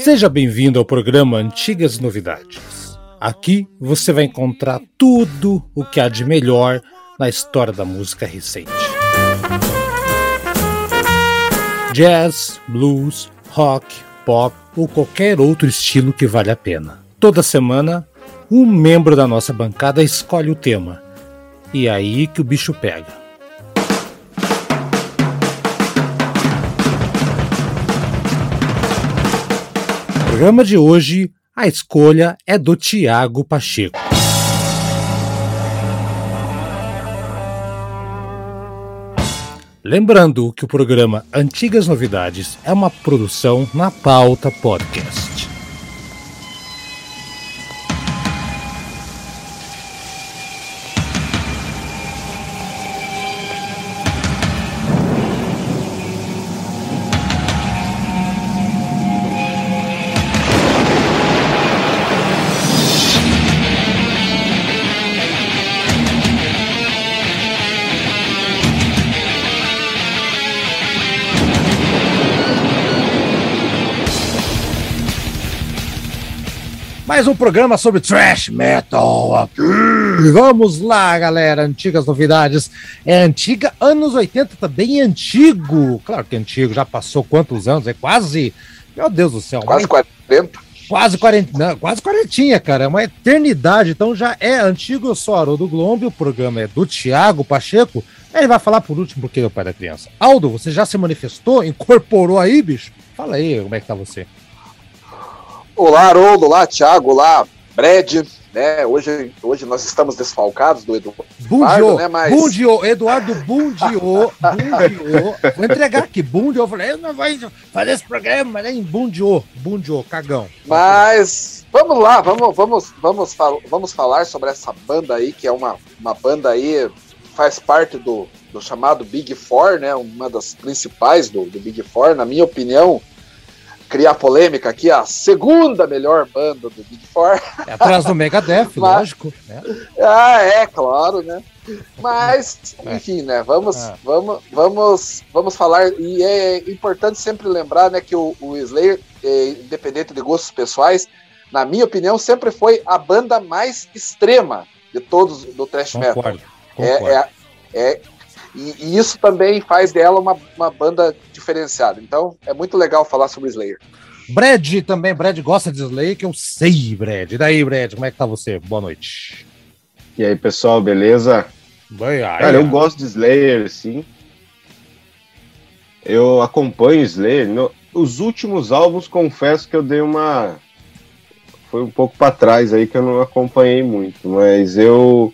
Seja bem-vindo ao programa Antigas Novidades. Aqui você vai encontrar tudo o que há de melhor na história da música recente. Jazz, blues, rock, pop ou qualquer outro estilo que vale a pena. Toda semana, um membro da nossa bancada escolhe o tema. E é aí que o bicho pega. Programa de hoje, a escolha é do Tiago Pacheco. Lembrando que o programa Antigas Novidades é uma produção na pauta podcast. Mais um programa sobre trash metal aqui. Vamos lá, galera. Antigas novidades. É antiga, anos 80 também é antigo. Claro que é antigo, já passou quantos anos? É quase. Meu Deus do céu. Quase mas- 40. Quase 40, não, quase 40, cara, é uma eternidade, então já é antigo, eu sou Haroldo Glombi, o programa é do Tiago Pacheco, ele vai falar por último porque é o pai da criança. Aldo, você já se manifestou, incorporou aí, bicho? Fala aí, como é que tá você? Olá, Haroldo, olá, Thiago, olá, Brad. Né? Hoje, hoje nós estamos desfalcados do Eduardo, Bundio, né, mas- Bundio, Eduardo Bundio, Bundio, vou entregar aqui, Bundio, eu falei, eu não vou fazer esse programa, né, em Bundio, Bundio, cagão. Mas vamos lá, vamos, vamos, vamos, fal vamos falar sobre essa banda aí, que é uma, uma banda aí, faz parte do, do chamado Big Four, né? Uma das principais do, do Big Four, na minha opinião. Criar polêmica aqui, a segunda melhor banda do Big Four. É atrás do Megadeth, Mas- lógico, né? Ah, é, claro, né? Mas, É. enfim, né? Vamos, Ah. vamos, vamos, vamos falar. E é importante sempre lembrar, né, que o, o Slayer, é, independente de gostos pessoais, na minha opinião, sempre foi a banda mais extrema de todos do thrash metal. Concordo, concordo. É, é, é, e, e isso também faz dela uma, uma banda diferenciada. Então, é muito legal falar sobre Slayer. Brad também, Brad gosta de Slay, que eu sei, Brad. E daí, Brad, como é que tá você? Boa noite. E aí, pessoal, beleza? Bem, ai, Cara, eu gosto de Slayer, sim. Eu acompanho Slayer. No- os últimos álbuns, confesso que eu dei uma. Foi um pouco pra trás aí que eu não acompanhei muito, mas eu.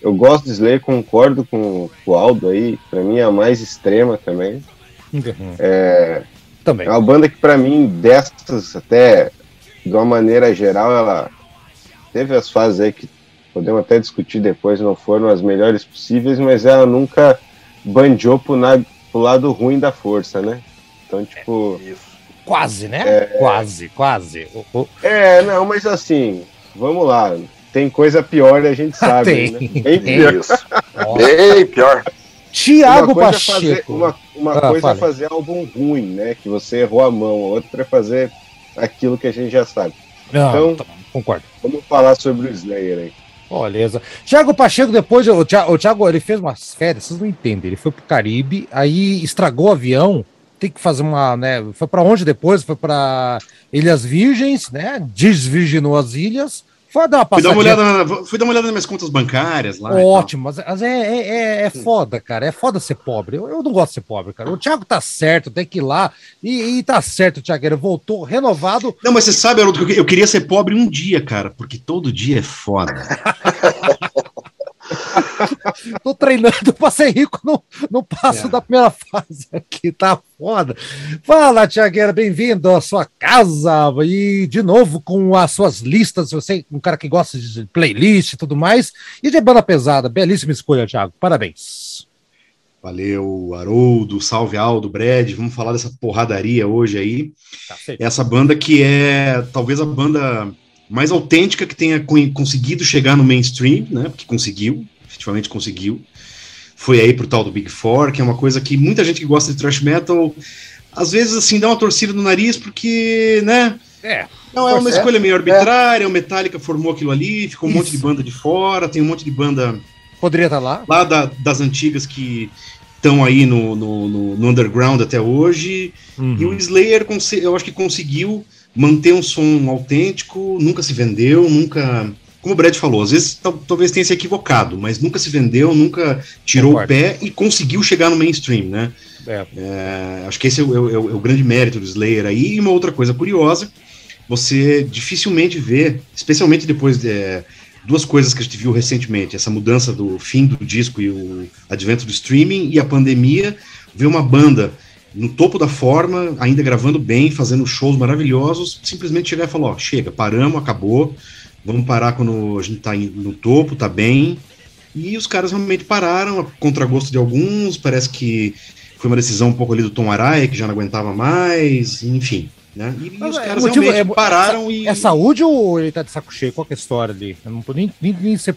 Eu gosto de Slayer, concordo com, com o Aldo aí. Pra mim é a mais extrema também. Uhum. É, Também. é uma banda que, pra mim, dessas, até de uma maneira geral, ela teve as fases aí que podemos até discutir depois, não foram as melhores possíveis, mas ela nunca bandeou pro, na, pro lado ruim da força, né? Então, tipo. Isso. Quase, né? Quase, quase. O- É, não, mas assim, vamos lá. Tem coisa pior e a gente sabe, Tem, né? tem. Bem pior. Bem pior. Tiago é fazer, Pacheco. uma, uma Ah, coisa fale. é fazer álbum ruim, né? Que você errou a mão, outra é fazer aquilo que a gente já sabe. Não, então- tá, concordo. Vamos falar sobre o Slayer aí. Beleza. Tiago Pacheco, depois, o Thiago, o Thiago, ele fez umas férias, vocês não entendem. Ele foi pro Caribe, aí estragou o avião. Tem que fazer uma, né? Foi pra onde depois? Foi pra Ilhas Virgens, né? Desvirginou as ilhas. Foi dar uma Fui dar, uma passadinha. olhada na, fui dar uma olhada nas minhas contas bancárias lá. Ótimo, mas, é, é, é, é foda, cara. É foda ser pobre. Eu, eu não gosto de ser pobre, cara. O Thiago tá certo, tem que ir lá. E, e tá certo, Thiago. Ele voltou renovado. Não, mas você sabe, Haroldo, que eu queria ser pobre um dia, cara, porque todo dia é foda. Tô treinando pra ser rico no, no passo É. da primeira fase aqui, tá foda. Fala, Tiagueira, bem-vindo à sua casa e de novo com as suas listas. Você um cara que gosta de playlist e tudo mais. E de banda pesada, belíssima escolha, Thiago. Parabéns. Valeu, Haroldo, salve Aldo, Brad, vamos falar dessa porradaria hoje aí. Cacete. Essa banda que é talvez a banda mais autêntica que tenha co- conseguido chegar no mainstream, né? Porque conseguiu, efetivamente conseguiu. foi aí pro tal do Big Four, que é uma coisa que muita gente que gosta de thrash metal, às vezes, assim, dá uma torcida no nariz, porque, né? É. Não, é uma é. escolha meio arbitrária, o Metallica formou aquilo ali, ficou um monte de banda de fora, tem um monte de banda Poderia estar lá. lá da- das antigas que estão aí no, no, no- no underground até hoje. Uhum. E o Slayer, eu acho que conseguiu manter um som autêntico, nunca se vendeu, nunca. Como o Brad falou, às vezes tal- talvez tenha se equivocado, mas nunca se vendeu, nunca tirou Concordo. o pé e conseguiu chegar no mainstream, né? É. É, acho que esse é o, é o- é o grande mérito do Slayer aí. E uma outra coisa curiosa, você dificilmente vê, especialmente depois de é, duas coisas que a gente viu recentemente, essa mudança do fim do disco e o advento do streaming e a pandemia, ver uma banda no topo da forma, ainda gravando bem, fazendo shows maravilhosos, simplesmente chegar e falar, ó, chega, paramos, acabou, vamos parar quando a gente tá no topo, tá bem. E os caras realmente pararam, a contragosto de alguns, parece que foi uma decisão um pouco ali do Tom Araya, que já não aguentava mais, enfim. Né? E, e Mas os é, caras motivo realmente é- pararam e. É saúde ou ele tá de saco cheio? Qual que é a história ali? Eu não tô nem, nem, nem sei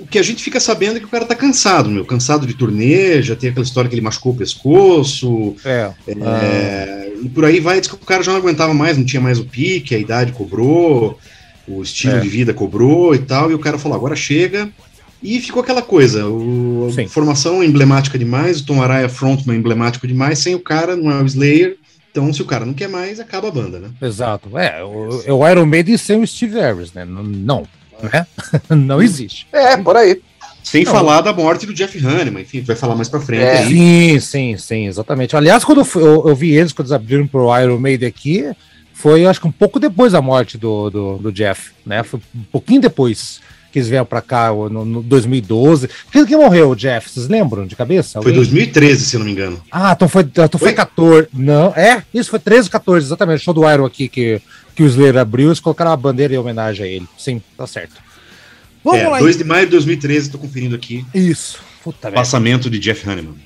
o que a gente fica sabendo é que o cara tá cansado, meu. Cansado de turnê, já tem aquela história que ele machucou o pescoço. É. é, E por aí vai, diz que o cara já não aguentava mais, não tinha mais o pique, a idade cobrou, o estilo É. de vida cobrou e tal. E o cara falou: agora chega. E ficou aquela coisa, o, Sim. a formação emblemática demais, o Tom Araya frontman emblemático demais, sem o cara, não é o Slayer. Então, se o cara não quer mais, acaba a banda, né? Exato. É, o, é o Iron Maiden sem o Steve Harris, né? Não, não, né? não existe. É, por aí. Sem Não. falar da morte do Jeff Hanneman, enfim, tu vai falar mais pra frente É. aí. Sim, sim, sim, exatamente. Aliás, quando eu, fui- eu, eu vi eles, quando eles abriram pro Iron Maiden aqui, foi acho que um pouco depois da morte do, do, do Jeff, né? Foi um pouquinho depois que eles vieram pra cá, no, no 2012. Quem que morreu, o Jeff? Vocês lembram de cabeça? Foi Alguém? 2013, se não me engano. Ah, então foi, então foi Foi? 14. Não, é, isso foi 13, 14, exatamente. Show do Iron aqui que, que o Slayer abriu, eles colocaram uma bandeira em homenagem a ele. Sim, tá certo. Vamos é, lá. 2 de maio de 2013, tô conferindo aqui. Isso. Puta merda. Passamento de Jeff Hanneman.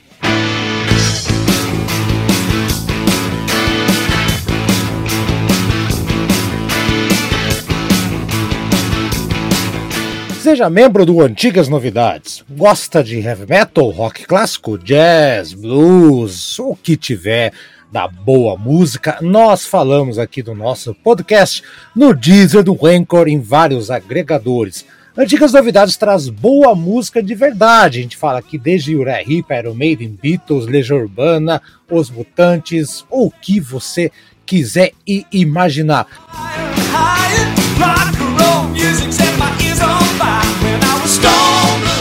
Seja membro do Antigas Novidades. Gosta de heavy metal, rock clássico, jazz, blues, o que tiver da boa música, nós falamos aqui do nosso podcast no Deezer do Anchor em vários agregadores. Antigas Novidades traz boa música de verdade. A gente fala aqui desde Uriah Heep, Iron Maiden, Beatles, Legião Urbana, Os Mutantes, ou o que você quiser e imaginar.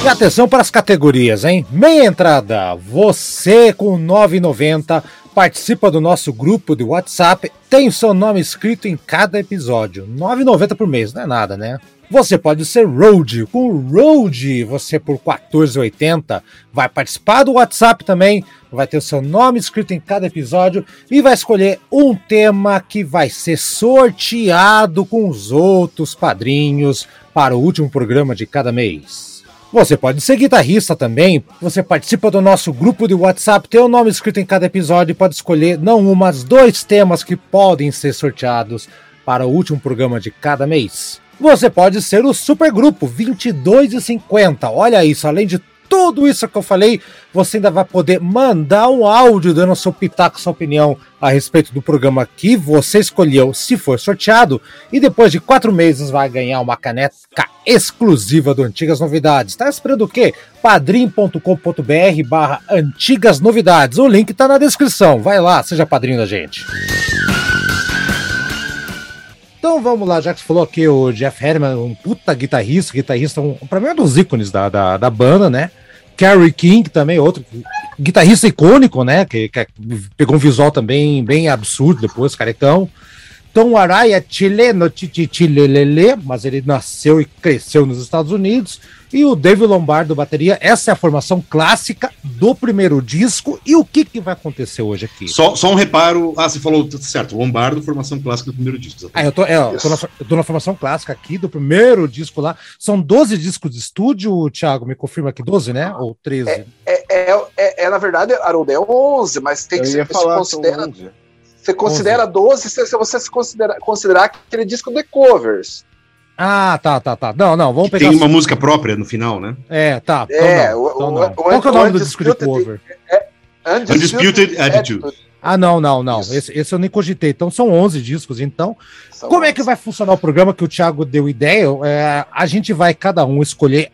E atenção para as categorias, hein? Meia entrada, você com 9,90 participa do nosso grupo de WhatsApp, tem o seu nome escrito em cada episódio. 9,90 por mês, não é nada, né? Você pode ser Road. Com Road, você por 14,80 vai participar do WhatsApp também, vai ter o seu nome escrito em cada episódio e vai escolher um tema que vai ser sorteado com os outros padrinhos para o último programa de cada mês. Você pode ser guitarrista também. Você participa do nosso grupo de WhatsApp, tem o nome escrito em cada episódio e pode escolher não um, mas dois temas que podem ser sorteados para o último programa de cada mês. Você pode ser o supergrupo 22,50. Olha isso, além de tudo isso que eu falei, você ainda vai poder mandar um áudio dando seu pitaco, sua opinião a respeito do programa que você escolheu, se for sorteado, e depois de quatro meses vai ganhar uma caneca exclusiva do Antigas Novidades. Tá esperando o quê? padrim.com.br barra Antigas Novidades. O link tá na descrição. Vai lá, seja padrinho da gente. Então vamos lá, já que você falou aqui o Jeff Herman, um puta guitarrista, guitarrista, um, pra mim é um dos ícones da, da, da banda, né? Kerry King também, outro guitarrista icônico, né? Que, que pegou um visual também bem absurdo depois, carecão. Tom Araya é chileno, chilelele, mas ele nasceu e cresceu nos Estados Unidos. E o David Lombardo, bateria. Essa é a formação clássica do primeiro disco. E o que, que vai acontecer hoje aqui? Só, só um reparo. Ah, você falou certo, Lombardo, formação clássica do primeiro disco. Ah, eu tô, é, eu tô, na, eu tô na formação clássica aqui do primeiro disco lá. São 12 discos de estúdio, Thiago, me confirma aqui, 12, né? Ou 13? É, é, é, é, na verdade, Haroldo, é 11, mas tem Eu que ia se falar, considera, são 11. Você considera 12 se, você se considera, considerar aquele disco de covers. Ah, tá, tá, tá. Não, não, vamos pegar. Tem uma música própria no final, né? É, tá. É, então não, o- então o- não. o- Qual que é o nome do disco de Undisputed- cover? Undisputed Attitude. Ah, não, não, não. Esse, esse eu nem cogitei. Então são 11 discos, então. São Como é que vai funcionar o programa que o Thiago deu ideia? É, a gente vai, cada um, escolher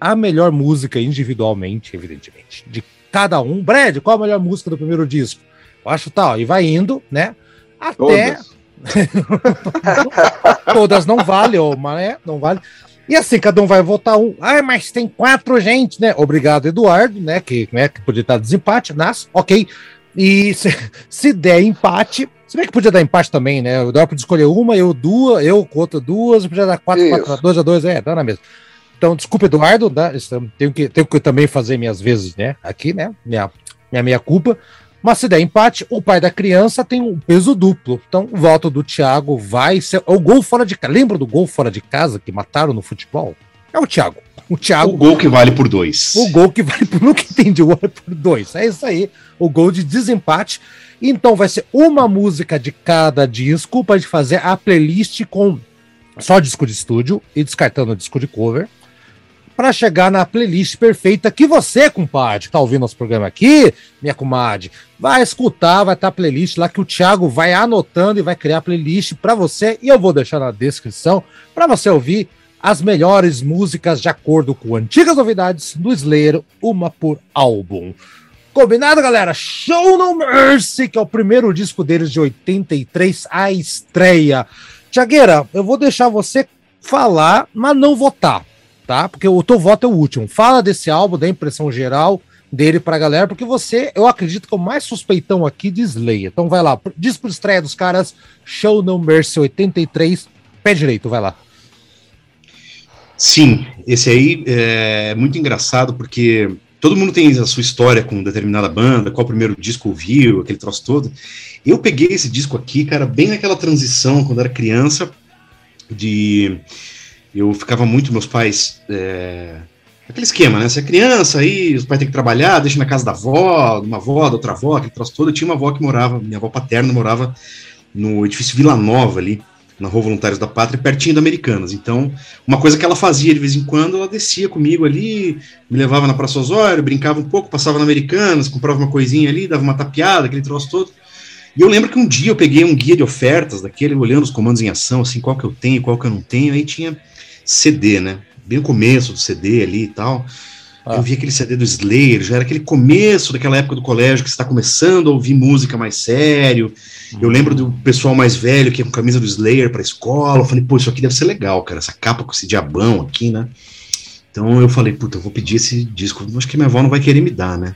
a melhor música individualmente, evidentemente. De cada um. Brad, qual a melhor música do primeiro disco? Eu acho tal. E vai indo, né? Até. Todas. Todas não vale, ô, mas é, não vale. E assim, cada um vai votar um. Ah, mas tem quatro gente, né? Obrigado, Eduardo, né? Que, né, que podia estar desempate, nas, ok. E se, se der empate, se bem que podia dar empate também, né? O Eduardo podia escolher uma, eu duas, eu com outra duas, podia dar quatro, Isso. quatro, dois a dois, é, tá na mesma. Então, desculpa, Eduardo, né? Tenho que, tenho que também fazer minhas vezes, né? Aqui, né? Minha, minha meia culpa. Mas se der empate, o pai da criança tem um peso duplo. Então, o voto do Thiago vai ser. O gol fora de casa. Lembra do gol fora de casa que mataram no futebol? É o Thiago. O Thiago. O gol que vale por dois. O gol que vai por. Nunca entendi o gol é por dois. É isso aí. O gol de desempate. Então vai ser uma música de cada disco para fazer a playlist com só disco de estúdio e descartando o disco de cover. Para chegar na playlist perfeita que você, compadre, que tá ouvindo nosso programa aqui, minha comadre, vai escutar, vai estar a playlist lá que o Thiago vai anotando e vai criar a playlist para você e eu vou deixar na descrição para você ouvir as melhores músicas de acordo com antigas novidades do Slayer, uma por álbum. Combinado, galera? Show No Mercy, que é o primeiro disco deles de 83, a estreia. Tiagueira, eu vou deixar você falar, mas não votar, tá? Porque o teu voto é o último. Fala desse álbum, da impressão geral dele pra galera, porque você, eu acredito que é o mais suspeitão aqui de Slayer. Então vai lá, disco de estreia dos caras, Show No Mercy 83, pé direito, vai lá. Sim, esse aí é muito engraçado porque todo mundo tem a sua história com determinada banda, qual o primeiro disco ouviu, aquele troço todo. Eu peguei esse disco aqui, cara, bem naquela transição, quando era criança, de. Eu ficava muito, meus pais. É... Aquele esquema, né? Você é criança, aí os pais têm que trabalhar, deixa na casa da avó, de uma avó, da outra avó, aquele troço todo. Eu tinha uma avó que morava, minha avó paterna morava no edifício Vila Nova ali, na Rua Voluntários da Pátria, pertinho da Americanas. Então, uma coisa que ela fazia de vez em quando, ela descia comigo ali, me levava na Praça Osório, brincava um pouco, passava na Americanas, comprava uma coisinha ali, dava uma tapeada, aquele troço todo. E eu lembro que um dia eu peguei um guia de ofertas daquele, olhando os comandos em ação, assim, qual que eu tenho, qual que eu não tenho, aí tinha CD, né? Bem no começo do CD ali e tal. Ah. Eu vi aquele CD do Slayer, já era aquele começo daquela época do colégio que você está começando a ouvir música mais sério. Eu lembro do pessoal mais velho que ia com camisa do Slayer pra escola. Eu falei, pô, isso aqui deve ser legal, cara. Essa capa com esse diabão aqui, né? Então eu falei, puta, eu vou pedir esse disco. Acho que minha avó não vai querer me dar, né?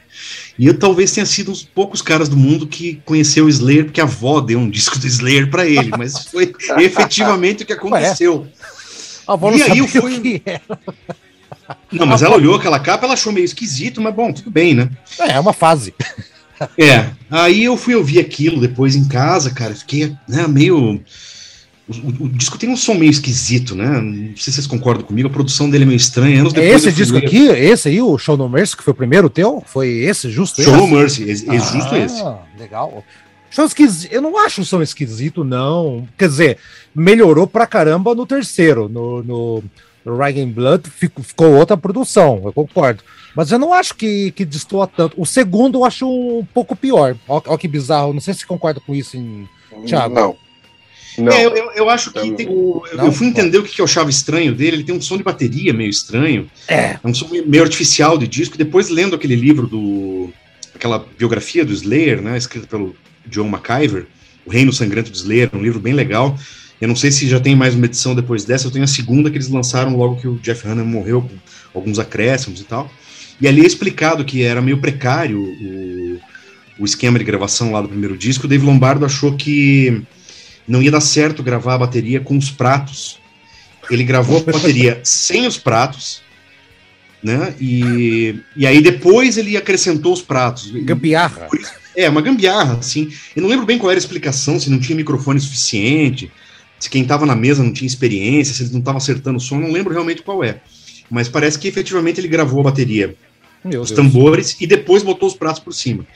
E eu talvez tenha sido uns poucos caras do mundo que conheceu o Slayer porque a avó deu um disco do Slayer pra ele. Mas foi efetivamente o que aconteceu. A avó E aí sabia eu fui- que. Não, mas ela olhou aquela capa, ela achou meio esquisito, mas bom, tudo bem, né? É, é uma fase. É, aí eu fui ouvir aquilo depois em casa, cara, fiquei né, meio. O, o- o disco tem um som meio esquisito, né? Não sei se vocês concordam comigo, a produção dele é meio estranha. Anos É depois esse disco ler- aqui, esse aí, o Show No Mercy, que foi o primeiro teu? Foi esse, justo Show No esse? Mercy, é, é justo Ah, esse. Legal. Som esquisito. Eu não acho o som esquisito, não. Quer dizer, melhorou pra caramba no terceiro. No, no, no Rag Blood ficou, ficou outra produção, eu concordo. Mas eu não acho que, que destoa tanto. O segundo eu acho um pouco pior. Ó, ó que bizarro. Não sei se você concorda com isso em. Thiago. Não. Não, É, eu, eu, acho que Eu- tem o- eu, Não? eu fui entender o que que eu achava estranho dele. Ele tem um som de bateria meio estranho. É. É um som meio meio artificial de disco. Depois, lendo aquele livro do. aquela biografia do Slayer, né? Escrita pelo John McIver, O Reino Sangrento do Slayer, um livro bem legal. Eu não sei se já tem mais uma edição depois dessa. Eu tenho a segunda que eles lançaram logo que o Jeff Hanneman morreu, com alguns acréscimos e tal. E ali é explicado que era meio precário o, o esquema de gravação lá do primeiro disco. O Dave Lombardo achou que não ia dar certo gravar a bateria com os pratos. Ele gravou a bateria sem os pratos, né? E, e aí depois ele acrescentou os pratos. Gambiarra. É, uma gambiarra, assim. Eu não lembro bem qual era a explicação, se não tinha microfone suficiente, se quem estava na mesa não tinha experiência, se eles não estavam acertando o som, não lembro realmente qual é. Mas parece que efetivamente ele gravou a bateria, Meu os Deus. tambores, e depois botou os pratos por cima.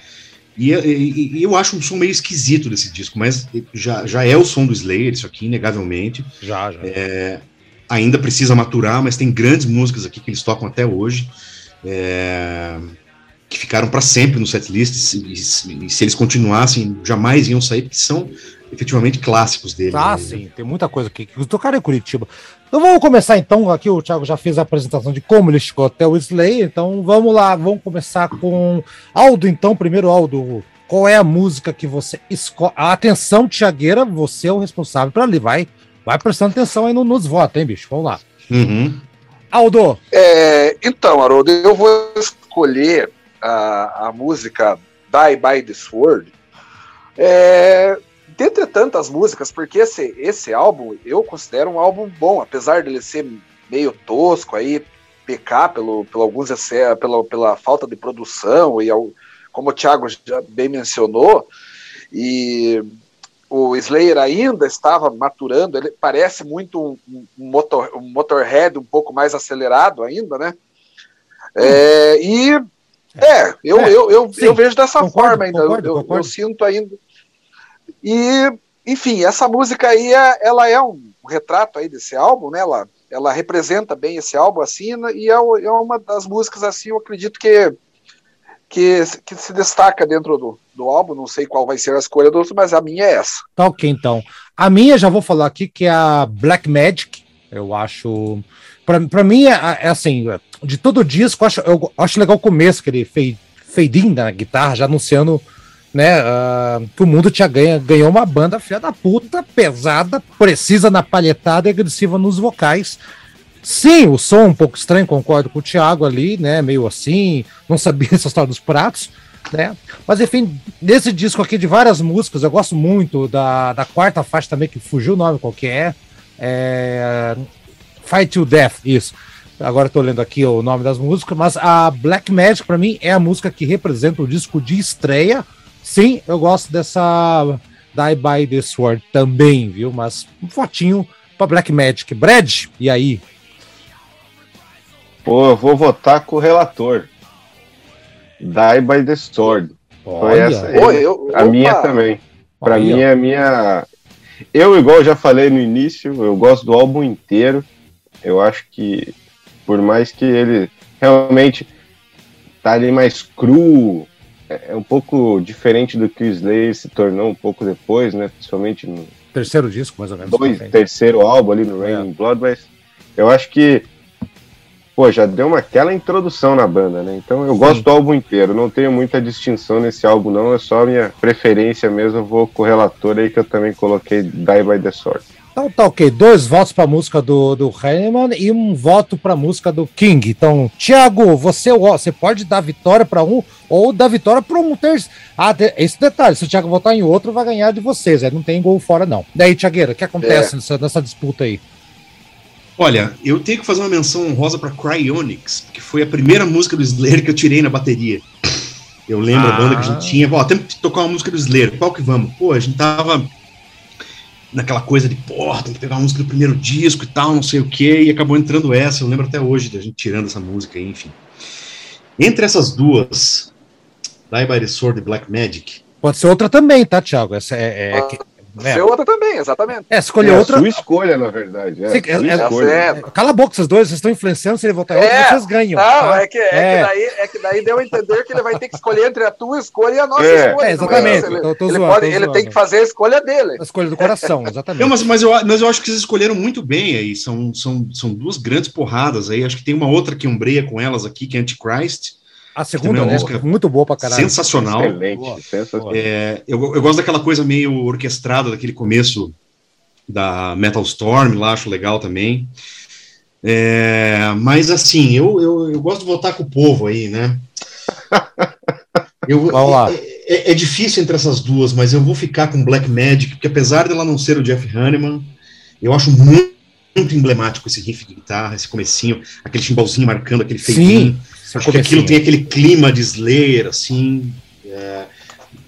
E, e- e eu acho um som meio esquisito desse disco, mas já, já é o som do Slayer, isso aqui, inegavelmente. Já, já. ainda precisa maturar, mas tem grandes músicas aqui que eles tocam até hoje. É, que ficaram para sempre no setlist, e, e, e se eles continuassem, jamais iam sair, porque são efetivamente clássicos dele. Ah, né? sim, tem muita coisa aqui que tocaram em Curitiba. Então vamos começar então, aqui o Thiago já fez a apresentação de como ele chegou até o Slay, então vamos lá, vamos começar com Aldo então, primeiro Aldo, qual é a música que você escolhe? Atenção, Tiagueira, você é o responsável para ali, vai, vai prestando atenção aí no, nos votos, hein, bicho, vamos lá. Uhum. Aldo. É, então, Haroldo, eu vou escolher a, a música Die by the Sword, é, dentre tantas músicas, porque esse, esse álbum eu considero um álbum bom, apesar dele ser meio tosco aí, pecar pelo, pelo alguns pela, pela falta de produção e ao, como o Thiago já bem mencionou, e o Slayer ainda estava maturando, ele parece muito um, um, motor, um Motorhead um pouco mais acelerado ainda, né? É, e é, eu, é, eu, eu, eu, vejo dessa concordo, forma ainda. Concordo, eu, concordo. eu, sinto ainda. E, enfim, essa música aí, é, ela é um retrato aí desse álbum, né? Ela, ela representa bem esse álbum, assim, né? e é, é uma das músicas, assim, eu acredito que, que, que se destaca dentro do, do álbum. Não sei qual vai ser a escolha do outro, mas a minha é essa. Tá ok, então. A minha, já vou falar aqui, que é a Black Magic. Eu acho. Para mim, é, é assim, de todo o disco, eu acho, eu acho legal o começo, que ele fade, fade in na guitarra, já anunciando né, uh, que o mundo tinha ganha, ganhou uma banda filha da puta, pesada, precisa na palhetada e agressiva nos vocais. Sim, o som um pouco estranho, concordo com o Thiago ali, né, meio assim, não sabia essa história dos pratos, né, mas enfim, nesse disco aqui de várias músicas, eu gosto muito da, da quarta faixa também, que fugiu o nome qual que é, é Fight to Death, isso. Agora estou lendo aqui o nome das músicas, mas a Black Magic para mim é a música que representa o disco de estreia. Sim, eu gosto dessa Die by the Sword também, viu? Mas um fotinho para Black Magic. Brad, e aí? Pô, eu vou votar com o relator. Die by the Sword. Foi essa aí. Oi, eu, a minha também. Para mim é a minha. Eu, igual eu já falei no início, eu gosto do álbum inteiro. Eu acho que por mais que ele realmente tá ali mais cru, é, é um pouco diferente do que o Slayer se tornou um pouco depois, né? Principalmente no terceiro disco, mais ou menos. Dois, terceiro álbum ali no Rain é. Blood, mas eu acho que pô, já deu uma aquela introdução na banda, né? Então eu Sim. gosto do álbum inteiro, não tenho muita distinção nesse álbum não, é só a minha preferência mesmo, eu vou com o relator aí que eu também coloquei Die by the Sword. Então tá ok, dois votos para a música do, do Heinemann e um voto para a música do King. Então, Thiago, você, você pode dar vitória para um ou dar vitória para um terceiro. Ah, esse detalhe, se o Thiago votar em outro, vai ganhar de vocês, é, não tem gol fora não. Daí, Thiagueira, o que acontece é. nessa, nessa disputa aí? Olha, eu tenho que fazer uma menção honrosa para Cryonics, que foi a primeira música do Slayer que eu tirei na bateria. Eu lembro ah. a banda que a gente tinha, ó, temos que tocar uma música do Slayer, qual que vamos? Pô, a gente tava naquela coisa de, porra, tem que pegar a música do primeiro disco e tal, não sei o que, e acabou entrando essa, eu lembro até hoje da gente tirando essa música aí, enfim. Entre essas duas, Die by the Sword e Black Magic. Pode ser outra também, tá, Thiago? Essa é, é, é é. Ser outra também, exatamente. É, escolher é outra. sua escolha, na verdade. É, é, escolha. É, cala a boca, vocês dois, vocês estão influenciando. Se ele votar em outra, vocês ganham. Não, tá? é, que, é, Que é. daí, é que daí deu a entender que ele vai ter que escolher entre a tua escolha e a nossa escolha. É, exatamente. Ele, tô, tô ele, zoando, pode, ele tem que fazer a escolha dele. A escolha do coração, exatamente. Não, mas, mas, eu, mas eu acho que vocês escolheram muito bem aí. São, são, são duas grandes porradas aí. Acho que tem uma outra que ombreia com elas aqui, que é Antichrist. A segunda é música muito boa pra caralho. Sensacional. Excelente, boa. sensacional. É, eu, eu gosto daquela coisa meio orquestrada, daquele começo da Metal Storm lá, acho legal também. É, mas assim, eu, eu, eu, gosto de votar com o povo aí, né? Eu, Vamos lá. É, é, é, difícil entre essas duas, mas eu vou ficar com Black Magic, porque apesar dela não ser o Jeff Hanneman, eu acho muito, muito emblemático esse riff de guitarra, esse comecinho, aquele timbalzinho marcando aquele feitinho. Acho que aquilo tem aquele clima de Slayer, assim. É,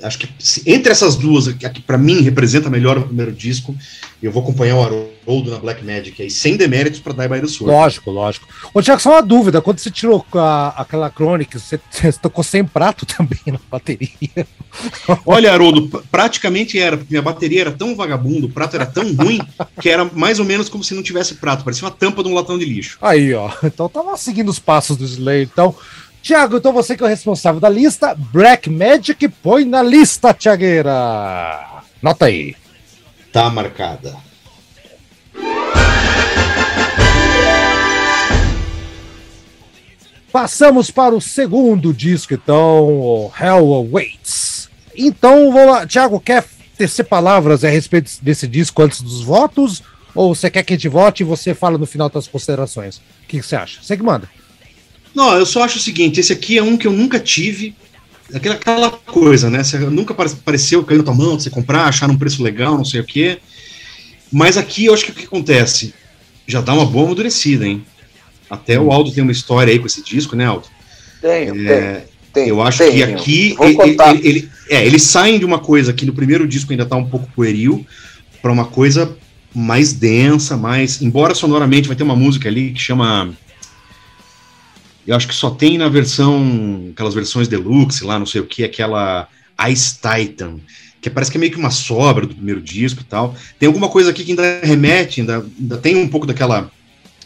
acho que se, entre essas duas, que, que para mim representa melhor o primeiro disco, eu vou acompanhar o Haroldo na Black Magic aí, sem deméritos para Die by the Sword. Lógico, lógico. Ô, Tiago, só uma dúvida: quando você tirou a, aquela crônica, você, você, tocou sem prato também na bateria? Olha, Haroldo, praticamente era, porque minha bateria era tão vagabundo, o prato era tão ruim, que era mais ou menos como se não tivesse prato, parecia uma tampa de um latão de lixo. Aí, ó. Então tava seguindo os passos do Slayer. Então, Tiago, então você que é o responsável da lista, Black Magic põe na lista, Tiagueira. Nota aí. Tá marcada. Passamos para o segundo disco, então, o Hell Awaits. Então, vamos lá. Tiago, quer tecer palavras a respeito desse disco antes dos votos? Ou você quer que a gente vote e você fala no final das considerações? O que, que você acha? Você que manda. Não, eu só acho o seguinte: esse aqui é um que eu nunca tive. Aquela, aquela coisa, né? Você nunca apareceu, caiu na tua mão, você comprar, achar um preço legal, não sei o quê. Mas aqui eu acho que o que acontece? Já dá uma boa amadurecida, hein? Até o Aldo tem uma história aí com esse disco, né, Aldo? Tenho, é, tenho. Eu acho tenho. que aqui ele, ele, ele, é, eles saem de uma coisa que no primeiro disco ainda tá um pouco pueril para uma coisa mais densa, mais. Embora sonoramente vai ter uma música ali que chama eu acho que só tem na versão, aquelas versões deluxe lá, não sei o que, aquela Ice Titan, que parece que é meio que uma sobra do primeiro disco e tal. Tem alguma coisa aqui que ainda remete, ainda, ainda tem um pouco daquela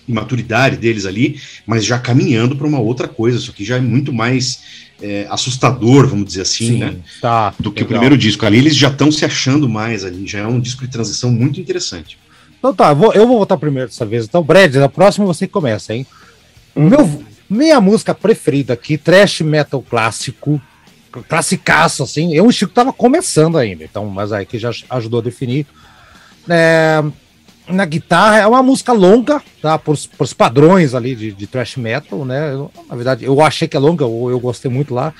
imaturidade deles ali, mas já caminhando para uma outra coisa. Isso aqui já é muito mais é, assustador, vamos dizer assim, Sim, né? Tá, do que legal. o primeiro disco. Ali eles já estão se achando mais ali, já é um disco de transição muito interessante. Então tá, eu vou, eu vou votar primeiro dessa vez. Então, Brad, na próxima você começa, hein? Uhum. Meu, minha música preferida aqui, trash metal clássico, classicaço, assim. Eu, o Chico tava começando ainda, então, mas aí que já ajudou a definir. É, na guitarra, é uma música longa, tá? Por, por padrões ali de, de thrash metal, né? Eu, na verdade, eu achei que é longa, eu, eu gostei muito lá.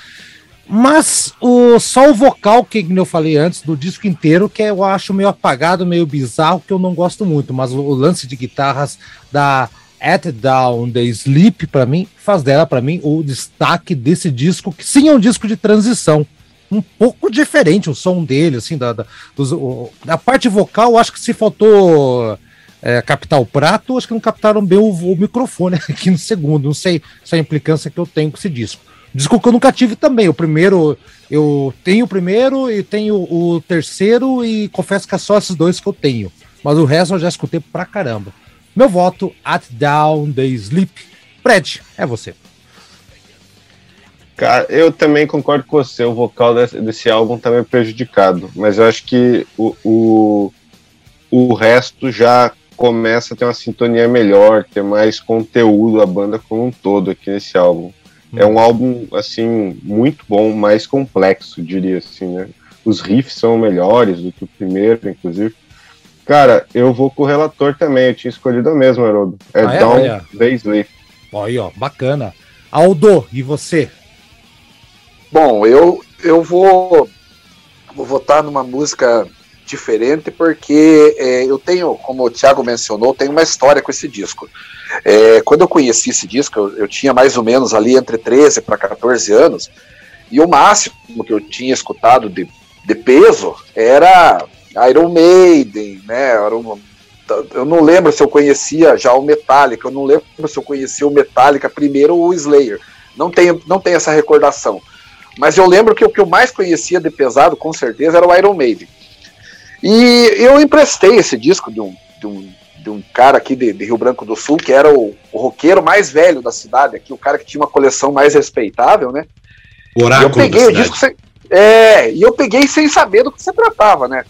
Mas o, só o vocal, que eu falei antes, do disco inteiro, que eu acho meio apagado, meio bizarro, que eu não gosto muito. Mas o, o lance de guitarras da At Down the Sleep, para mim, faz dela, para mim, o destaque desse disco, que sim é um disco de transição. Um pouco diferente o som dele, assim, da, da, dos, o, da parte vocal, acho que se faltou é, captar o prato, acho que não captaram bem o, o, microfone aqui no segundo. Não sei se é a implicância que eu tenho com esse disco. Disco que eu nunca tive também. O primeiro, eu tenho o primeiro e tenho o terceiro, e confesso que é só esses dois que eu tenho. Mas o resto eu já escutei pra caramba. Meu voto, At Down the Sleep. Fred, é você. Cara, eu também concordo com você. O vocal desse, desse álbum também tá prejudicado. Mas eu acho que o, o, o resto já começa a ter uma sintonia melhor, ter mais conteúdo, a banda como um todo aqui nesse álbum. Hum. É um álbum, assim, muito bom, mais complexo, diria assim, né? Os riffs são melhores do que o primeiro, inclusive. Cara, eu vou com o relator também. Eu tinha escolhido a mesma, Haroldo. É ah, Down é? Baisley. Aí, ó, bacana. Aldo, e você? Bom, eu, eu vou, vou votar numa música diferente porque é, eu tenho, como o Thiago mencionou, tenho uma história com esse disco. É, quando eu conheci esse disco, eu, eu, tinha mais ou menos ali entre 13 para 14 anos, e o máximo que eu tinha escutado de, de peso era Iron Maiden, né? Eu não lembro se eu conhecia já o Metallica, eu não lembro se eu conhecia o Metallica primeiro ou o Slayer. Não tenho, não tenho essa recordação. Mas eu lembro que o que eu mais conhecia de pesado, com certeza, era o Iron Maiden. E eu emprestei esse disco de um, de um, de um cara aqui de, de Rio Branco do Sul, que era o, o roqueiro mais velho da cidade, aqui, o cara que tinha uma coleção mais respeitável, né? Oráculo eu peguei o disco sem, é, e eu peguei sem saber do que se tratava, né?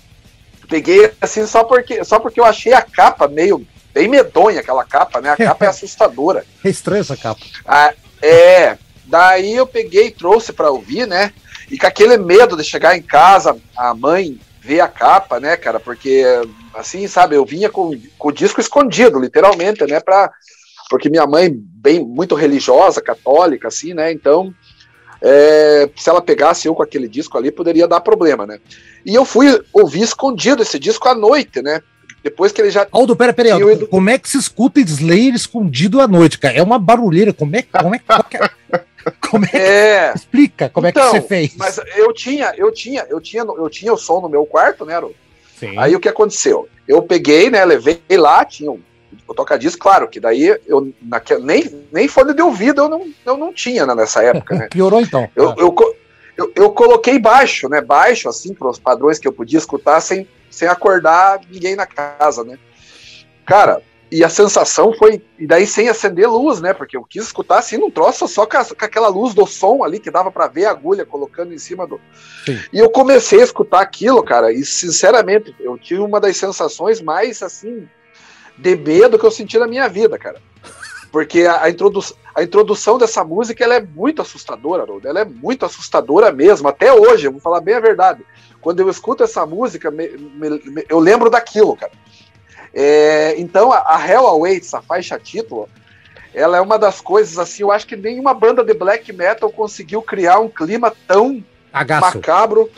Peguei assim só porque, só porque eu achei a capa meio bem medonha aquela capa, né? A capa é assustadora. É estranha essa capa. Ah, é. Daí eu peguei e trouxe para ouvir, né? E com aquele medo de chegar em casa, a mãe ver a capa, né, cara? Porque, assim, sabe, eu vinha com, com o disco escondido, literalmente, né? Pra, porque minha mãe, bem muito religiosa, católica, assim, né? Então, é, se ela pegasse eu com aquele disco ali, poderia dar problema, né? E eu fui ouvir escondido esse disco à noite, né? Depois que ele já. Aldo, pera, pera, Aldo, como é que se escuta Slayer escondido à noite, cara? É uma barulheira. Como é, como é, como é, Como é que É. explica como é que Então, você fez? Mas eu tinha, eu tinha, eu tinha, eu tinha o som no meu quarto, né, Haroldo? Sim. Aí o que aconteceu? Eu peguei, né, levei lá, tinha um, o toca-disco, claro, que daí eu naque- nem, nem fone de ouvido eu não, eu não tinha né, nessa época, né? Piorou então. Eu, eu, eu, eu coloquei baixo, né? Baixo, assim, para os padrões que eu podia escutar sem, sem acordar ninguém na casa, né? Cara, e a sensação foi. E daí sem acender luz, né? Porque eu quis escutar assim num troço só com, a- com aquela luz do som ali que dava para ver a agulha colocando em cima do. Sim. E eu comecei a escutar aquilo, cara, e sinceramente, eu tive uma das sensações mais assim de medo que eu senti na minha vida, cara. Porque a, a, introdu a introdução dessa música ela é muito assustadora, Haroldo. Ela é muito assustadora mesmo. Até hoje, eu vou falar bem a verdade. Quando eu escuto essa música, me- me- me- eu lembro daquilo, cara. É, então, a, a Hell Awaits, a faixa título, ela é uma das coisas assim. Eu acho que nenhuma banda de black metal conseguiu criar um clima tão Agaço. macabro.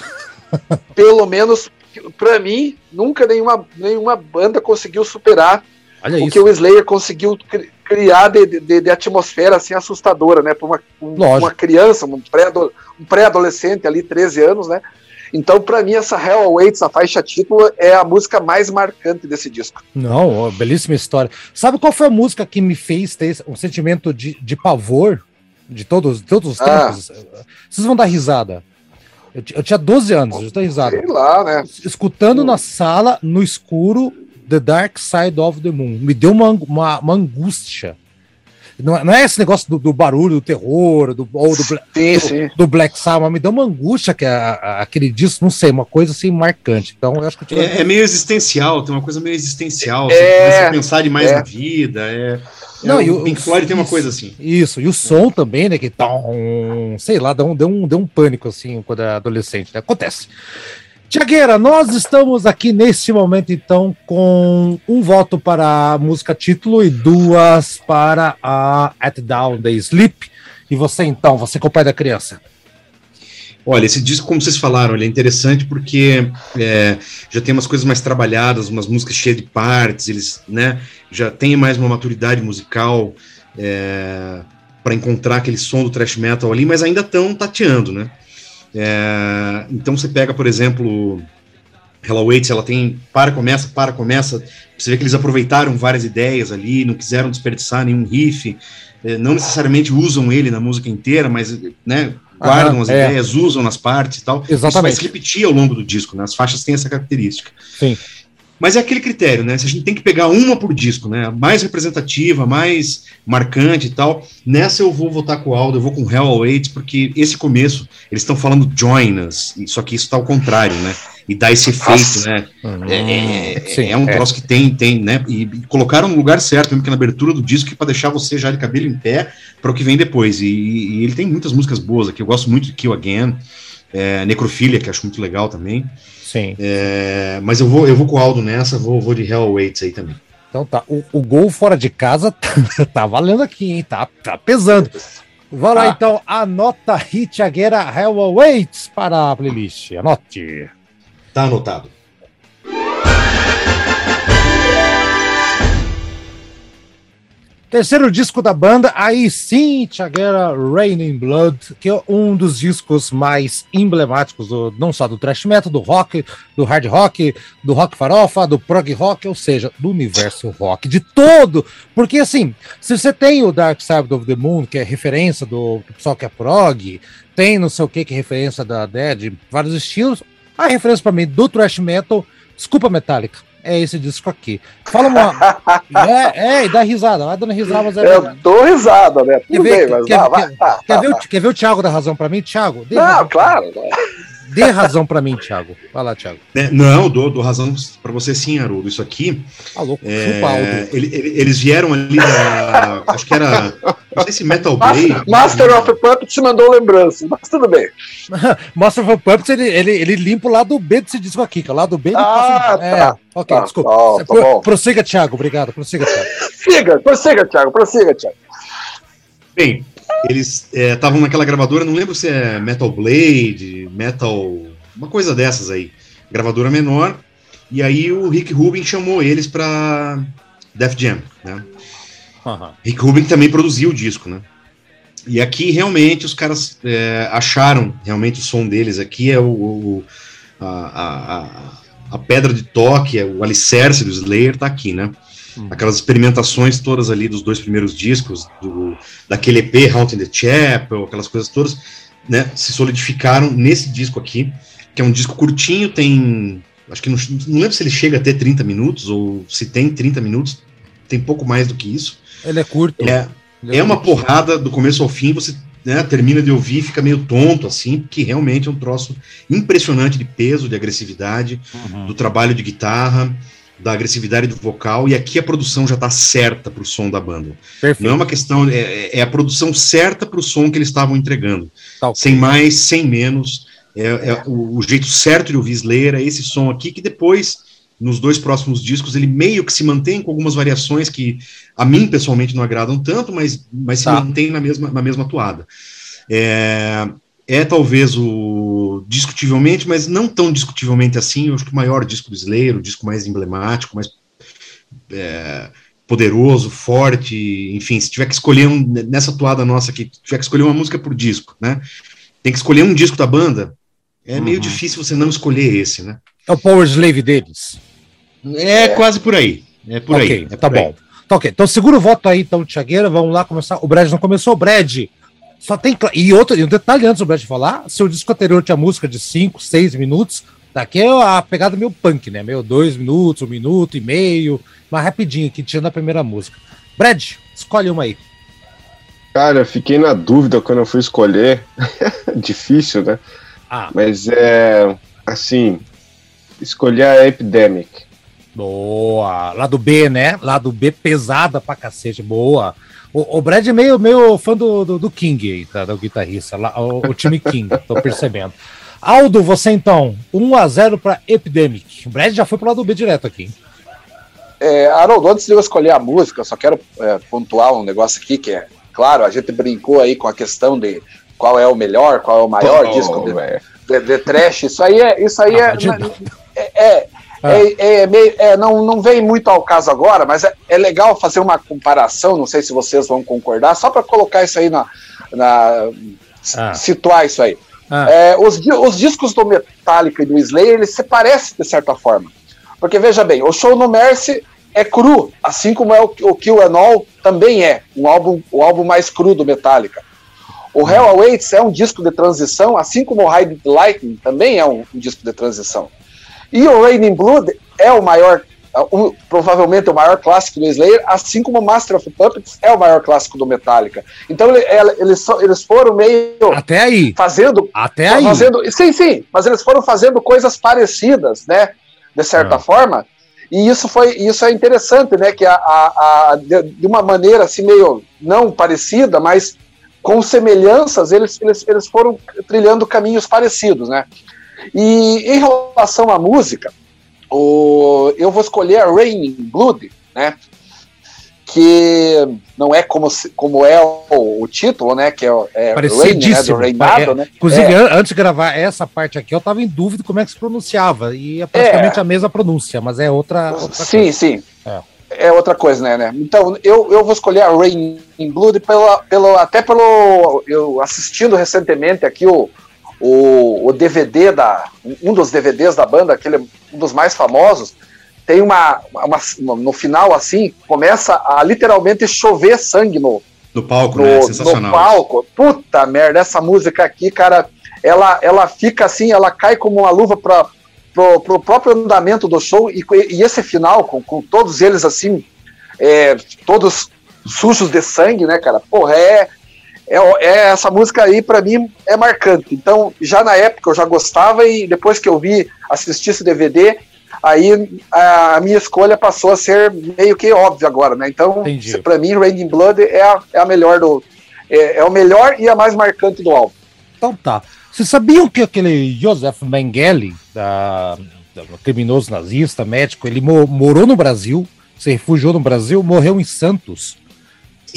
pelo menos pra mim, nunca nenhuma, nenhuma banda conseguiu superar Olha o isso. que o Slayer conseguiu criar de, de, de atmosfera assim assustadora, né? Para uma, um- uma criança, um pré-ado- um pré-adolescente ali, 13 anos, né? Então, pra mim, essa Hell Awaits, a faixa título, é a música mais marcante desse disco. Não, belíssima história. Sabe qual foi a música que me fez ter um sentimento de, de pavor de todos, de todos os Ah. tempos? Vocês vão dar risada. Eu, eu tinha 12 anos, eu estou risada. Sei lá, né? Escutando na sala, no escuro, The Dark Side of the Moon. Me deu uma, uma, uma angústia. Não, é- não é esse negócio do, do barulho, do terror, do, ou do, Sim, do- sim. do Black Sabbath, mas me deu uma angústia que a- a- aquele disco, não sei, uma coisa assim marcante. Então, eu acho que eu tive- É, é meio existencial, tem uma coisa meio existencial. É, você começa a pensar demais é. na vida. É, Não, é, e o Pink Floyd tem uma isso. coisa assim. Isso, e o som também, né? Que tá um, sei lá, deu um, deu um, deu um pânico assim quando era adolescente, né? Acontece. Tiagueira, nós estamos aqui neste momento, então, com um voto para a música título e duas para a At Down the Sleep. E você, então, você com o pai da criança. Olha, esse disco, como vocês falaram, ele é interessante porque é, já tem umas coisas mais trabalhadas, umas músicas cheias de partes, eles né, já têm mais uma maturidade musical para encontrar aquele som do thrash metal ali, mas ainda estão tateando, né? É, então você pega, por exemplo, Hell Awaits, ela tem para, começa, para, começa. Você vê que eles aproveitaram várias ideias ali, não quiseram desperdiçar nenhum riff, é, não necessariamente usam ele na música inteira, mas né, guardam as é. ideias, usam nas partes e tal. Isso vai Exatamente. se repetir ao longo do disco, né? As faixas têm essa característica. Sim. Mas é aquele critério, né? Se a gente tem que pegar uma por disco, né? Mais representativa, mais marcante e tal. Nessa eu vou votar com o Aldo, eu vou com Hell Awaits, porque esse começo, eles estão falando Join Us, e- só que isso tá ao contrário, né? E dá esse efeito, Nossa. né? É, é- Sim, é um troço que tem, tem, né? E, e colocaram no lugar certo, mesmo que na abertura do disco, para deixar você já de cabelo em pé para o que vem depois. E, e ele tem muitas músicas boas aqui. Eu gosto muito de Kill Again, é, Necrofilia, que acho muito legal também. Sim. É, mas eu vou, eu vou com o Aldo nessa, vou, vou de Hell Waits aí também. Então tá. O, o gol fora de casa tá, tá valendo aqui, hein? Tá, tá pesando. Vai lá Ah. então, anota Tiagueira Hell Awaits para a playlist. Anote. Tá anotado. Terceiro disco da banda, aí sim, Tiagueira Raining Blood, que é um dos discos mais emblemáticos, do, não só do thrash metal, do rock, do hard rock, do rock farofa, do prog rock, ou seja, do universo rock, de todo. Porque assim, se você tem o Dark Side of the Moon, que é referência do, do pessoal que é prog, tem não sei o que, que é referência da Dead, vários estilos, a referência para mim do thrash metal, desculpa Metallica, é esse disco aqui. Fala uma. é, é, e dá risada, vai dando risada, mas é Eu dou risada, né? Quer Tudo ver, bem, mas quer- vai. quer- tá, Quer tá, ver, o, tá. quer ver o Thiago dar razão pra mim? Thiago, Não, claro. Dê razão pra mim, Thiago. Vai lá, Thiago. É, não, dou, dou razão para você sim, Haroldo. Isso aqui, Tá louco, é, ele- ele- eles vieram ali da. acho que era. Não sei se Metal Blade. Master, Master of Puppets mandou lembrança, mas tudo bem. Mostra o Puppets, ele, ele, ele limpa o lado B desse disco aqui, que é o lado B ele Ah, passa- É, tá. ok, Tá desculpa. bom, tá Pro-. Prossiga, Thiago, obrigado. Prossiga, Thiago. Siga, prossiga, Thiago, prossiga, Thiago. Bem, eles estavam naquela gravadora, não lembro se é Metal Blade, Metal. uma coisa dessas aí. Gravadora menor. E aí o Rick Rubin chamou eles pra Def Jam, né? Rick Rubin também produziu o disco, né? E aqui realmente os caras é, acharam realmente o som deles aqui é o, o a, a, a, pedra de toque, é o alicerce do Slayer tá aqui, né? Hum. Aquelas experimentações todas ali dos dois primeiros discos, do, daquele EP Haunting the Chapel, aquelas coisas todas, né? Se solidificaram nesse disco aqui, que é um disco curtinho, tem. Acho que não, não lembro se ele chega até 30 minutos, ou se tem 30 minutos, tem pouco mais do que isso. Ele é curto. É, é uma porrada do começo ao fim, você né, termina de ouvir fica meio tonto, assim, porque realmente é um troço impressionante de peso, de agressividade, uhum. do trabalho de guitarra, da agressividade do vocal, e aqui a produção já está certa para o som da banda. Perfeito. Não é uma questão, é, é a produção certa para o som que eles estavam entregando. Tá okay. Sem mais, sem menos. É, é o, o, jeito certo de ouvir Slayer é esse som aqui, que depois nos dois próximos discos, ele meio que se mantém com algumas variações que a mim pessoalmente não agradam tanto, mas, mas tá. se mantém na mesma, na mesma toada. É, é talvez o discutivelmente, mas não tão discutivelmente assim, eu acho que o maior disco do Slayer, o disco mais emblemático, mais é, poderoso, forte, enfim, se tiver que escolher um, nessa toada nossa aqui, tiver que escolher uma música por disco, né? Tem que escolher um disco da banda, é uhum. meio difícil você não escolher esse, né? É o Power Slave deles. É, é. quase por aí. É por okay, aí. É tá bom. Aí. Tá ok. Então segura o voto aí, então, Tiagueira. Vamos lá começar. O Brad não começou. Brad. Só tem. E outro e um detalhe antes do Brad falar: seu disco anterior tinha música de 5, 6 minutos. Daqui é a pegada meio punk, né? Meio dois minutos, um minuto e meio. Mas rapidinho, que tinha na primeira música. Brad, escolhe uma aí. Cara, fiquei na dúvida quando eu fui escolher. Difícil, né? Ah. Mas é. Assim, escolher a Epidemic. Boa! Lá do B, né? Lá do B pesada pra cacete. Boa! O, o Brad é meio, meio fã do, do, do King aí, tá? Do guitarrista, lá, o, o time King, tô percebendo. Aldo, você então, 1x0 para Epidemic. O Brad já foi pro lado B direto aqui. É, Haroldo, antes de eu escolher a música, eu só quero é, pontuar um negócio aqui que é, claro, a gente brincou aí com a questão de qual é o melhor, qual é o maior oh, disco de, de, de, trash. Isso aí é, isso aí é, é, é, ah. É, é, meio, é, não, não vem muito ao caso agora, mas é, é legal fazer uma comparação, não sei se vocês vão concordar, só para colocar isso aí na. na ah. situar isso aí. Ah. É, os, os discos do Metallica e do Slayer, eles se parecem de certa forma. Porque veja bem, o show no Mercy é cru, assim como é o, o Kill and All também é, um álbum, o álbum mais cru do Metallica. O Hell Awaits é um disco de transição, assim como o Hide Lightning também é um, um disco de transição. E o Raining Blood é o maior, um, provavelmente o maior clássico do Slayer, assim como o Master of Puppets é o maior clássico do Metallica. Então eles, eles foram meio até aí fazendo até aí fazendo, sim sim, mas eles foram fazendo coisas parecidas, né? De certa ah. forma. E isso foi isso é interessante, né? Que a, a, a de, de, uma maneira assim meio não parecida, mas com semelhanças, eles, eles, eles foram trilhando caminhos parecidos, né? E em relação à música, o, eu vou escolher a Raining Blood, né? Que não é como, como é o, o título, né? Que é, é Rain, né, do reinado, é, né? Inclusive, é. antes de gravar essa parte aqui, eu estava em dúvida como é que se pronunciava. E é praticamente é. a mesma pronúncia, mas é outra. outra sim, coisa. sim. É. é. outra coisa, né, né? Então, eu, eu vou escolher a Rain in Blood pela, pelo, até pelo. Eu assistindo recentemente aqui o o, o DVD da. Um dos DVDs da banda, aquele um dos mais famosos, tem uma, uma, no final assim, começa a literalmente chover sangue no, no palco, no, né? Sensacional. No palco. Puta merda, essa música aqui, cara, ela, ela fica assim, ela cai como uma luva para pro, pro próprio andamento do show e, e esse final, com, com todos eles assim, é, todos sujos de sangue, né, cara? Porra, é, é, é essa música aí para mim é marcante. Então, já na época eu já gostava e depois que eu vi, assisti esse DVD, aí a, a minha escolha passou a ser meio que óbvia agora, né? Então, para mim, Raining Blood é a, é a melhor do é, é, o melhor e a mais marcante do álbum. Então tá. Vocês sabiam que aquele Joseph Mengele, da, da criminoso nazista, médico, ele mo morou no Brasil, se refugiou no Brasil, morreu em Santos.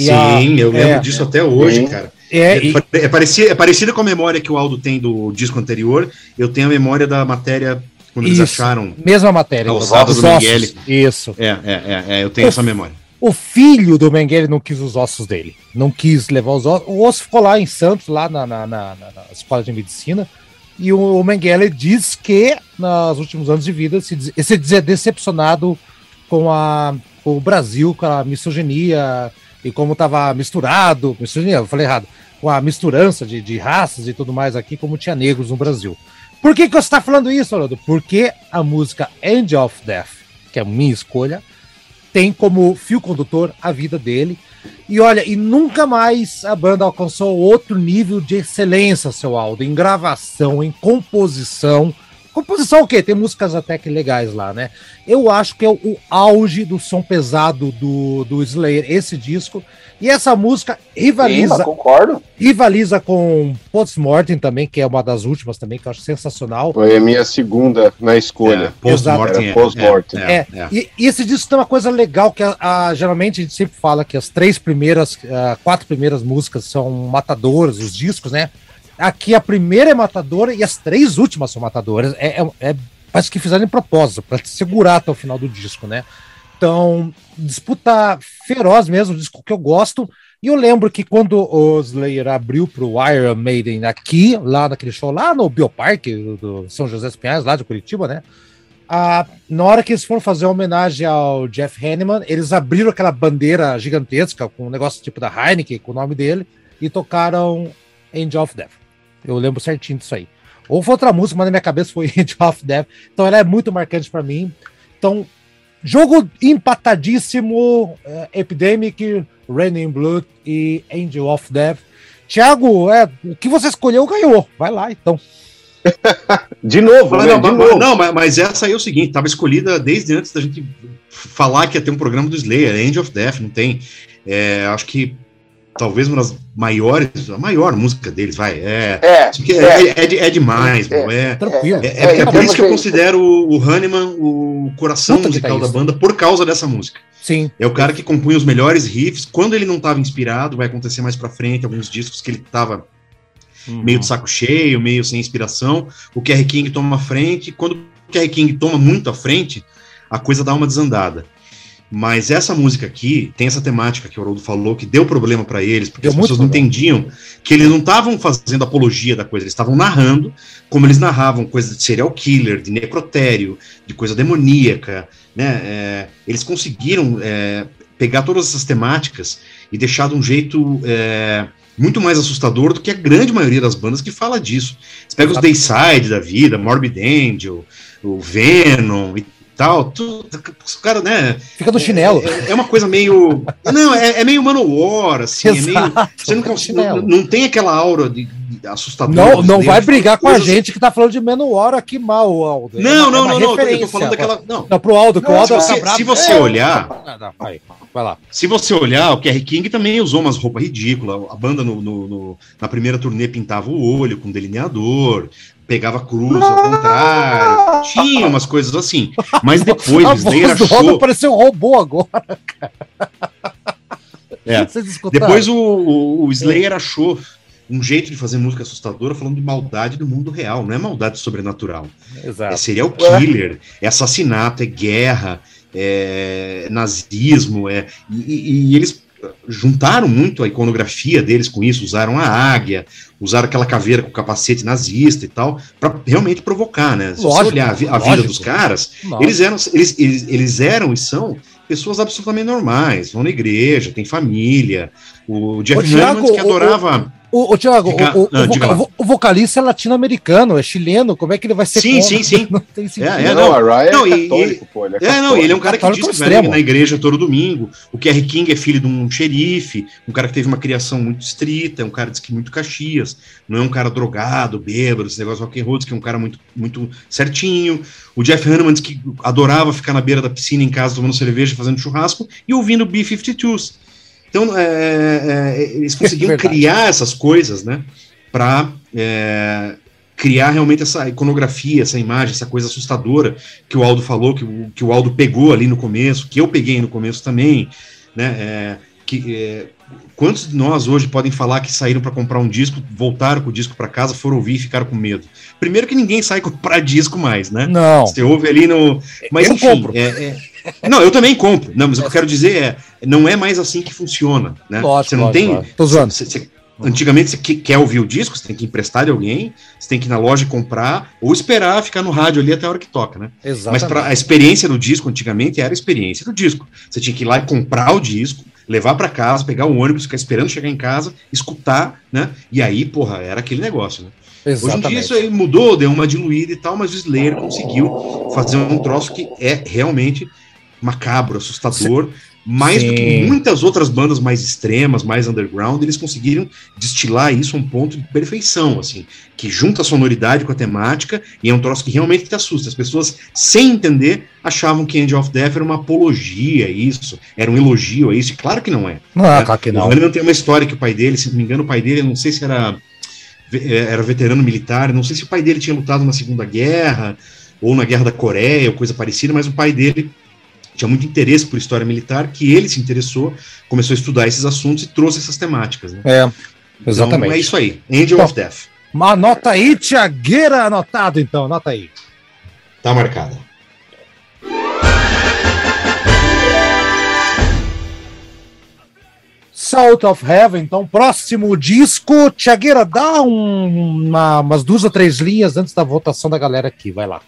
Sim, a, eu lembro é, disso até hoje, cara. É, é, e... é, parecida, é parecida com a memória que o Aldo tem do disco anterior. Eu tenho a memória da matéria quando Isso, eles acharam. Mesma matéria. Os do Miguel. Isso. É, é, é, é, eu tenho essa memória. O filho do Mengele não quis os ossos dele, não quis levar os ossos. O osso ficou lá em Santos, lá na, na, na, na escola de medicina. E o Mengele diz que, nos últimos anos de vida, se, se dizia decepcionado com, a, com o Brasil, com a misoginia e como estava misturado. Eu falei errado. Com a misturança de, de raças e tudo mais aqui, como tinha negros no Brasil. Por que, que você está falando isso, Haroldo? Porque a música End of Death, que é a minha escolha, tem como fio condutor a vida dele. E olha, e nunca mais a banda alcançou outro nível de excelência, seu Aldo, em gravação, em composição. Composição o quê? Tem músicas até que legais lá, né? Eu acho que é o, auge do som pesado do, do Slayer, esse disco. E essa música rivaliza. Sim, concordo. Rivaliza com Postmortem também, que é uma das últimas também, que eu acho sensacional. Foi a minha segunda na escolha. É, Postmortem. Post é, é, é, E, e, esse disco tem uma coisa legal que a, a, geralmente a gente sempre fala que as três primeiras, a, quatro primeiras músicas são matadoras, os discos, né? Aqui a primeira é matadora e as três últimas são matadoras. É, é, é parece que fizeram em propósito, para te segurar até o final do disco, né? Então, disputa feroz mesmo, disco que eu gosto. E eu lembro que quando o Slayer abriu para o Iron Maiden aqui, lá naquele show, lá no Bioparque do, São José dos Pinhais, lá de Curitiba, né? Ah, na hora que eles foram fazer a homenagem ao Jeff Hanneman, eles abriram aquela bandeira gigantesca com um negócio tipo da Heineken, com o nome dele, e tocaram Angel of Death. Eu lembro certinho disso aí. Ou foi outra música, mas na minha cabeça foi Angel of Death. Então ela é muito marcante para mim. Então Jogo empatadíssimo, uh, Epidemic, Raining Blood e Angel of Death. Thiago, é, o que você escolheu ganhou. Vai lá, então. de novo, né? não, de novo. Não, mas, mas, essa aí é o seguinte, estava escolhida desde antes da gente falar que ia ter um programa do Slayer, Angel of Death, não tem. É, acho que talvez uma das maiores, a maior música deles, vai. É, é, é, é, é demais, é, é, tranquilo. É, é, por isso que eu considero o Hanneman o coração Puta musical tá da banda, por causa dessa música. Sim. É o cara que compunha os melhores riffs. Quando ele não estava inspirado, vai acontecer mais pra frente, alguns discos que ele estava uhum. meio de saco cheio, meio sem inspiração. O Kerry King toma a frente. Quando o Kerry King toma muito à frente, a coisa dá uma desandada. Mas essa música aqui tem essa temática que o Haroldo falou, que deu problema para eles, porque deu as pessoas não entendiam que eles não estavam fazendo apologia da coisa, eles estavam narrando como eles narravam coisa de serial killer, de necrotério, de coisa demoníaca, né? É, eles conseguiram é, pegar todas essas temáticas e deixar de um jeito é, muito mais assustador do que a grande maioria das bandas que fala disso. Você pega os Dayside da vida, Morbid Angel, o Venom e tal, tu, os caras, né? Fica do chinelo. É, é, uma coisa meio. Não, é, é meio Manowar, assim. Exato, é meio, você não, consegue, não, não, tem aquela aura de, de assustadora. Não, não vai brigar com coisas... a gente que tá falando de Manowar aqui mal, Aldo. Não, é não, não, não, eu tô falando daquela. Não, não pro Aldo, que o Aldo se, se você olhar. Vai, vai lá. Se você olhar, o Kerry King também usou umas roupas ridículas. A banda no, no, no, na primeira turnê pintava o olho com delineador pegava cruz ao contrário. Tinha umas coisas assim. Mas depois o Slayer achou. pareceu um robô agora, cara. É. Depois o, o, o Slayer achou um jeito de fazer música assustadora falando de maldade do mundo real, não é maldade sobrenatural. Exato. É serial killer, é assassinato, é guerra, é nazismo, é, e, e eles juntaram muito a iconografia deles com isso, usaram a águia, usaram aquela caveira com capacete nazista e tal, para realmente provocar, né? Se lógico, você olhar a, vi a vida dos caras, eles eram, eles, eles, eles eram e são pessoas absolutamente normais, vão na igreja, tem família. O Jeff Herman que adorava. O, o Tiago, Fica... o, o, ah, voca, o, vocalista é latino-americano, é chileno, como é que ele vai ser Sim, sim, sim. Não tem sentido. É, é, não, a Ryan não, é católico, pô, ele é, é não, ele é um cara que diz que vai na igreja todo domingo. O Kerry King é filho de um xerife, um cara que teve uma criação muito estrita, é um cara diz que muito caxias, não é um cara drogado, bêbado, esse negócio rock and roll, que é um cara muito, muito certinho. O Jeff Hanneman diz que adorava ficar na beira da piscina em casa tomando cerveja, fazendo churrasco e ouvindo B-52s. Então, é, é, é eles conseguiam criar essas coisas, né, para é, criar realmente essa iconografia, essa imagem, essa coisa assustadora que o Aldo falou, que o, que o Aldo pegou ali no começo, que eu peguei no começo também, né, é, que, é, quantos de nós hoje podem falar que saíram para comprar um disco, voltaram com o disco para casa, foram ouvir e ficaram com medo? Primeiro que ninguém sai comprar disco mais, né? Não. Você ouve ali no. Mas Eu enfim, compro. é- é- Não, eu também compro. Não, mas o que eu quero dizer é, não é mais assim que funciona, né? Lógico, você não lógico, tem. lógico. Tô zoando. você- você- antigamente você que- quer ouvir o disco, você tem que emprestar de alguém, você tem que ir na loja comprar ou esperar ficar no rádio ali até a hora que toca, né? Mas Exatamente. pra, a experiência do disco antigamente era a experiência do disco. Você tinha que ir lá e comprar o disco, levar para casa, pegar o ônibus, ficar esperando chegar em casa, escutar, né? E aí, porra, era aquele negócio, né? Hoje em dia Exatamente. isso aí mudou, deu uma diluída e tal, mas o Slayer conseguiu fazer um troço que é realmente macabro, assustador. Mais do que Sim. muitas outras bandas mais extremas, mais underground, eles conseguiram destilar isso a um ponto de perfeição, assim, que junta a sonoridade com a temática e é um troço que realmente te assusta. As pessoas, sem entender, achavam que Angel of Death era uma apologia a isso, era um elogio a isso, e claro que não é. Não, né? claro que não. Hanneman tem uma história que o pai dele, se não me engano, o pai dele, não sei se era, eh, era veterano militar, não sei se o pai dele tinha lutado na Segunda Guerra ou na Guerra da Coreia ou coisa parecida, mas o pai dele tinha muito interesse por história militar, que ele se interessou, começou a estudar esses assuntos e trouxe essas temáticas. Né? É, exatamente. Então é isso aí, Angel Bom. of Death. Mas anota aí, Tiagueira, anotado então, anota aí. Tá marcada. Salt of Heaven, então, próximo disco. Tiagueira, dá um- uma- umas duas ou três linhas antes da votação da galera aqui, vai lá.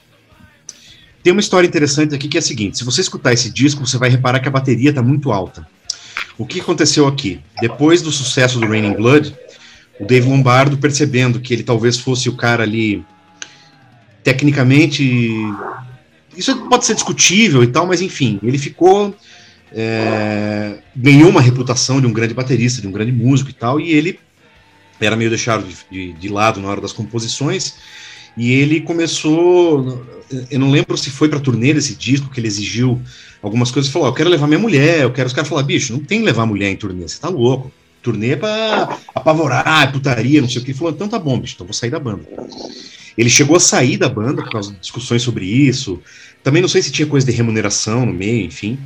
Tem uma história interessante aqui que é a seguinte: se você escutar esse disco, você vai reparar que a bateria está muito alta. O que aconteceu aqui? Depois do sucesso do Raining Blood, o Dave Lombardo, percebendo que ele talvez fosse o cara ali, tecnicamente. Isso pode ser discutível e tal, mas enfim, ele ficou. é, ganhou uma reputação de um grande baterista, de um grande músico e tal, e ele era meio deixado de, de- de lado na hora das composições. E ele começou. Eu não lembro se foi pra turnê desse disco que ele exigiu algumas coisas. Falou: "Ó, Eu quero levar minha mulher. Eu quero. Os caras falaram: Bicho, não tem que levar mulher em turnê. Você tá louco. Turnê é pra apavorar, é putaria, não sei o que. Ele falou: Então tá bom, bicho, então vou sair da banda. Ele chegou a sair da banda por causa de discussões sobre isso. Também não sei se tinha coisa de remuneração no meio, enfim.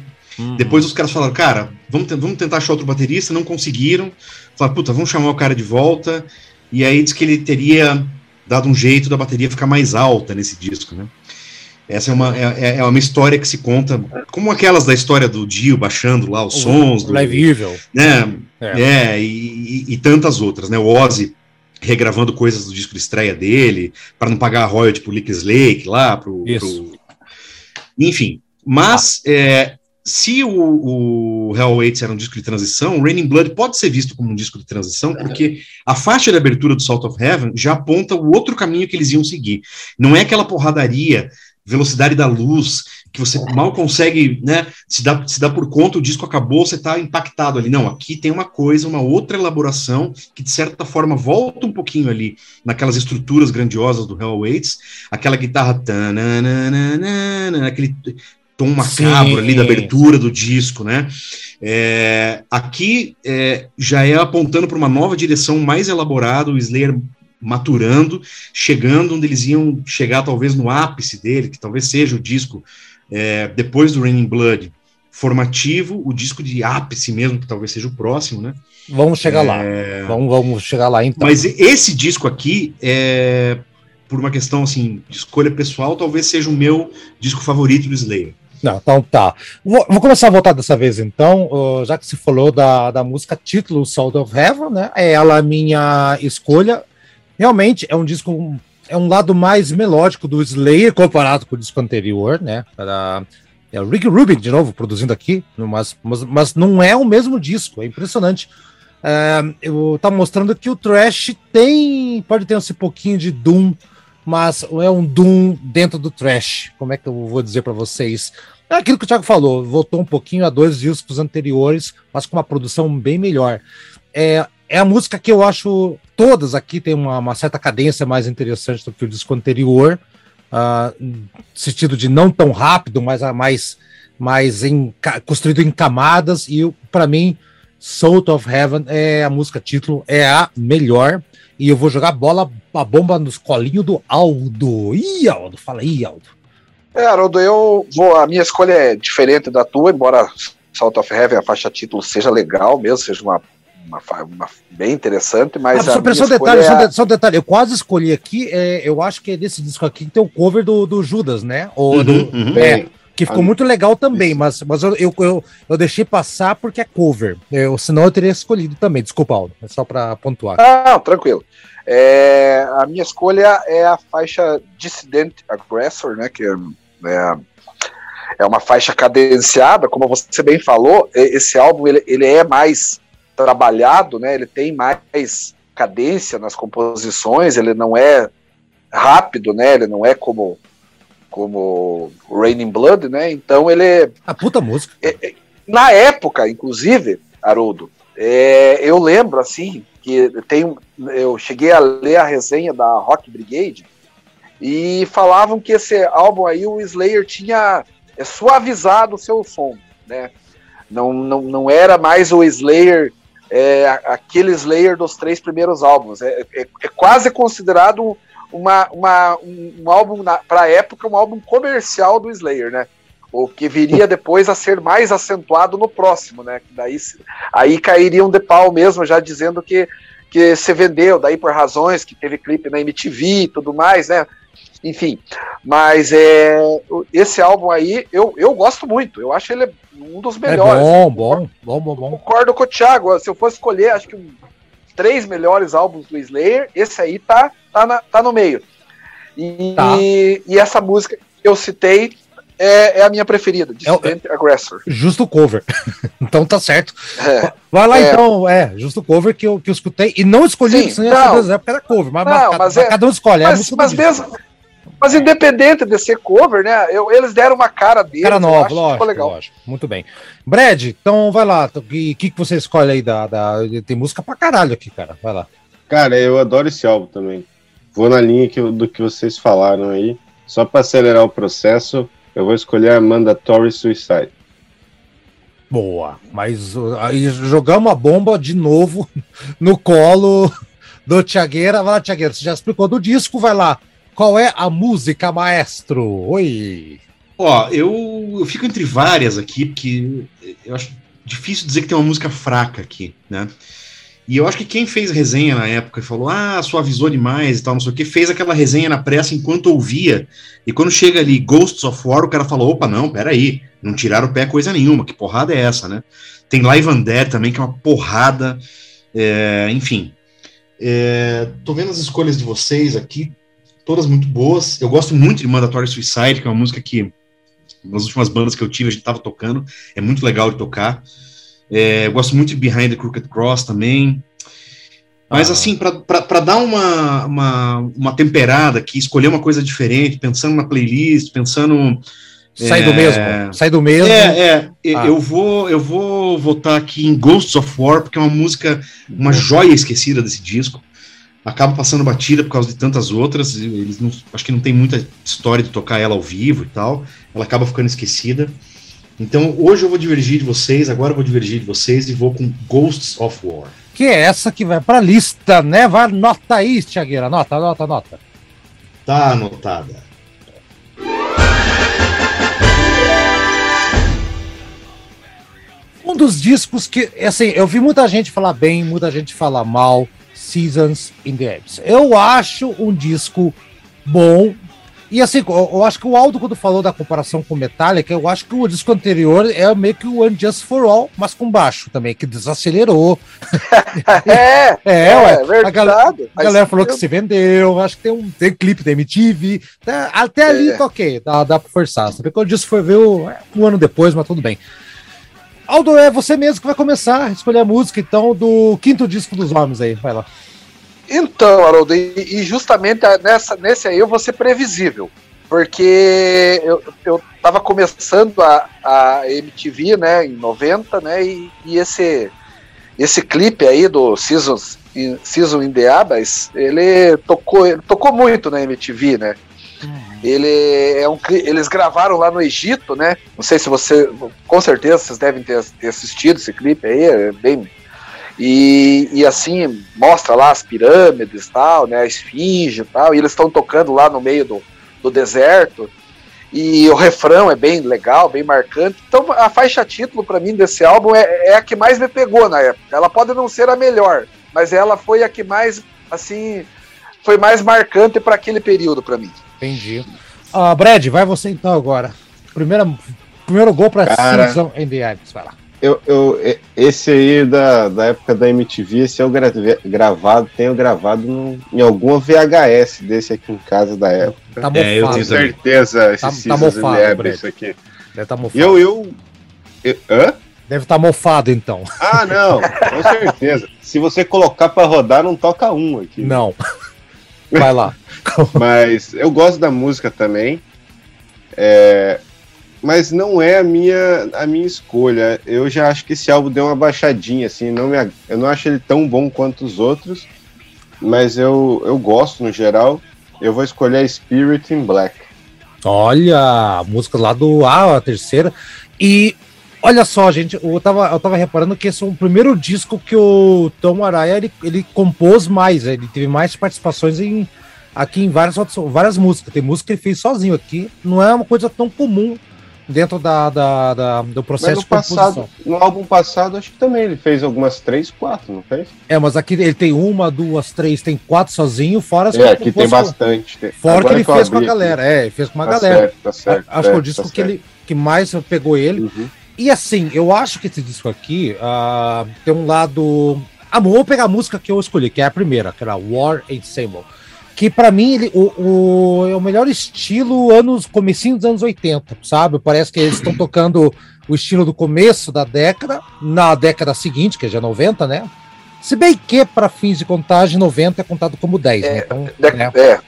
Depois os caras falaram, cara, vamos, vamos tentar achar outro baterista, não conseguiram. Falaram, puta, vamos chamar o cara de volta. E aí diz que ele teria dado um jeito da bateria ficar mais alta nesse disco, né? Essa é uma, é, é uma história que se conta, como aquelas da história do Dio baixando lá os sons, do, Live Evil. né? É. É, e, e- e tantas outras, né? O Ozzy regravando coisas do disco de estreia dele, para não pagar a royalty pro Lick Slake lá, pro, Isso. pro- Enfim, mas é, se o, o Hell Waits era um disco de transição, o Raining Blood pode ser visto como um disco de transição, porque a faixa de abertura do Salt of Heaven já aponta o outro caminho que eles iam seguir. Não é aquela porradaria, velocidade da luz, que você mal consegue, né, se dá, se dá por conta, o disco acabou, você está impactado ali. Não, aqui tem uma coisa, uma outra elaboração, que de certa forma volta um pouquinho ali naquelas estruturas grandiosas do Hell Waits, aquela guitarra, tananana, aquele tom macabro Sim. ali da abertura do disco, né? É, aqui é, já é apontando para uma nova direção mais elaborada, o Slayer maturando, chegando onde eles iam chegar talvez no ápice dele, que talvez seja o disco é, depois do Raining Blood formativo, o disco de ápice mesmo, que talvez seja o próximo, né? Vamos chegar lá. É, Vamos, vamos chegar lá então. mas esse disco aqui, é, por uma questão assim de escolha pessoal, talvez seja o meu disco favorito do Slayer. Não, então tá. Vou, vou começar a voltar dessa vez, então, ó, já que se falou da, da música título Salt of Heaven, né? É ela a minha escolha. Realmente é um disco, é um lado mais melódico do Slayer comparado com o disco anterior, né? Era, é o Rick Rubin, de novo, produzindo aqui, mas, mas, mas não é o mesmo disco, é impressionante. É, eu mostrando que o Trash tem, pode ter esse pouquinho de Doom, mas é um Doom dentro do Trash. Como é que eu vou dizer para vocês? É aquilo que o Thiago falou, voltou um pouquinho a dois discos anteriores, mas com uma produção bem melhor. É, é a música que eu acho, todas aqui tem uma, uma certa cadência mais interessante do que o disco anterior, ah, no sentido de não tão rápido, mas a mais, mais em, construído em camadas, e para mim, Salt of Heaven é a música título, é a melhor, e eu vou jogar bola, a bomba nos colinhos do Aldo. Ih, Aldo, fala aí, Aldo. É, Haroldo, eu vou. A minha escolha é diferente da tua, embora Salt of Heaven, a faixa título, seja legal mesmo, seja uma uma, uma bem interessante, mas. Ah, só, só, detalhe, é... só, só detalhe, eu quase escolhi aqui, é, eu acho que é desse disco aqui que tem o cover do, do Judas, né? Ou uhum, do, uhum. É, que ficou muito legal também, mas, mas eu, eu, eu, eu, deixei passar porque é cover. Eu, senão eu teria escolhido também, desculpa, Aldo, é só para pontuar. Ah, tranquilo. É, a minha escolha é a faixa Dissident Aggressor, né? Que é, é, é uma faixa cadenciada, como você bem falou, esse álbum ele, ele é mais trabalhado, né? Ele tem mais cadência nas composições, ele não é rápido, né? Ele não é como como Raining Blood, né? Então ele a puta música. É, é, na época, inclusive, Haroldo, é, eu lembro assim que tem eu cheguei a ler a resenha da Rock Brigade e falavam que esse álbum aí o Slayer tinha é, suavizado o seu som, né? Não, não, não era mais o Slayer é, aquele Slayer dos três primeiros álbuns. É, é, é quase considerado uma, uma, um, um álbum, para a época, um álbum comercial do Slayer, né? O que viria depois a ser mais acentuado no próximo, né? Daí, aí cairiam de pau mesmo, já dizendo que, que se vendeu, daí por razões que teve clipe na MTV e tudo mais, né? Enfim, mas é, esse álbum aí eu, eu gosto muito, eu acho ele um dos é melhores. É bom, bom, bom, bom, bom. Concordo com o Thiago, se eu fosse escolher, acho que um, três melhores álbuns do Slayer, esse aí tá, tá, na, tá no meio. E, tá. e essa música que eu citei é, é, a minha preferida, Dissident é, Aggressor. Justo cover. então tá certo. É, Vai lá é. então, é, justo cover que eu, que eu escutei. E não escolhi Sim, não, porque era cover, mas, não, mas, mas é, cada um escolhe. É mas, mas mesmo, mas independente de ser cover, né? Eu, eles deram uma cara deles. Cara nova, lógico, legal. lógico. Muito bem. Brad, então vai lá. O que, que você escolhe aí da, da. Tem música pra caralho aqui, cara. Vai lá. Cara, eu adoro esse álbum também. Vou na linha que, do que vocês falaram aí. Só para acelerar o processo, eu vou escolher a Mandatory Suicide. Boa, mas uh, aí jogamos a bomba de novo no colo do Tiagueira. Vai lá, Tiagueira, você já explicou do disco, vai lá. Qual é a música, maestro? Oi! Ó, eu, eu fico entre várias aqui, porque eu acho difícil dizer que tem uma música fraca aqui, né? E eu acho que quem fez resenha na época e falou, ah, suavizou demais e tal, não sei o que, fez aquela resenha na pressa enquanto ouvia. E quando chega ali Ghosts of War, o cara falou, opa, não, peraí, não tiraram o pé coisa nenhuma, que porrada é essa, né? Tem Live and Dead também, que é uma porrada, é, enfim. É, tô vendo as escolhas de vocês aqui, todas muito boas. Eu gosto muito de Mandatory Suicide, que é uma música que nas últimas bandas que eu tive a gente estava tocando, é muito legal de tocar. É, eu gosto muito de Behind the Crooked Cross também. Mas, ah. assim, para dar uma, uma, uma temperada aqui, escolher uma coisa diferente, pensando na playlist, pensando. Sai é, do mesmo. Sai do mesmo. É, é ah. eu, vou, eu vou votar aqui em Ghosts of War, porque é uma música, uma joia esquecida desse disco acaba passando batida por causa de tantas outras. Eles não, acho que não tem muita história de tocar ela ao vivo e tal. Ela acaba ficando esquecida. Então hoje eu vou divergir de vocês, agora eu vou divergir de vocês e vou com Ghosts of War. Que é essa que vai pra lista, né? Vai, nota aí, Tiagueira. Nota, nota, nota. Tá anotada. Um dos discos que, assim, eu vi muita gente falar bem, muita gente falar mal. Seasons in the Abyss. Eu acho um disco bom. E assim, eu, acho que o Aldo, quando falou da comparação com Metallica, eu acho que o disco anterior é meio que o Unjust for All, mas com baixo também, que desacelerou. é, é, ué, é verdade. A galera, a galera falou que se vendeu, acho que tem um tem clipe da MTV. Tá, até ali é. tá ok, dá, dá pra forçar. Sabe que o disco foi ver é, um ano depois, mas tudo bem. Aldo, é você mesmo que vai começar a escolher a música, então, do quinto disco dos homens aí. Vai lá. Então, Haroldo, e, justamente nessa, nesse aí eu vou ser previsível. Porque eu, eu tava começando a, a MTV, né, em 90, né, e, e esse, esse clipe aí do Seasons, Season in the Abyss, ele tocou, ele tocou muito na MTV, né? Ele é um, eles gravaram lá no Egito, né? Não sei se você, com certeza vocês devem ter, ter assistido esse clipe aí, é bem e, e assim mostra lá as pirâmides, tal, né? A esfinge, tal. E eles estão tocando lá no meio do, do deserto. e o refrão é bem legal, bem marcante. Então a faixa título para mim desse álbum é, é, a que mais me pegou na época. Ela pode não ser a melhor, mas ela foi a que mais assim foi mais marcante para aquele período para mim. Entendi. Uh, Brad, vai você então agora. Primeira, primeiro gol para Season in the Ives, vai lá. Eu, eu, esse aí da, da época da MTV, esse eu gravei, gravado, tenho gravado no, em alguma VHS desse aqui em casa da época. Tá mofado. É, eu tenho certeza, esse tá, tá mofado, isso aqui. Deve estar tá mofado. Eu, eu, eu, hã? Deve estar tá mofado, então. Ah, não, com certeza. Se você colocar para rodar, não toca um aqui. Não. Vai lá. Mas eu gosto da música também. É, mas não é a minha, a minha escolha. Eu já acho que esse álbum deu uma baixadinha, assim, não me, eu não acho ele tão bom quanto os outros, mas eu, eu gosto no geral. Eu vou escolher Spirit in Black. Olha, música lá do A, a terceira. E olha só, gente, eu tava, eu tava reparando que esse é o primeiro disco que o Tom Araya ele, ele compôs mais, ele teve mais participações em, aqui em várias, várias músicas. Tem música que ele fez sozinho aqui, não é uma coisa tão comum dentro da, da, da do processo de composição. Passado, no álbum passado, acho que também ele fez algumas três, quatro, não fez? É, mas aqui ele tem uma, duas, três, tem quatro sozinho, fora as É, aqui tem bastante. Tem. Fora Agora que ele que fez com a galera, aqui. é, ele fez com uma tá galera. Certo, tá certo, acho que é o disco tá que, ele, que mais pegou ele. Uhum. E assim, eu acho que esse disco aqui uh, tem um lado. Ah, vou pegar a música que eu escolhi, que é a primeira, que era War Ensemble que para mim ele, o, o, é o melhor estilo anos comecinho dos anos 80, sabe? Parece que eles estão tocando o estilo do começo da década, na década seguinte, que é já 90, né? Se bem que, para fins de contagem, 90 é contado como 10, né? é, né? Então, né? é.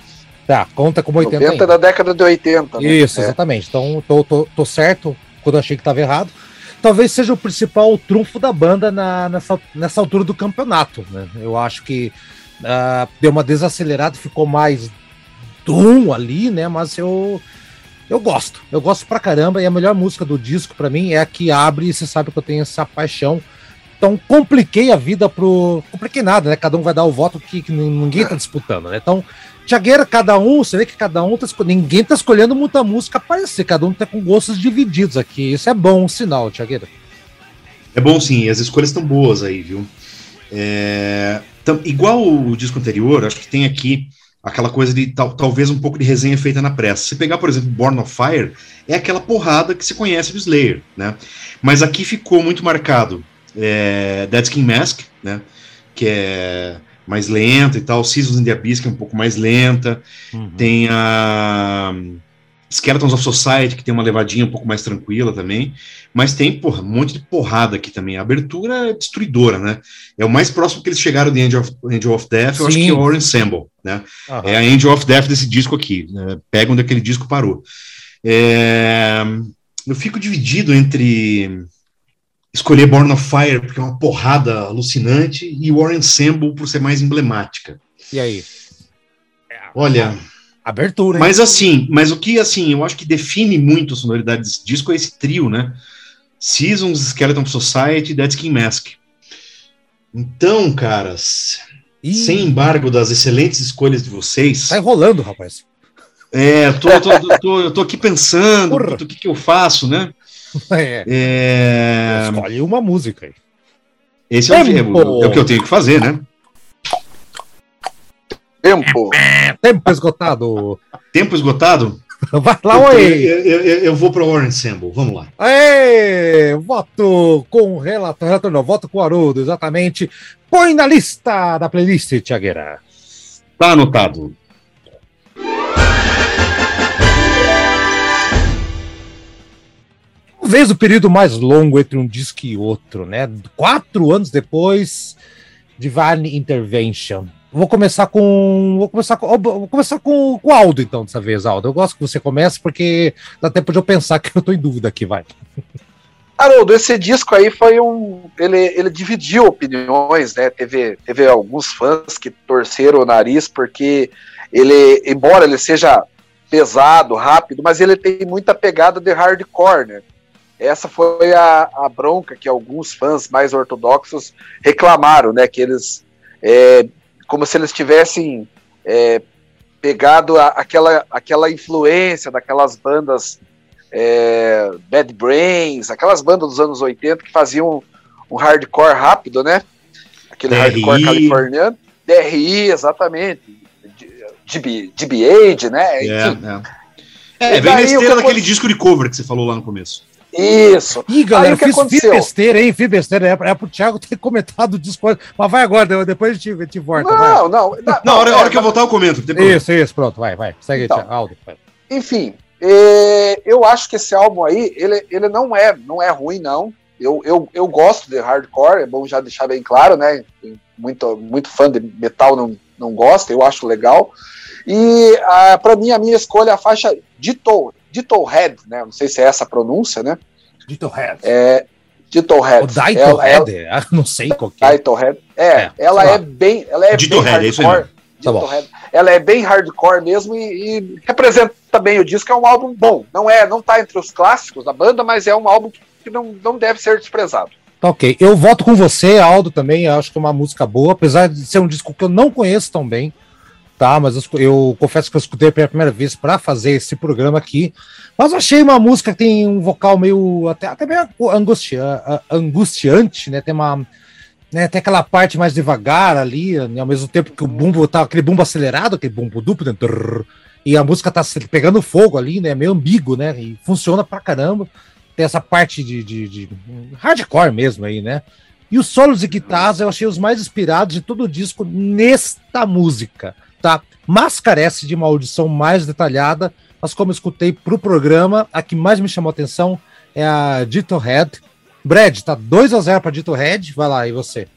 Tá, conta como 80. 90 é da década de 80. Né? Isso, é. exatamente. Então, tô, tô, tô certo quando eu achei que estava errado. Talvez seja o principal trunfo da banda na, nessa, nessa altura do campeonato. Né? Eu acho que Uh, deu uma desacelerada, ficou mais Doom ali, né? Mas eu eu gosto, eu gosto pra caramba. E a melhor música do disco para mim é a que abre. E você sabe que eu tenho essa paixão. Então compliquei a vida pro. Compliquei nada, né? Cada um vai dar o voto que, que ninguém tá disputando, né? Então, Tiagueira, cada um, você vê que cada um tá. Ninguém tá escolhendo muita música aparecer, cada um tá com gostos divididos aqui. Isso é bom um sinal, Tiagueira. É bom sim, as escolhas estão boas aí, viu? É, igual o disco anterior, acho que tem aqui aquela coisa de tal, talvez um pouco de resenha feita na pressa. Se pegar, por exemplo, Born of Fire, é aquela porrada que se conhece do Slayer, né? Mas aqui ficou muito marcado é, Dead Skin Mask, né? Que é mais lenta e tal, Seasons in the Abyss, que é um pouco mais lenta, uhum. tem a Skeletons of Society, que tem uma levadinha um pouco mais tranquila também, mas tem, porra, um monte de porrada aqui também. A abertura é destruidora, né? É o mais próximo que eles chegaram de Angel of, Angel of Death, Sim. eu acho que é o Ensemble, né? Uhum. É a Angel of Death desse disco aqui, né? pega onde aquele disco parou. É... Eu fico dividido entre escolher Born of Fire, porque é uma porrada alucinante, e Warren Ensemble por ser mais emblemática. E aí? Olha... Abertura. Hein? Mas assim, mas o que assim, eu acho que define muito a sonoridade desse disco é esse trio, né? Seasons, Skeleton Society Dead Skin Mask. Então, caras, Ih. sem embargo das excelentes escolhas de vocês. Tá enrolando, rapaz. É, tô, tô, tô, tô, eu tô aqui pensando o que, que eu faço, né? É. é... Escolhe uma música aí. Esse é o, é o que eu tenho que fazer, né? Tempo. Tempo esgotado. Tempo esgotado? Vai lá, oi. Eu, eu, eu, vou para o Warren Ensemble, vamos lá. Aê, voto com relator, relator não, voto com o Haroldo, exatamente. Põe na lista da playlist, Tiagueira. Tá anotado. Talvez o período mais longo entre um disco e outro, né? Quatro anos depois, Divine Intervention. Vou começar com. Vou começar com. Vou começar com, o Aldo, então, dessa vez, Aldo. Eu gosto que você comece, porque dá tempo de eu pensar que eu tô em dúvida aqui, vai. Haroldo, esse disco aí foi um. Ele, ele dividiu opiniões, né? Teve, teve alguns fãs que torceram o nariz, porque ele, embora ele seja pesado, rápido, mas ele tem muita pegada de hardcore, né? Essa foi a, a bronca que alguns fãs mais ortodoxos reclamaram, né? Que eles é, como se eles tivessem é, pegado a, aquela, aquela influência daquelas bandas é, Bad Brains, aquelas bandas dos anos 80 que faziam um hardcore rápido, né? Aquele DRI. hardcore californiano. DRI, exatamente. DB, DB8, né? É, Enfim, é. É, vem na daí, daquele disco de cover que você falou lá no começo. Isso. Ih, galera, Aí o que fiz, fiz aconteceu? besteira, hein? Fiz besteira. É, é pro Thiago ter comentado o Discord. Mas vai agora, depois a gente, a gente volta. Não, não. não, Na hora, a é, hora que eu voltar, eu comento. Isso, isso, pronto, vai, vai. Segue Então. Thiago. Aldo. Enfim, é, eu acho que esse álbum aí, ele, ele não é não é ruim, não. Eu, eu, eu gosto de hardcore, é bom já deixar bem claro, né? Muito, muito fã de metal não, não gosta, eu acho legal. E ah, para mim, a minha escolha é a faixa Ditto, Ditto Head, né? Não sei se é essa a pronúncia, né? Dito Head. É, Ditto Head. O Daito Ela-? Ah, não sei qual que é. Ditto Head. É, É, ela é bem, ela é bem Head, é isso aí hardcore. Tá bom. Ela é bem hardcore mesmo e, e representa bem o disco. É um álbum bom. Não é, não tá entre os clássicos da banda, mas é um álbum que não, não deve ser desprezado. Tá ok. Eu voto com você, Aldo, também. Eu acho que é uma música boa, apesar de ser um disco que eu não conheço tão bem. Tá, mas eu, eu confesso que eu escutei pela primeira vez para fazer esse programa aqui. Mas achei uma música que tem um vocal meio. até, até meio angustia, angustiante, né? Tem uma. Né, tem aquela parte mais devagar ali, né, ao mesmo tempo que o bumbo tá aquele bumbo acelerado, aquele bumbo duplo, né, e a música tá pegando fogo ali, né? Meio ambíguo, né? E funciona pra caramba tem essa parte de, de- de hardcore mesmo aí, né? E os solos de guitarras eu achei os mais inspirados de todo o disco nesta música, tá? Mas carece de uma audição mais detalhada, mas como escutei pro programa, a que mais me chamou a atenção é a Dito Head. Brad, tá 2 a 0 para Dito Head, vai lá, e você?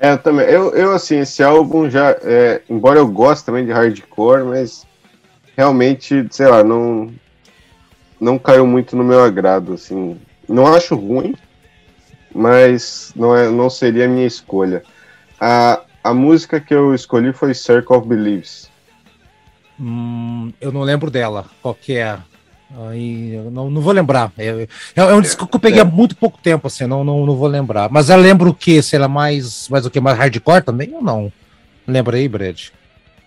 É, eu também. Eu, eu, assim, esse álbum já. é, embora eu goste também de hardcore, mas realmente, sei lá, não. Não caiu muito no meu agrado, assim. Não acho ruim, mas não, é, não seria a minha escolha. A, a música que eu escolhi foi Circle of Beliefs. Hum, eu não lembro dela, qual que é. Aí, não, não vou lembrar. É, é- é um disco que eu peguei há muito pouco tempo, assim, não, não, não vou lembrar. Mas eu lembro o que? Se ela é mais, mais o que? Mais hardcore também ou não? Lembra aí, Brad?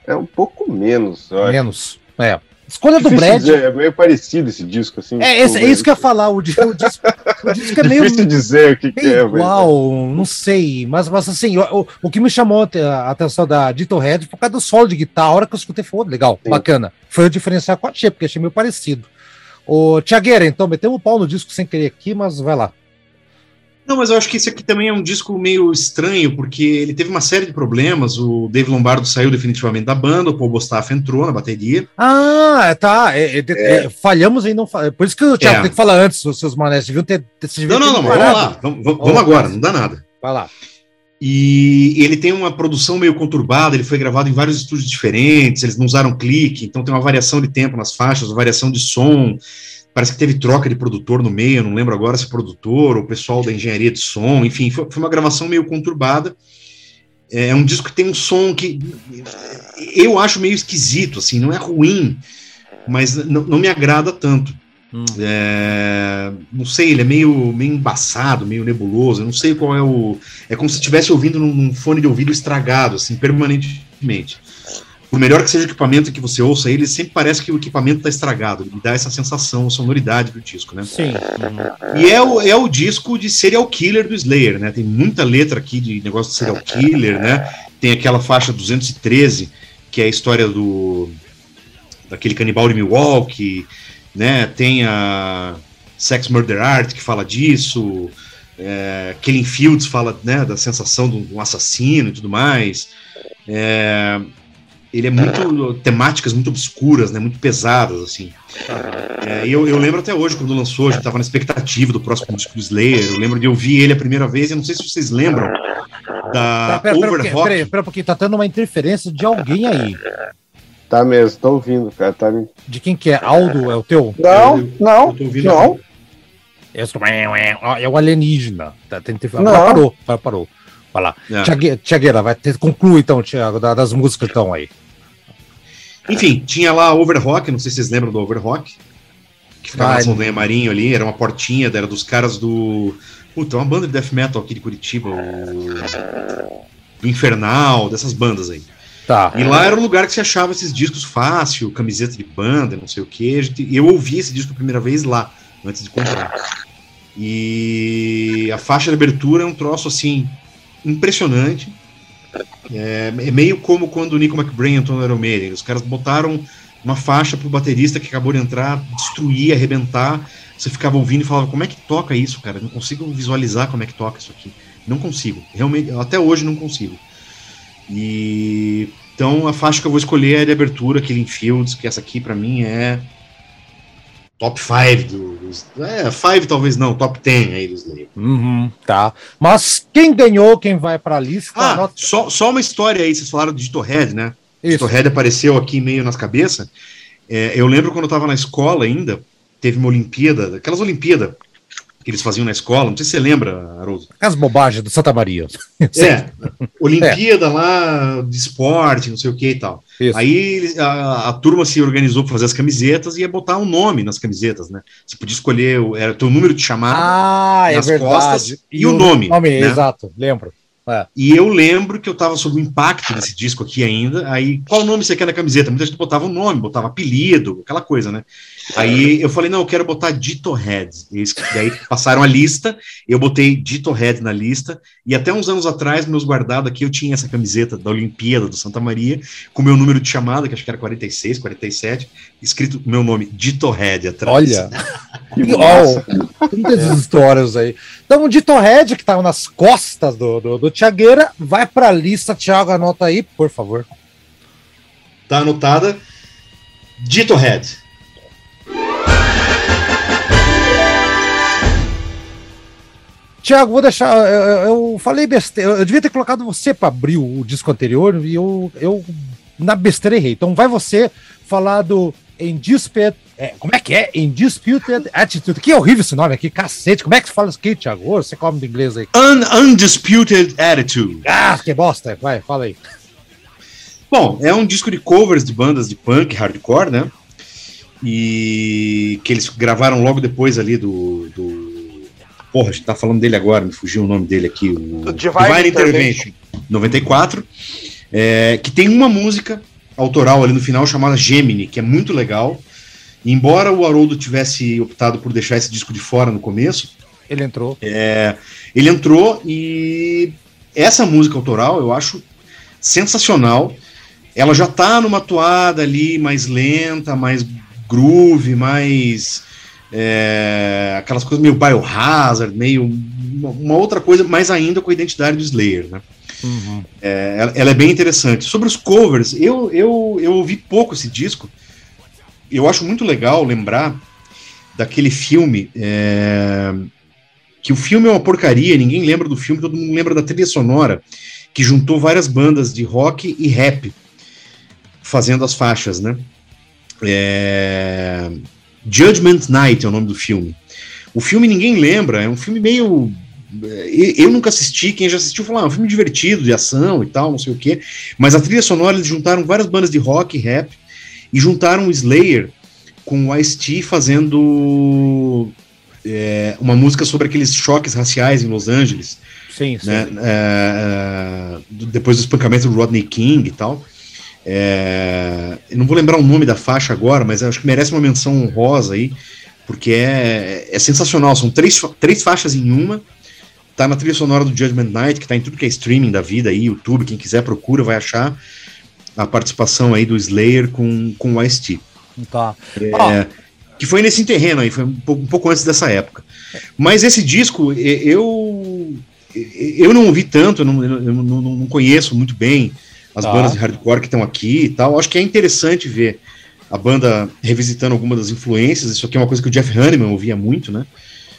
É um pouco menos, eu acho. Menos. É. Escolha do Brad. dizer, é meio parecido esse disco, assim. É, esse- é isso que eu ia falar. O, di- o disco, o disco é meio, Difícil dizer o que, que é, mas- igual, não sei. Mas, mas assim, o, o- o que me chamou a atenção da Dito Red foi por causa do solo de guitarra. A hora que eu escutei foi legal, Sim. bacana. Foi o diferencial com a Tia, porque achei meio parecido. Ô, Tiagueira, então, meteu um pau no disco sem querer aqui, mas vai lá. Não, mas eu acho que esse aqui também é um disco meio estranho, porque ele teve uma série de problemas. O Dave Lombardo saiu definitivamente da banda, o Paul Bostaff entrou na bateria. Ah, tá. é, é, é, falhamos em não falar. Por isso que o Thiago É. tem que falar antes, os seus manés. Deviam ter. Deviam Não, não, ter não, vamos lá, vamos, vamos agora, não dá nada. Vai lá. E ele tem uma produção meio conturbada, ele foi gravado em vários estúdios diferentes, eles não usaram clique, então tem uma variação de tempo nas faixas, uma variação de som. Parece que teve troca de produtor no meio, não lembro agora se é produtor ou o pessoal da engenharia de som, enfim, foi, foi uma gravação meio conturbada. É um disco que tem um som que eu acho meio esquisito, assim, não é ruim, mas não, não me agrada tanto. Hum. É, não sei, ele é meio, meio embaçado, meio nebuloso. Eu não sei qual é o. É como se estivesse ouvindo num, num fone de ouvido estragado, assim, permanentemente. Por melhor que seja o equipamento que você ouça ele, sempre parece que o equipamento está estragado. Ele dá essa sensação, sonoridade do disco, né? Sim. E é o, é o disco de serial killer do Slayer, né? Tem muita letra aqui de negócio de serial killer, né? Tem aquela faixa 213, que é a história do daquele canibal de Milwaukee, né? Tem a Sex Murder Art que fala disso, é, Killing Fields fala né, da sensação de um assassino e tudo mais. É, ele é muito temáticas muito obscuras, né? Muito pesadas assim. É, e eu, eu lembro até hoje, quando lançou, a gente tava na expectativa do próximo disco do Slayer. Eu lembro de ouvir ele a primeira vez, e eu não sei se vocês lembram da Tá, pera, pera, Overrock. pera, pera pouquinho, tá tendo uma interferência de alguém aí. Tá mesmo, tô ouvindo, cara. Tá. De quem que é? Aldo é o teu? Não, Eu- não, eu tô ouvindo não. É só- é o alienígena. Tá, tem, tem, Não. agora parou, agora parou. Vai lá. É. Tiague- Tiagueira, vai ter, conclui então, Tiago, da- das músicas que estão aí. Enfim, tinha lá a Overrock, não sei se vocês lembram do Overrock, que ficava Ah, na Saldanha Marinho ali, era uma portinha, era dos caras do. Puta, uma banda de death metal aqui de Curitiba, o. Do Infernal, dessas bandas aí. Tá. E lá era um lugar que você achava esses discos fácil, camiseta de banda, não sei o quê. A gente- Eu ouvi esse disco a primeira vez lá, antes de comprar. E a faixa de abertura é um troço assim impressionante. É, é meio como quando o Nico McBrain entrou no Iron Maiden. Os caras botaram uma faixa pro baterista que acabou de entrar, destruir, arrebentar. Você ficava ouvindo e falava, como é que toca isso, cara? Não consigo visualizar como é que toca isso aqui. Não consigo. Realmente, até hoje não consigo. E então a faixa que eu vou escolher é de abertura, Killing Fields, que essa aqui pra mim é top 5 dos. É, 5 talvez não, top 10 aí dos Slayer. Uhum, tá. Mas quem ganhou, quem vai pra lista? Ah, só, só uma história aí, vocês falaram de Head, né? Isso. Head apareceu aqui meio nas cabeças. É, eu lembro quando eu tava na escola ainda, teve uma Olimpíada, aquelas Olimpíadas que eles faziam na escola, não sei se você lembra, Haroldo. As bobagens do Santa Maria. É, Olimpíada lá de esporte, não sei o que e tal. Isso. Aí a, a turma se organizou para fazer as camisetas e ia botar um nome nas camisetas, né? Você podia escolher, o- era teu número de chamada Ah, é nas verdade. costas e o nome, né? Exato, lembro. E eu lembro que eu tava sob o impacto desse disco aqui ainda. Aí, qual nome você quer na camiseta? Muita gente botava um nome, botava apelido, aquela coisa, né? Aí eu falei, não, eu quero botar Dito Head. E eles- Daí passaram a lista, eu botei Dito Head na lista. E até uns anos atrás, meus guardados aqui, eu tinha essa camiseta da Olimpíada do Santa Maria, com meu número de chamada, que acho que era 46, 47, escrito meu nome, Dito Head atrás. Olha, Que tem muitas histórias aí. Então, o Dito Red, que tava nas costas do, do, do Tiagueira, vai pra lista. Thiago, anota aí, por favor. Tá anotada. Dito Head. Tiago, vou deixar. Eu, eu- falei besteira. Eu, devia ter colocado você para abrir o, disco anterior e eu, eu na besteira errei. Então vai você falar do Indisputed. É, como é que é? Indisputed Attitude. Que horrível esse nome aqui, cacete. Como é que se fala isso aqui, Thiago? Ô, Você come do inglês aí. Un Undisputed Attitude. Ah, que bosta. Vai, fala aí. Bom, é um disco de covers de bandas de punk, hardcore, né? E que eles gravaram logo depois ali do. do... Porra, a gente tá falando dele agora, me fugiu o nome dele aqui. O Do Divine Intervention. 94. é, que tem uma música autoral ali no final chamada Gemini, que é muito legal. E embora o Haroldo tivesse optado por deixar esse disco de fora no começo, Ele entrou. é, ele entrou e essa música autoral eu acho sensacional. Ela já tá numa toada ali mais lenta, mais groove, mais é, aquelas coisas meio biohazard, meio uma, outra coisa, mais ainda com a identidade do Slayer, né? É, ela, ela é bem interessante. Sobre os covers, eu, eu, eu ouvi pouco esse disco. Eu acho muito legal lembrar daquele filme. é, que o filme é uma porcaria, ninguém lembra do filme, todo mundo lembra da trilha sonora, que juntou várias bandas de rock e rap fazendo as faixas, né? É, Judgment Night é o nome do filme. O filme ninguém lembra, é um filme meio. é, Eu nunca assisti, quem já assistiu falou, ah, é um filme divertido, de ação e tal, não sei o quê. Mas a trilha sonora eles juntaram várias bandas de rock e rap e juntaram o Slayer com o Ice-T fazendo é, uma música sobre aqueles choques raciais em Los Angeles, Sim, sim. né? É, é, depois do espancamento do Rodney King e tal. É, não vou lembrar o nome da faixa agora, mas acho que merece uma menção honrosa aí, porque é, é sensacional. São três, três faixas em uma. Tá na trilha sonora do Judgment Night, que tá em tudo que é streaming da vida aí, YouTube, quem quiser procura, vai achar a participação aí do Slayer com, com o Ice-T. Tá. É, que foi nesse terreno aí, foi um pouco, um pouco antes dessa época. Mas esse disco, eu eu não ouvi tanto, eu não, eu não- não conheço muito bem as Tá. bandas de hardcore que estão aqui e tal. Acho que é interessante ver a banda revisitando algumas das influências. Isso aqui é uma coisa que o Jeff Hanneman ouvia muito, né?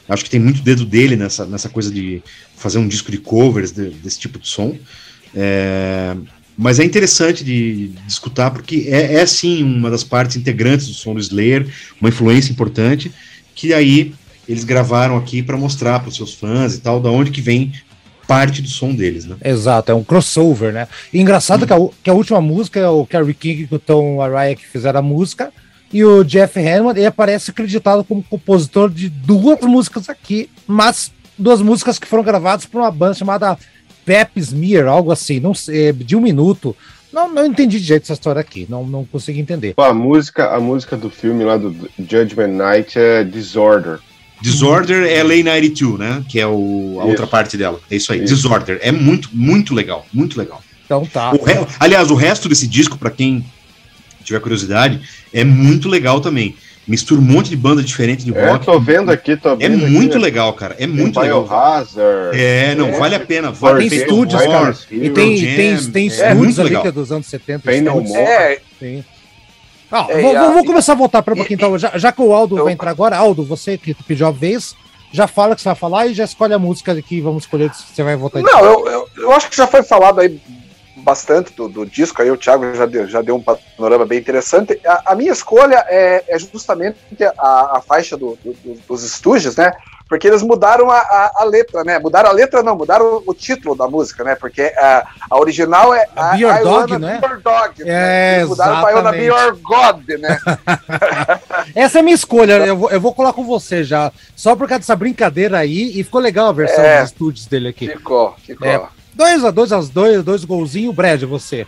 Acho que tem muito dedo dele nessa, nessa coisa de fazer um disco de covers de- desse tipo de som. É, mas é interessante de, de escutar, porque é, é sim uma das partes integrantes do som do Slayer, uma influência importante, que aí eles gravaram aqui para mostrar para os seus fãs e tal, da onde que vem parte do som deles, né? Exato, é um crossover, né? E engraçado que, a, que a última música é o Kerry King e o Tom Araya que fizeram a música, e o Jeff Hanneman ele aparece acreditado como compositor de duas músicas aqui, mas duas músicas que foram gravadas por uma banda chamada Pep Smear, algo assim, não sei, de um minuto. Não, não entendi de jeito essa história aqui, não, não consegui entender. A música, a música do filme lá do Judgment Night é Disorder. Disorder é Lei 92, né? Que é o, a Isso. outra parte dela. É isso aí. Isso. Disorder. É muito, muito legal. Muito legal. Então tá. O re- Aliás, o resto desse disco, pra quem tiver curiosidade, é muito legal também. Mistura um monte de banda diferente de É, rock. tô vendo aqui, tô É vendo muito aqui, né? legal, cara. É Tem muito legal. Biohazard. É, não, É. vale a pena. Tem Vale Tem estúdios, cara. E tem, Jam, tem, tem é estúdios muito ali legal. que é dos anos 70. Pain No. É, Sim. Ah, É, vamos começar a voltar para um pouquinho, então. Já, já que o Aldo vai entrar agora, Aldo, você que pediu a vez, já fala o que você vai falar e já escolhe a música que vamos escolher se você vai votar. Não, eu, eu, eu acho que já foi falado aí bastante do, do disco, aí o Thiago já deu, já deu um panorama bem interessante. A, a minha escolha é, é justamente a, a faixa do- do- dos estúdios, né? Porque eles mudaram a, a, a letra, né? Mudaram a letra, não, mudaram o, o título da música, né? Porque a, a original é A Be Your Dog, né? Be Your Dog. É, né? Eles mudaram para I Wanna Be. Your God, né? Essa é a minha escolha, eu vou, eu vou colar com você já. Só por causa dessa brincadeira aí, e ficou legal a versão É. dos estúdios dele aqui. Ficou, ficou. É. 2 a 2 aos dois, dois golzinhos, Brad, você.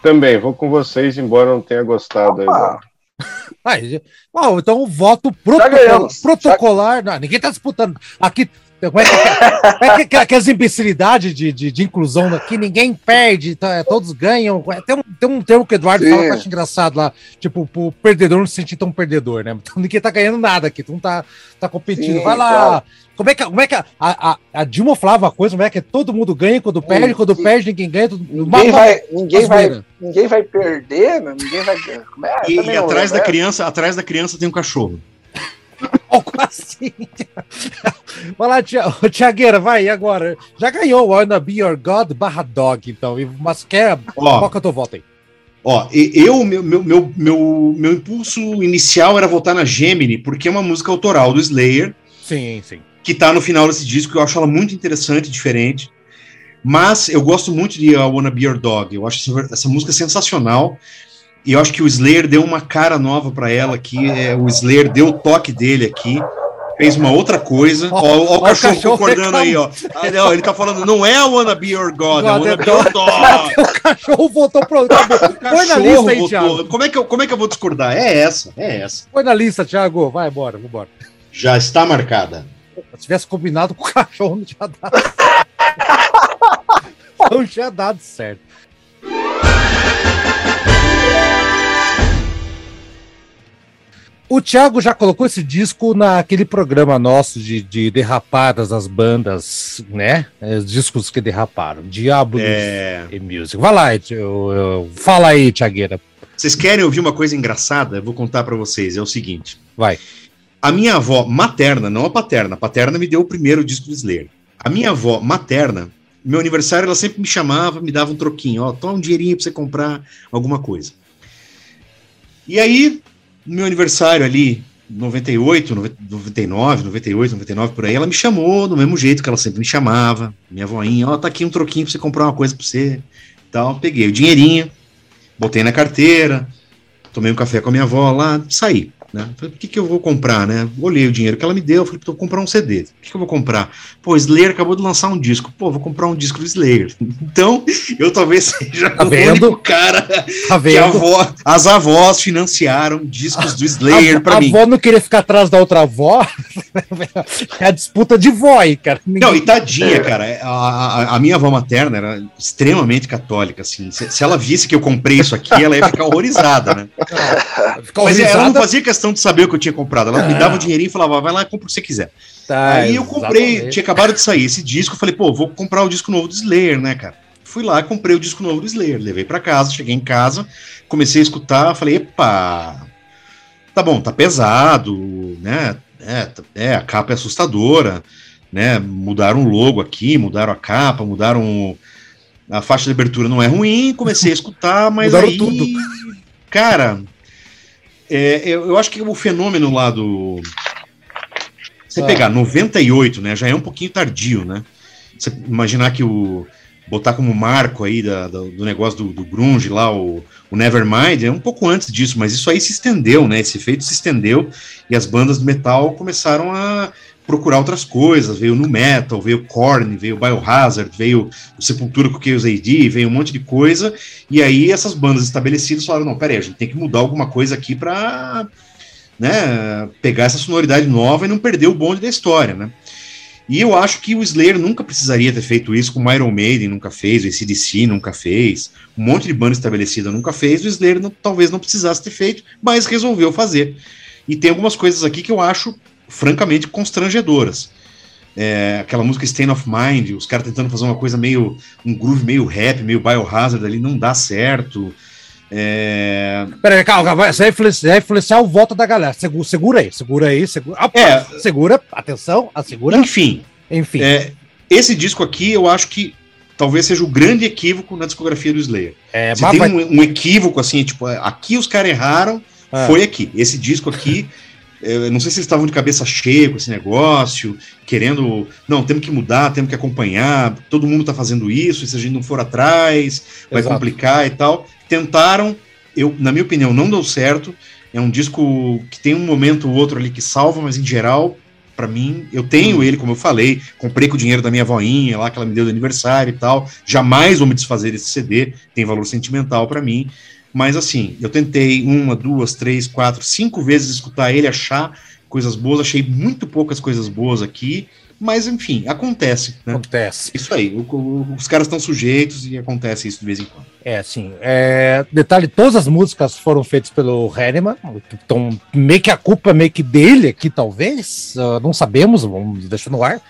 Também, vou com vocês, embora não tenha gostado aí. Opa. Aí, ó, então o voto protocol- ganhamos. protocolar. Não, ninguém tá disputando. Aqui. Como é que, é que, que, que as imbecilidades de, de, de inclusão aqui, ninguém perde, tá, todos ganham. Tem um, tem um termo que o Eduardo Sim. fala que eu acho engraçado lá, tipo, o perdedor não se sentir tão perdedor, né? Então ninguém tá ganhando nada aqui, tu não tá, tá competindo. Sim, Vai lá. claro. Como é que, como é que a, a, a Dilma falava a coisa, como é que todo mundo ganha quando perde, quando perde, ninguém ganha. Todo, Ninguém vai, ninguém, vai, ninguém vai perder, né? ninguém vai. Como é? E, e não atrás da é. criança, atrás da criança tem um cachorro. Algo assim. vai lá, Tiagueira, vai, e agora? Já ganhou o Wanna Be Your God barra Dog, então. Mas quer. Ó. Qual que eu tô voto aí? Ó, eu, meu, meu, meu, meu, meu impulso inicial era votar na Gemini, porque é uma música autoral do Slayer, Sim, sim. Que tá no final desse disco, que eu acho ela muito interessante, diferente. Mas eu gosto muito de I Wanna Be Your Dog. Eu acho essa, essa música sensacional. E eu acho que o Slayer deu uma cara nova pra ela aqui. é, o Slayer deu o toque dele aqui. Fez uma outra coisa. Ó, ó, ó, o o cachorro, cachorro concordando aí, ó. Ah, não, ele tá falando, não é I Wanna Be Your God, é God, Wanna é Be Your Dog. o cachorro voltou pro. Acabou. Põe na lista aí. Thiago. Como é, que eu, como é que eu vou discordar? É essa, é essa. Põe na lista, Thiago. Vai embora, vambora. Já está marcada. Se tivesse combinado com o cachorro, não tinha dado. não tinha dado certo. O Thiago já colocou esse disco naquele programa nosso de, de derrapadas das bandas, né? É, Os discos que derraparam. Diablo É, e Music. Vai lá, eu- eu- fala aí, Thiagueira. Vocês querem ouvir uma coisa engraçada? Eu vou contar pra vocês. É o seguinte. Vai. A minha avó materna, não a paterna, a paterna me deu o primeiro disco do Slayer. A minha avó materna, meu aniversário, ela sempre me chamava, me dava um troquinho, ó, toma um dinheirinho pra você comprar alguma coisa. E aí, no meu aniversário ali, 98, 99, 98, 99, por aí, ela me chamou do mesmo jeito que ela sempre me chamava. Minha voinha, ó, tá aqui um troquinho pra você comprar uma coisa pra você. Então, peguei o dinheirinho, botei na carteira, tomei um café com a minha avó lá, saí. Né? Falei, o que, que eu vou comprar, né? Olhei o dinheiro que ela me deu, falei, vou comprar um CD. O que, que eu vou comprar? Pô, Slayer acabou de lançar um disco. Pô, vou comprar um disco do Slayer. Então, eu talvez seja Tá o vendo? único cara Tá que a vendo? avó, as avós financiaram discos do Slayer a, pra a mim. avó não queria ficar atrás da outra avó. é a disputa de vó aí, cara. Ninguém- Não, e tadinha, cara. A, a- a minha avó materna era extremamente católica, assim. Se, se ela visse que eu comprei isso aqui, ela ia ficar horrorizada, né? Ficou Mas é, ela não horrorizada. fazia questão de saber o que eu tinha comprado. Ela me Ah. dava o dinheirinho e falava, vai lá e compra o que você quiser. Tá, Aí eu comprei, exatamente. tinha acabado de sair esse disco, eu falei, pô, vou comprar o disco novo do Slayer, né, cara? Fui lá, comprei o disco novo do Slayer, levei pra casa, cheguei em casa, comecei a escutar, falei, epa, tá bom, tá pesado, né? É, é, a capa é assustadora, né? Mudaram o logo aqui, mudaram a capa, mudaram a faixa de abertura não é ruim, comecei a escutar, mas Mudaram aí, tudo. cara, é, eu, eu acho que o fenômeno lá do você Ah. pegar 98, né, já é um pouquinho tardio, né? Você imaginar que o botar como marco aí da- da- do negócio do, do grunge lá, o, o Nevermind, é um pouco antes disso, mas isso aí se estendeu, né? Esse efeito se estendeu e as bandas de metal começaram a procurar outras coisas, veio no Metal, veio Korn, veio Biohazard, veio o Sepultura com o Chaos AD, veio um monte de coisa, e aí essas bandas estabelecidas falaram, não, peraí, a gente tem que mudar alguma coisa aqui pra né, pegar essa sonoridade nova e não perder o bonde da história, né. E eu acho que o Slayer nunca precisaria ter feito isso, como Iron Maiden nunca fez, o ACDC nunca fez, um monte de banda estabelecida nunca fez, o Slayer não, talvez não precisasse ter feito, mas resolveu fazer. E tem algumas coisas aqui que eu acho francamente constrangedoras. É, aquela música Stain of Mind, os caras tentando fazer uma coisa meio. um groove meio rap, meio biohazard ali, não dá certo. É... Peraí, calma, calma, vai influenciar, influenciar o voto da galera. Segura, segura aí, segura aí, segura. Opa, É. Segura, atenção, assegura. Enfim, Enfim. é, esse disco aqui eu acho que talvez seja o grande equívoco na discografia do Slayer. É, Se tem vai- um, um equívoco assim, tipo, aqui os caras erraram, Ah. foi aqui. Esse disco aqui, eu não sei se eles estavam de cabeça cheia com esse negócio, querendo, não, temos que mudar, temos que acompanhar, todo mundo tá fazendo isso, e se a gente não for atrás, vai Exato. complicar e tal. Tentaram, eu, na minha opinião, não deu certo. É um disco que tem um momento ou outro ali que salva, mas em geral, pra mim, eu tenho Hum. ele, como eu falei, comprei com o dinheiro da minha voinha lá, que ela me deu de aniversário e tal. Jamais vou me desfazer desse CD, tem valor sentimental pra mim. Mas assim, eu tentei uma, duas, três, quatro, cinco vezes escutar ele, achar coisas boas, achei muito poucas coisas boas aqui, mas enfim, acontece, né? Acontece. Isso aí, o- o- os caras estão sujeitos e acontece isso de vez em quando. É, assim, é, detalhe, todas as músicas foram feitas pelo Hanneman, então meio que a culpa é meio que dele aqui, talvez, ah, não sabemos, vamos deixar no ar.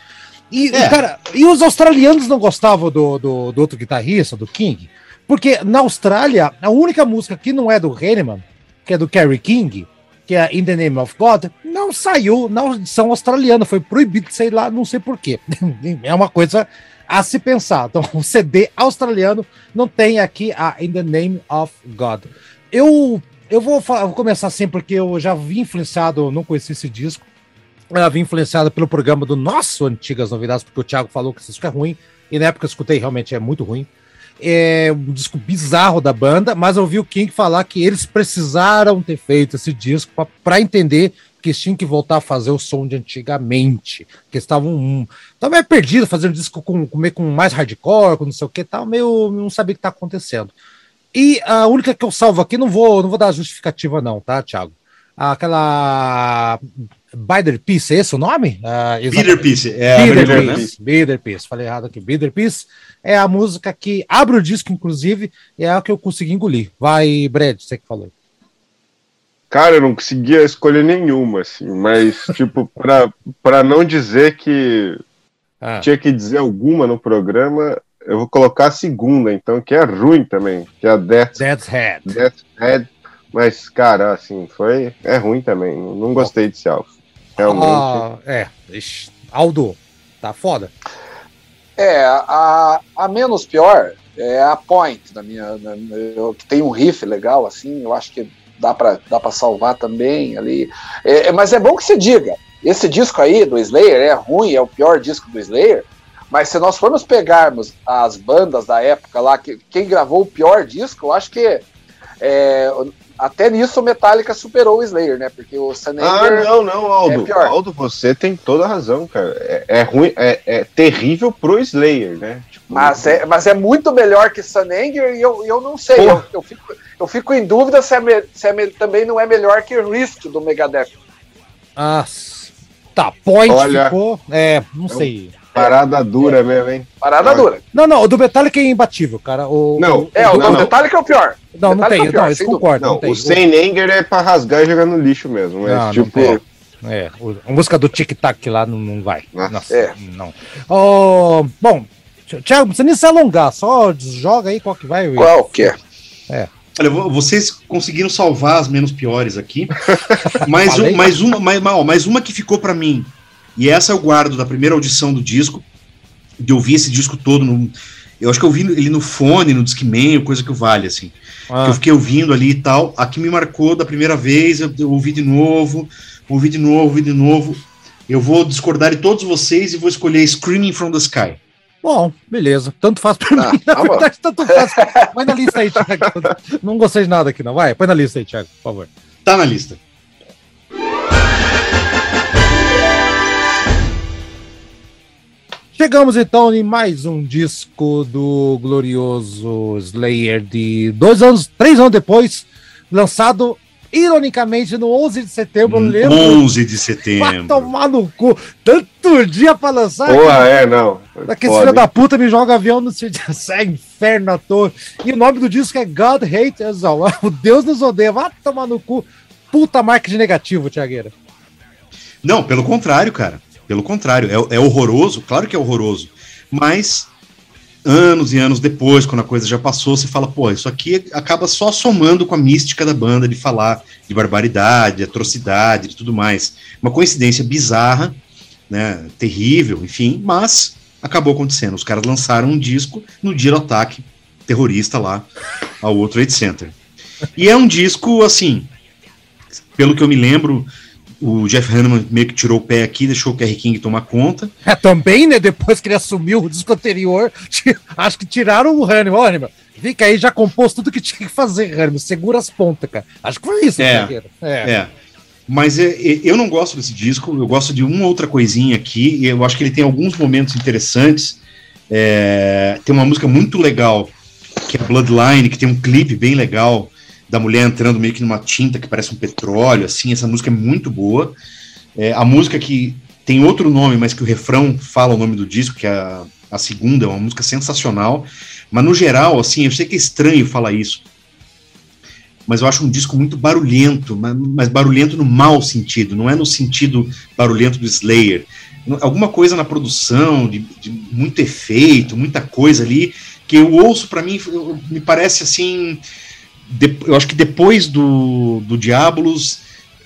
E, É. cara, e os australianos não gostavam do, do, do outro guitarrista, do King? Porque na Austrália, a única música que não é do Hanneman, que é do Kerry King, que é In the Name of God, não saiu na audição australiana, foi proibido sair lá, não sei porquê. É uma coisa a se pensar. Então, o CD australiano não tem aqui a In the Name of God. Eu, eu vou, fa- vou começar assim, porque eu já vi influenciado, não conheci esse disco. Eu vi influenciado pelo programa do nosso Antigas Novidades, porque o Thiago falou que esse disco é ruim, e na época eu escutei, realmente é muito ruim. É um disco bizarro da banda, mas eu ouvi o King falar que eles precisaram ter feito esse disco para entender que eles tinham que voltar a fazer o som de antigamente. Que estavam um, tava meio perdido, fazendo disco com, com, com mais hardcore, com não sei o que, tal, meio não sabia o que tá acontecendo. E a única que eu salvo aqui, não vou, não vou dar justificativa, não, tá, Thiago? Aquela Bider Peace, é esse o nome? Ah, Bitter Peace, é Bitter né? Peace, Bitter Peace, falei errado aqui. Bitter Peace é a música que abre o disco, inclusive, é a que eu consegui engolir. Vai, Brad, você que falou. Cara, eu não conseguia escolher nenhuma, assim, mas, tipo, pra, pra não dizer que Ah, tinha que dizer alguma no programa, eu vou colocar a segunda, então, que é ruim também, que é a Death, Dead's Head. Death Head. Mas, cara, assim, foi. É ruim também. Não, gostei desse álbum. Realmente. Ah, é, Aldo, tá foda. É, a, a menos pior é a Point, na minha, na- eu- que tem um riff legal, assim, eu acho que dá pra, dá salvar também ali. É, é, mas é bom que se diga, esse disco aí do Slayer é ruim, é o pior disco do Slayer, mas se nós formos pegarmos as bandas da época lá, que, quem gravou o pior disco, eu acho que é, até nisso o Metallica superou o Slayer, né? Porque o Sun Ah, não, não, Aldo. é pior. Aldo, você tem toda a razão, cara. É, é ruim, é, é terrível pro Slayer, né? Tipo, Mas é, mas é muito melhor que Sunanger e eu, eu não sei. Eu, eu, fico, eu fico em dúvida se, é me- se é me- também não é melhor que Risk do Megadeth. Ah, tá, Point Olha, ficou. É, não um- sei. Parada dura mesmo, hein? Parada Olha. dura. Não, não, o do Metallica é imbatível, cara. O, Não, o- É, o Não, do não. Metallica é o pior. não, não Metallica tem, é pior, não, isso concordo. Não, Não, tem. o Sem Anger é pra rasgar e jogar no lixo mesmo. Mas, Não, não tipo, tem. É, a música do Tic Tac lá não, não vai. Nossa. Nossa, É. não. Ó, bom, Thiago, não precisa nem se alongar, só joga aí qual que vai. Qual que é? Olha, vo- vocês conseguiram salvar as menos piores aqui. mais, um, mais, uma, mais, mais uma que ficou pra mim. E essa eu guardo da primeira audição do disco. De ouvir esse disco todo. No, eu acho que eu ouvi ele no fone, no Discman, coisa que vale, assim. Ah, que eu fiquei ouvindo ali e tal. A que me marcou da primeira vez, eu, eu ouvi de novo, ouvi de novo, ouvi de novo. Eu vou discordar de todos vocês e vou escolher Screaming from the Sky. Bom, beleza. Tanto faz pra Ah, mim. Na tá bom. verdade, tanto faz. Põe na lista aí, Thiago. Não gostei de nada aqui, não. Vai, põe na lista aí, Thiago, por favor. Tá na lista. Chegamos então em mais um disco do glorioso Slayer de dois anos, três anos depois, lançado ironicamente no 11 de setembro. eu lembro. 11 de Vai setembro. tomar no cu. Tanto dia pra lançar. Porra, é, não. Daquele filho da puta me joga avião no é inferno à toa. E o nome do disco é God Hate Us All. O Deus nos odeia. Vai tomar no cu. Puta marketing negativo, Tiagueira. Não, pelo contrário, cara. Pelo contrário. É, é horroroso, claro que é horroroso. Mas anos e anos depois, quando a coisa já passou, você fala, pô, isso aqui acaba só somando com a mística da banda de falar de barbaridade, de atrocidade e tudo mais. Uma coincidência bizarra, né? Terrível, enfim, mas acabou acontecendo. Os caras lançaram um disco no dia do ataque terrorista lá ao World Trade Center. E é um disco, assim, pelo que eu me lembro, o Jeff Hanneman meio que tirou o pé aqui, deixou o Kerry King tomar conta. É, também, né? Depois que ele assumiu o disco anterior, acho que tiraram o Hannibal. Ó, Hannibal, fica aí, já compôs tudo que tinha que fazer, Hannibal. Segura as pontas, cara. Acho que foi isso, É. É. É. Mas é, é, eu não gosto desse disco, eu gosto de uma outra coisinha aqui, e eu acho que ele tem alguns momentos interessantes. É, tem uma música muito legal, que é Bloodline, que tem um clipe bem legal da mulher entrando meio que numa tinta que parece um petróleo, assim, essa música é muito boa. É, a música que tem outro nome, mas que o refrão fala o nome do disco, que é a, a segunda, é uma música sensacional. Mas no geral, assim, eu sei que é estranho falar isso, mas eu acho um disco muito barulhento, ma- mas barulhento no mau sentido, não é no sentido barulhento do Slayer. Alguma coisa na produção, de, de muito efeito, muita coisa ali, que eu ouço para mim, me parece assim. De- eu acho que depois do, do Diabolos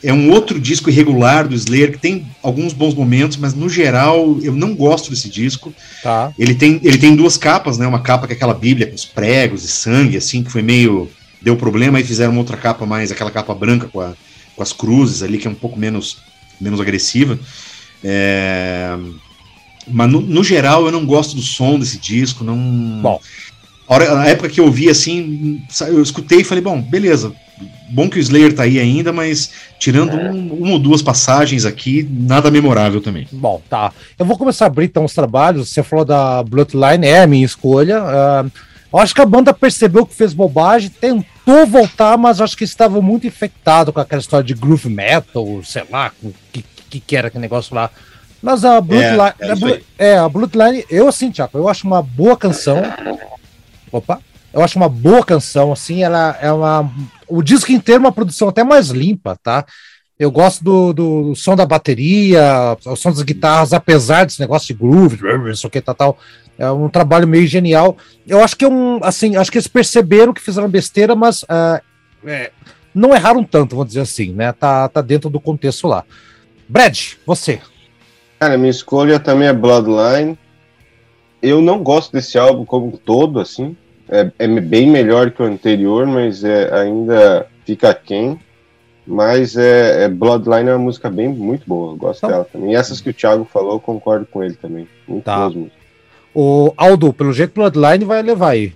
é um outro disco irregular do Slayer, que tem alguns bons momentos, mas no geral eu não gosto desse disco. Tá. Ele tem, ele tem duas capas, né? Uma capa que é aquela Bíblia com os pregos e sangue, assim, que foi meio. deu problema, e fizeram uma outra capa mais, aquela capa branca com, a- com as cruzes ali, que é um pouco menos, menos agressiva. É, Mas no, no geral eu não gosto do som desse disco, não. Bom. A hora- na época que eu ouvi assim, eu escutei e falei, bom, beleza. Bom que o Slayer tá aí ainda, mas tirando um- uma ou duas passagens aqui, nada memorável também. Bom, tá. Eu vou começar a abrir então os trabalhos. Você falou da Bloodline, é a minha escolha. Ah, eu acho que a banda percebeu que fez bobagem, tentou voltar, mas acho que estava muito infectado com aquela história de groove metal, sei lá, o que, que, que era aquele negócio lá. Mas a Bloodline. é a Blo- aí. é, a Bloodline, eu assim, Tiago, eu acho uma boa canção. Opa! Eu acho uma boa canção, assim, ela é uma. O disco inteiro é uma produção até mais limpa, tá? Eu gosto do, do som da bateria, o som das guitarras, apesar desse negócio de groove, isso que tal, tal. É um trabalho meio genial. Eu acho que é um, assim, acho que eles perceberam que fizeram besteira, mas ah, é, não erraram tanto, vamos dizer assim, né? Tá, tá dentro do contexto lá. Brad, você. Cara, minha escolha também é Bloodline. Eu não gosto desse álbum como um todo, assim. É, é bem melhor que o anterior, mas é, ainda fica quem. Mas é, é Bloodline é uma música bem muito boa, eu gosto Então- dela também. E essas que o Thiago falou, eu concordo com ele também. Muito Tá. boas músicas. O Aldo, pelo jeito, Bloodline vai levar aí.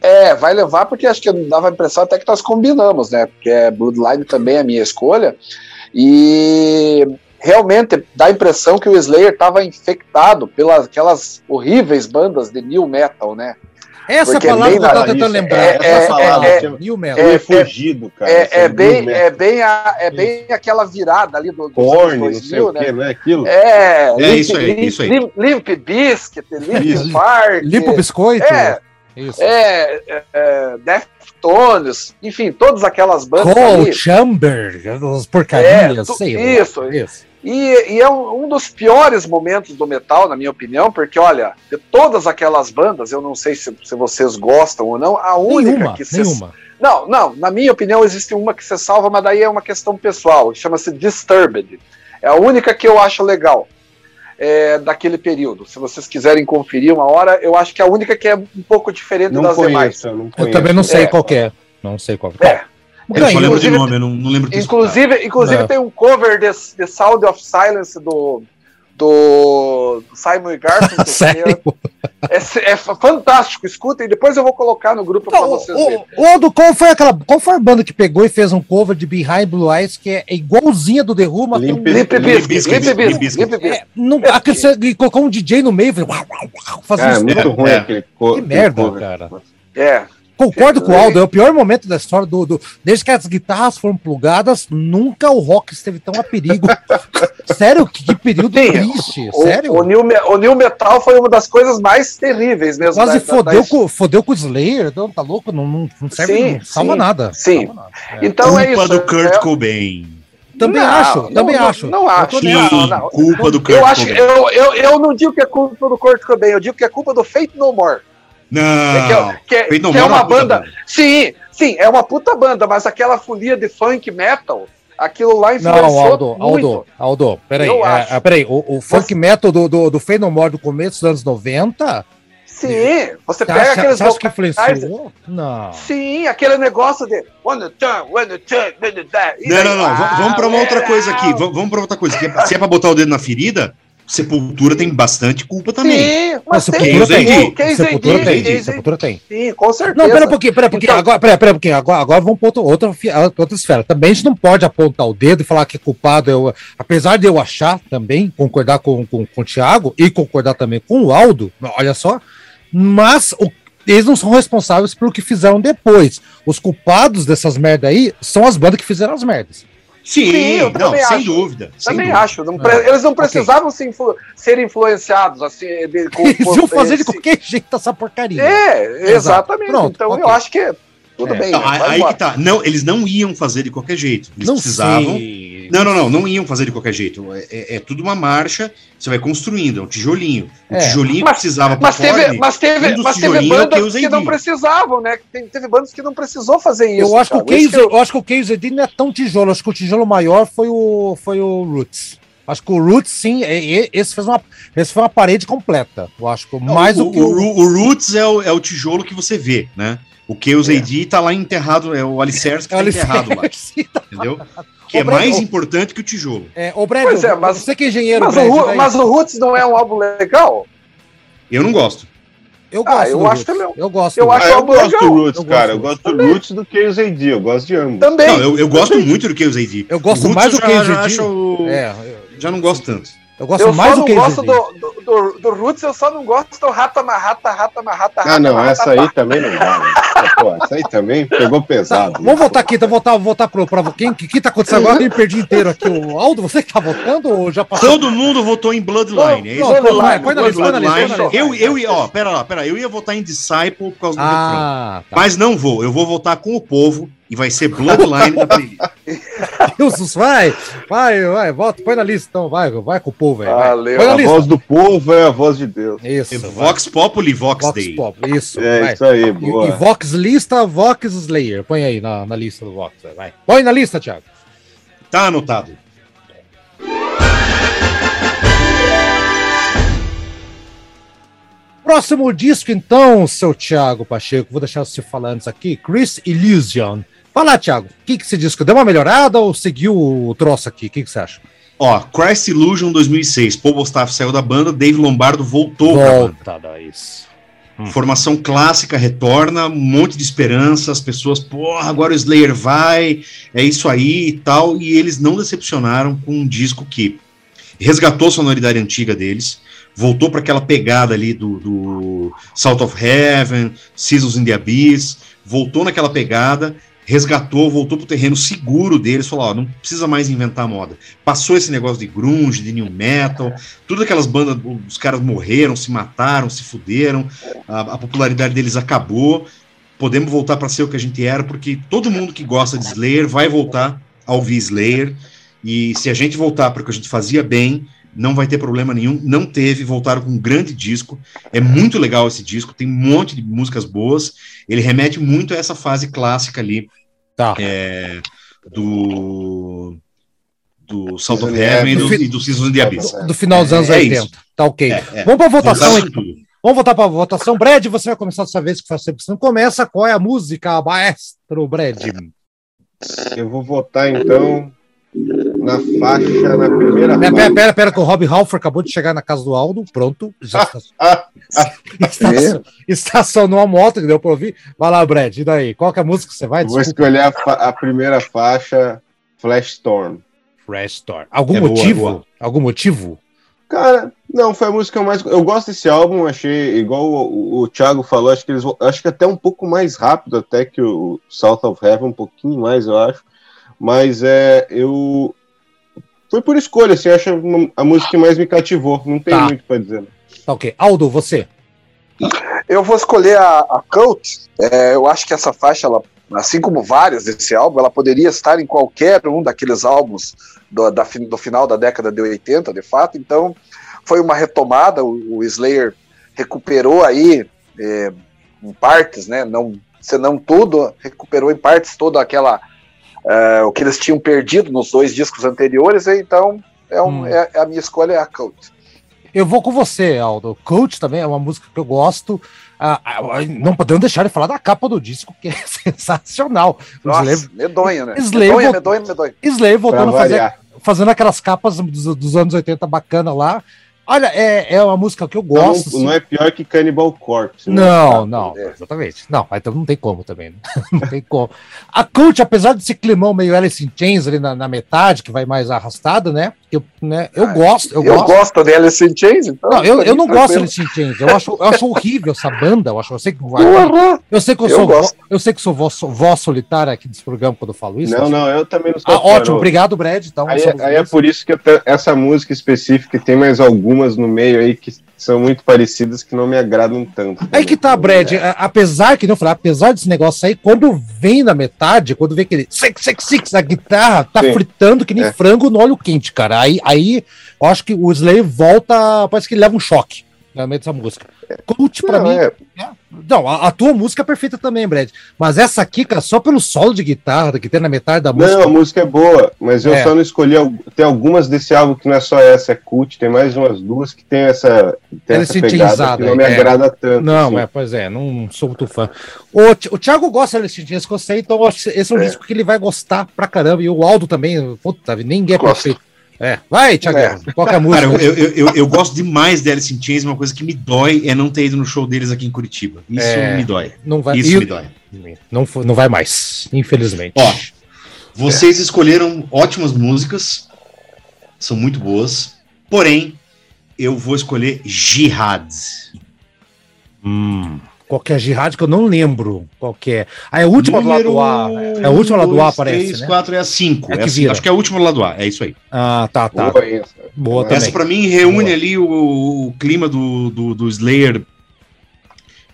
É, vai levar porque acho que dava a impressão até que nós combinamos, né? Porque é Bloodline também é a minha escolha. E realmente dá a impressão que o Slayer estava infectado pelas aquelas horríveis bandas de new metal, né? Essa Porque palavra que eu tava tentando isso, lembrar. é- essa é- palavra, é- chama New Metal. Foi é- fugido, cara. É, é bem, é bem, a, é bem aquela virada ali do, anos não sei o que, né? não é aquilo? É, É Limp- isso aí, Limp- isso aí. Limp, Limp Bizkit, Limp Isso. Park, Limpa o biscoito? É. Isso. é, é, é, Deftones, enfim, todas aquelas bandas Cold ali. Chamber, as porcarias, É, tu- sei lá. isso. E, e é um, um dos piores momentos do metal, na minha opinião, porque, olha, de todas aquelas bandas, eu não sei se, se vocês gostam ou não, a única Nenhuma, que se. nenhuma. Não, não, na minha opinião, existe uma que você salva, mas daí é uma questão pessoal, chama-se Disturbed. É a única que eu acho legal é, daquele período. Se vocês quiserem conferir uma hora, eu acho que é a única que é um pouco diferente Não das demais. conheço, eu não Eu conheço. também não sei É. qual que é. Não sei qual que É. é. Eu só lembro de Inclusive- nome, eu não, não lembro de Inclusive, inclusive É. tem um cover de, de Sound of Silence do, do Simon e Garfunkel. Sério? É, é, é fantástico, escutem, depois eu vou colocar no grupo para Não, vocês o, verem. o, Aldo, qual foi aquela. Qual foi a banda que pegou e fez um cover de Behind Blue Eyes que é igualzinha do The Who, mas tem um. Limp Bizkit. É, você ele colocou um DJ no meio, fez uau, uau, uau, fazendo É, isso. muito ruim é. aquele co- Que merda, cover. cara. É, Concordo com o Aldo, é o pior momento da história do, do. Desde que as guitarras foram plugadas, nunca o rock esteve tão a perigo. Sério, que, que período Sim, triste. o, Sério. o, new, o New Metal foi uma das coisas mais terríveis mesmo. Quase da- fodeu, da- com, fodeu com o Slayer, não, tá louco? Não, não, não serve, Sim, não salva sim, nada. sim. Salva nada. É. Então é Culpa isso. do Kurt é- Cobain. Também Não, acho, não, também não, acho. não acho. Sim, nessa. Não, não. culpa do Kurt Eu, acho, Cobain. eu, eu, eu não digo que é culpa do Kurt Cobain, eu digo que é culpa do Fate No More. Não, que é, que é- que é More uma puta banda. Sim, sim, é uma puta banda, mas aquela folia de funk metal, aquilo lá influenciou Não, Aldo, muito. Aldo, Aldo, peraí, é, é, peraí, o, o funk metal do, do, do Fenomore do começo dos anos 90, Sim, você você pega acha, aqueles você acha que influenciou? Não. Sim, aquele negócio de when you turn, when you turn, when you turn. E Não, daí, não, não. v- Vamos pra uma outra ah, coisa aqui. Vamos pra outra coisa. É- Se é pra botar o dedo na ferida, Sepultura tem bastante culpa também. Sim, mas Sepultura tem. Sepultura tem? Sepultura tem. Sim, com certeza. Não, pera um pouquinho, pera um pouquinho. Então- agora, pera, pera um pouquinho. Agora, agora vamos para outra, outra esfera. Também a gente não pode apontar o dedo e falar que é culpado. Eu, apesar de eu achar também, concordar com, com, com o Thiago e concordar também com o Aldo, olha só, mas o- eles não são responsáveis pelo que fizeram depois. Os culpados dessas merda aí são as bandas que fizeram as merdas. Sim, Sim, eu não, também sem acho. dúvida. sem Também dúvida. acho. não pre- Eles não precisavam se influ- ser influenciados assim. De, com, Eles iam fazer de esse- qualquer jeito essa porcaria. É, exatamente. Pronto, então ok. eu acho que tudo É. bem. Não, vai aí embora. que tá. Não, eles não iam fazer de qualquer jeito. Eles não precisavam. sei. Não, não, não, não iam fazer de qualquer jeito. É, é- é tudo uma marcha, você vai construindo, é um tijolinho. O É. tijolinho Mas- que precisava Mas teve, mas teve, um mas teve é que bandas usei que não precisavam, né? Teve bandas que não precisou fazer isso. Eu acho, que o cara. Case, que eu- eu acho que o case não é tão tijolo. Acho que o tijolo maior foi o, foi o Roots. Acho que o Roots, sim, é- é- esse, fez uma, esse foi uma parede completa. Eu acho que mais o, do que o. o, o Roots é o, é o tijolo que você vê, né? O Chaos AD tá lá enterrado, é o alicerce que É tá enterrado lá, alicerce. entendeu? Que é Breno, mais ô- importante que o tijolo. É, ô, Brad, Pois é, mas- você que é engenheiro, Mas, Brad, o, Ru- vai- mas o Roots não é um álbum legal? Eu não gosto. eu Ah, gosto eu do acho que ele- Eu gosto. eu do Ah, acho Roots. eu algo gosto legal. do Roots, Eu cara. gosto Eu gosto do Roots do que os AD. Eu gosto de ambos. Também. Não, eu, eu gosto muito do Chaos AD. Eu gosto O mais do eu Chaos já AD. acho o- É, eu, Já não gosto tanto. Eu gosto Eu mais só do não que gosto do, do, do, do Roots, eu só não gosto do Rata Marrata, Rata Marrata, Ah, não, essa aí também não dá. né? Pô, essa aí também pegou Tá, pesado. vamos voltar aqui, então voltar, voltar pro pra quem que, que tá acontecendo agora? Eu me perdi inteiro aqui. O Aldo, você que tá votando ou já passou? Todo mundo votou em Bloodline. é isso? Não, Bloodline, põe, põe na lista, põe na lista, põe na lista. Eu, eu ia, ó, pera lá, pera, eu ia votar em Disciple por causa do refrão. Ah, tá. Mas não vou, eu vou votar com o povo e vai ser Bloodline da playlist. Deus, vai, vai, vai, volta, põe na lista então, vai, vai com o povo, velho. Valeu. Põe na A lista. voz do povo é a voz de Deus. Isso, É. Vox Populi, Vox, Vox Day. Pop, isso, É vai. isso aí, E, e boa. Vox lista, Vox Slayer. Põe aí na, na lista do Vox, vai. Põe na lista, Thiago. Tá anotado. Próximo disco, então, seu Thiago Pacheco. Vou deixar você falar antes aqui. Chris Illusion. Fala, Thiago. O que, que esse disco deu uma melhorada ou seguiu o troço aqui? O que, que você acha? Ó, Christ Illusion 2006. Paul Bostaff saiu da banda, Dave Lombardo voltou pra banda. Volta da isso. Formação clássica retorna, um monte de esperança, as pessoas, porra, agora o Slayer vai, é isso aí e tal, e eles não decepcionaram com um disco que resgatou a sonoridade antiga deles, voltou para aquela pegada ali do, do Salt of Heaven, Seasons in the Abyss, voltou naquela pegada, resgatou, voltou pro terreno seguro deles, falou, ó, não precisa mais inventar moda. Passou esse negócio de grunge, de new metal, tudo aquelas bandas, os caras morreram, se mataram, se fuderam, a, a popularidade deles acabou, podemos voltar para ser o que a gente era, porque todo mundo que gosta de Slayer vai voltar a ouvir Slayer, e se a gente voltar para o que a gente fazia bem, não vai ter problema nenhum, não teve, voltaram com um grande disco, é muito legal esse disco, tem um monte de músicas boas, ele remete muito a essa fase clássica ali, Tá. é, do do Salt of Heaven e do, e do Seasons in the Abyss. Do, do final dos É, anos é 80. isso. Tá ok. É, é. Vamos pra votação, Voltaram então. tudo. Vamos voltar pra votação. Brad, você vai começar dessa vez que faz sempre que você não começa. Qual é a música, maestro Brad? Eu vou votar então na faixa, na primeira Pera, faixa. pera, pera, pera, que o Rob Halford acabou de chegar na casa do Aldo. Pronto. Já está, Ah, estacion- estacionou a moto que deu pra ouvir. Vai lá, Brad. E daí? Qual que é a música que você vai? vou escolher a, a primeira faixa, Flash Storm. Fresh Store. Algum É boa, motivo? boa. Algum motivo? Cara, não, foi a música mais. Eu gosto desse álbum, achei, igual o, o, Thiago falou, acho que eles acho que até um pouco mais rápido até que o South of Heaven, um pouquinho mais, eu acho. Mas é, eu. Foi por escolha, assim, acho uma- a música que mais me cativou. Não tem Tá. muito pra dizer. Tá ok. Aldo, você. Eu vou escolher a, a Cult. É, eu acho que essa faixa, ela, assim como várias desse álbum, ela poderia estar em qualquer um daqueles álbuns do, da, do final da década de 80, de fato. Então, foi uma retomada. O, o Slayer recuperou aí é, em partes, né? Não, se não tudo, recuperou em partes toda aquela é, o que eles tinham perdido nos dois discos anteriores. e Então, é, um, Hum. é- a minha escolha é a Cult. Eu vou com você, Aldo. Coach também é uma música que eu gosto. Ah, ah, não podemos deixar de falar da capa do disco, que é sensacional. Nossa, Slave, medonha, né? Slave medonha, medonha, medonha. Slave voltando a fazer, fazendo aquelas capas dos, dos anos 80 bacana lá. Olha, é, é uma música que eu gosto. Não, assim. não é pior que Cannibal Corpse. né? Não, não, É. exatamente. Não, mas então não tem como também. né? Não tem como. A Cult, apesar desse climão meio Alice in Chains ali na, na metade, que vai mais arrastado, né? Eu, né, eu Ah, gosto, eu, Eu, gosto. gosto de Alice in Chains, então. Não, eu, eu não tranquilo. gosto de Alice in Chains. Eu acho, eu acho horrível essa banda. Eu, acho, eu sei que vai. Porra! Eu sei que eu, Eu sou, vo- eu sei que sou voz, voz solitária aqui desse programa quando eu falo isso. Não, não, eu também não sou Ah, ótimo, não. obrigado, Brad. Então, Aí, aí é por isso que essa música específica tem mais algumas no meio aí que são muito parecidas que não me agradam tanto. Aí que tá, Brad. a- Apesar que não falar, apesar desse negócio aí, quando vem na metade, quando vem aquele six, six, six, a guitarra tá Sim. fritando que nem É. frango no óleo quente, cara. Aí, aí eu acho que o Slave volta, parece que ele leva um choque na meio dessa música. Cult pra Não, mim. é, Não, a, a tua música é perfeita também, Brad. Mas essa aqui, cara, só pelo solo de guitarra que tem na metade da música. Não, a música é boa, mas eu É. só não escolhi. Tem algumas desse álbum que não é só essa, é cult, tem mais umas duas que tem essa, tem essa pegada que não me é. agrada tanto. Não, assim. é, pois é, não sou muito fã. O, o Thiago gosta disco, eu sei, então esse é um É. disco que ele vai gostar pra caramba. E o Aldo também, puta, ninguém é Gosto. perfeito. É, vai, Thiago, É. qual que é a música? Cara, eu, eu, eu, eu gosto demais de Alice in Chains, uma coisa que me dói é não ter ido no show deles aqui em Curitiba. Isso É. me dói. não vai, Isso me dói. Não, não vai mais, infelizmente. Ó, Vocês escolheram ótimas músicas, são muito boas, porém, eu vou escolher Jihad. Hum, qual que é a Jihad que eu não lembro qual que é. Ah, é a última do lado A. É a última lá do A, parece, três, né? quatro, é a cinco. É É que vira. Acho que é a última do lado A, é isso aí. Ah, tá, tá. Boa essa. Boa Essa também. Essa pra mim reúne Boa. ali o, o clima do, do, do Slayer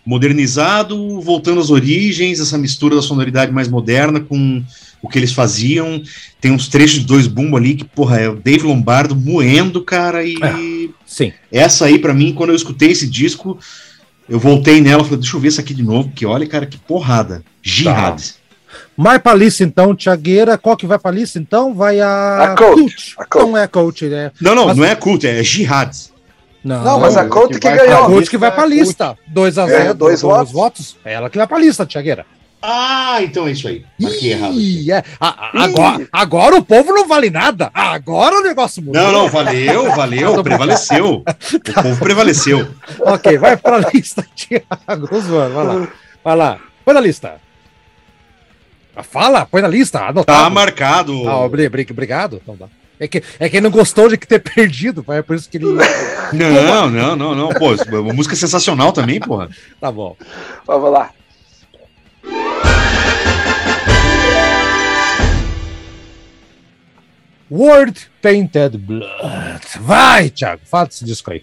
modernizado, voltando às origens, essa mistura da sonoridade mais moderna com o que eles faziam. Tem uns trechos de dois bumbo ali que, porra, é o Dave Lombardo moendo, cara, e Sim. essa aí, pra mim, quando eu escutei esse disco, eu voltei nela e falei, deixa eu ver essa aqui de novo, que olha, cara, que porrada. Jihad. Vai pra lista então, Tiagueira. Qual que vai pra lista então? Vai a. A Cult. A. Não é coach, né? Não, não, Mas- não é culto, é Jihad. Não, Não, mas a Cult que que É a ganhou. pra- coach que vai pra lista. 2x0, É, dois votos. votos. É ela que vai pra lista, Tiagueira. Ah, então é isso aí. Marquei errado. aqui. Ih, é. A- a- agora, agora o povo não vale nada. Agora o negócio mudou. Não, não, valeu, valeu, prevaleceu. O povo prevaleceu. Ok, vai pra lista, Tiago. Vai lá. Vai lá. Põe na lista. Ah, Fala, põe na lista. Anotado. Tá marcado. Ah, obri- obri- obrigado. Então dá. É que, é que ele não gostou de ter perdido, é por isso que ele. Não, não, não, não. Pô, uma música sensacional também, porra. Tá bom. Vamos lá. World Painted Blood. Vai, Thiago, fala desse disco aí.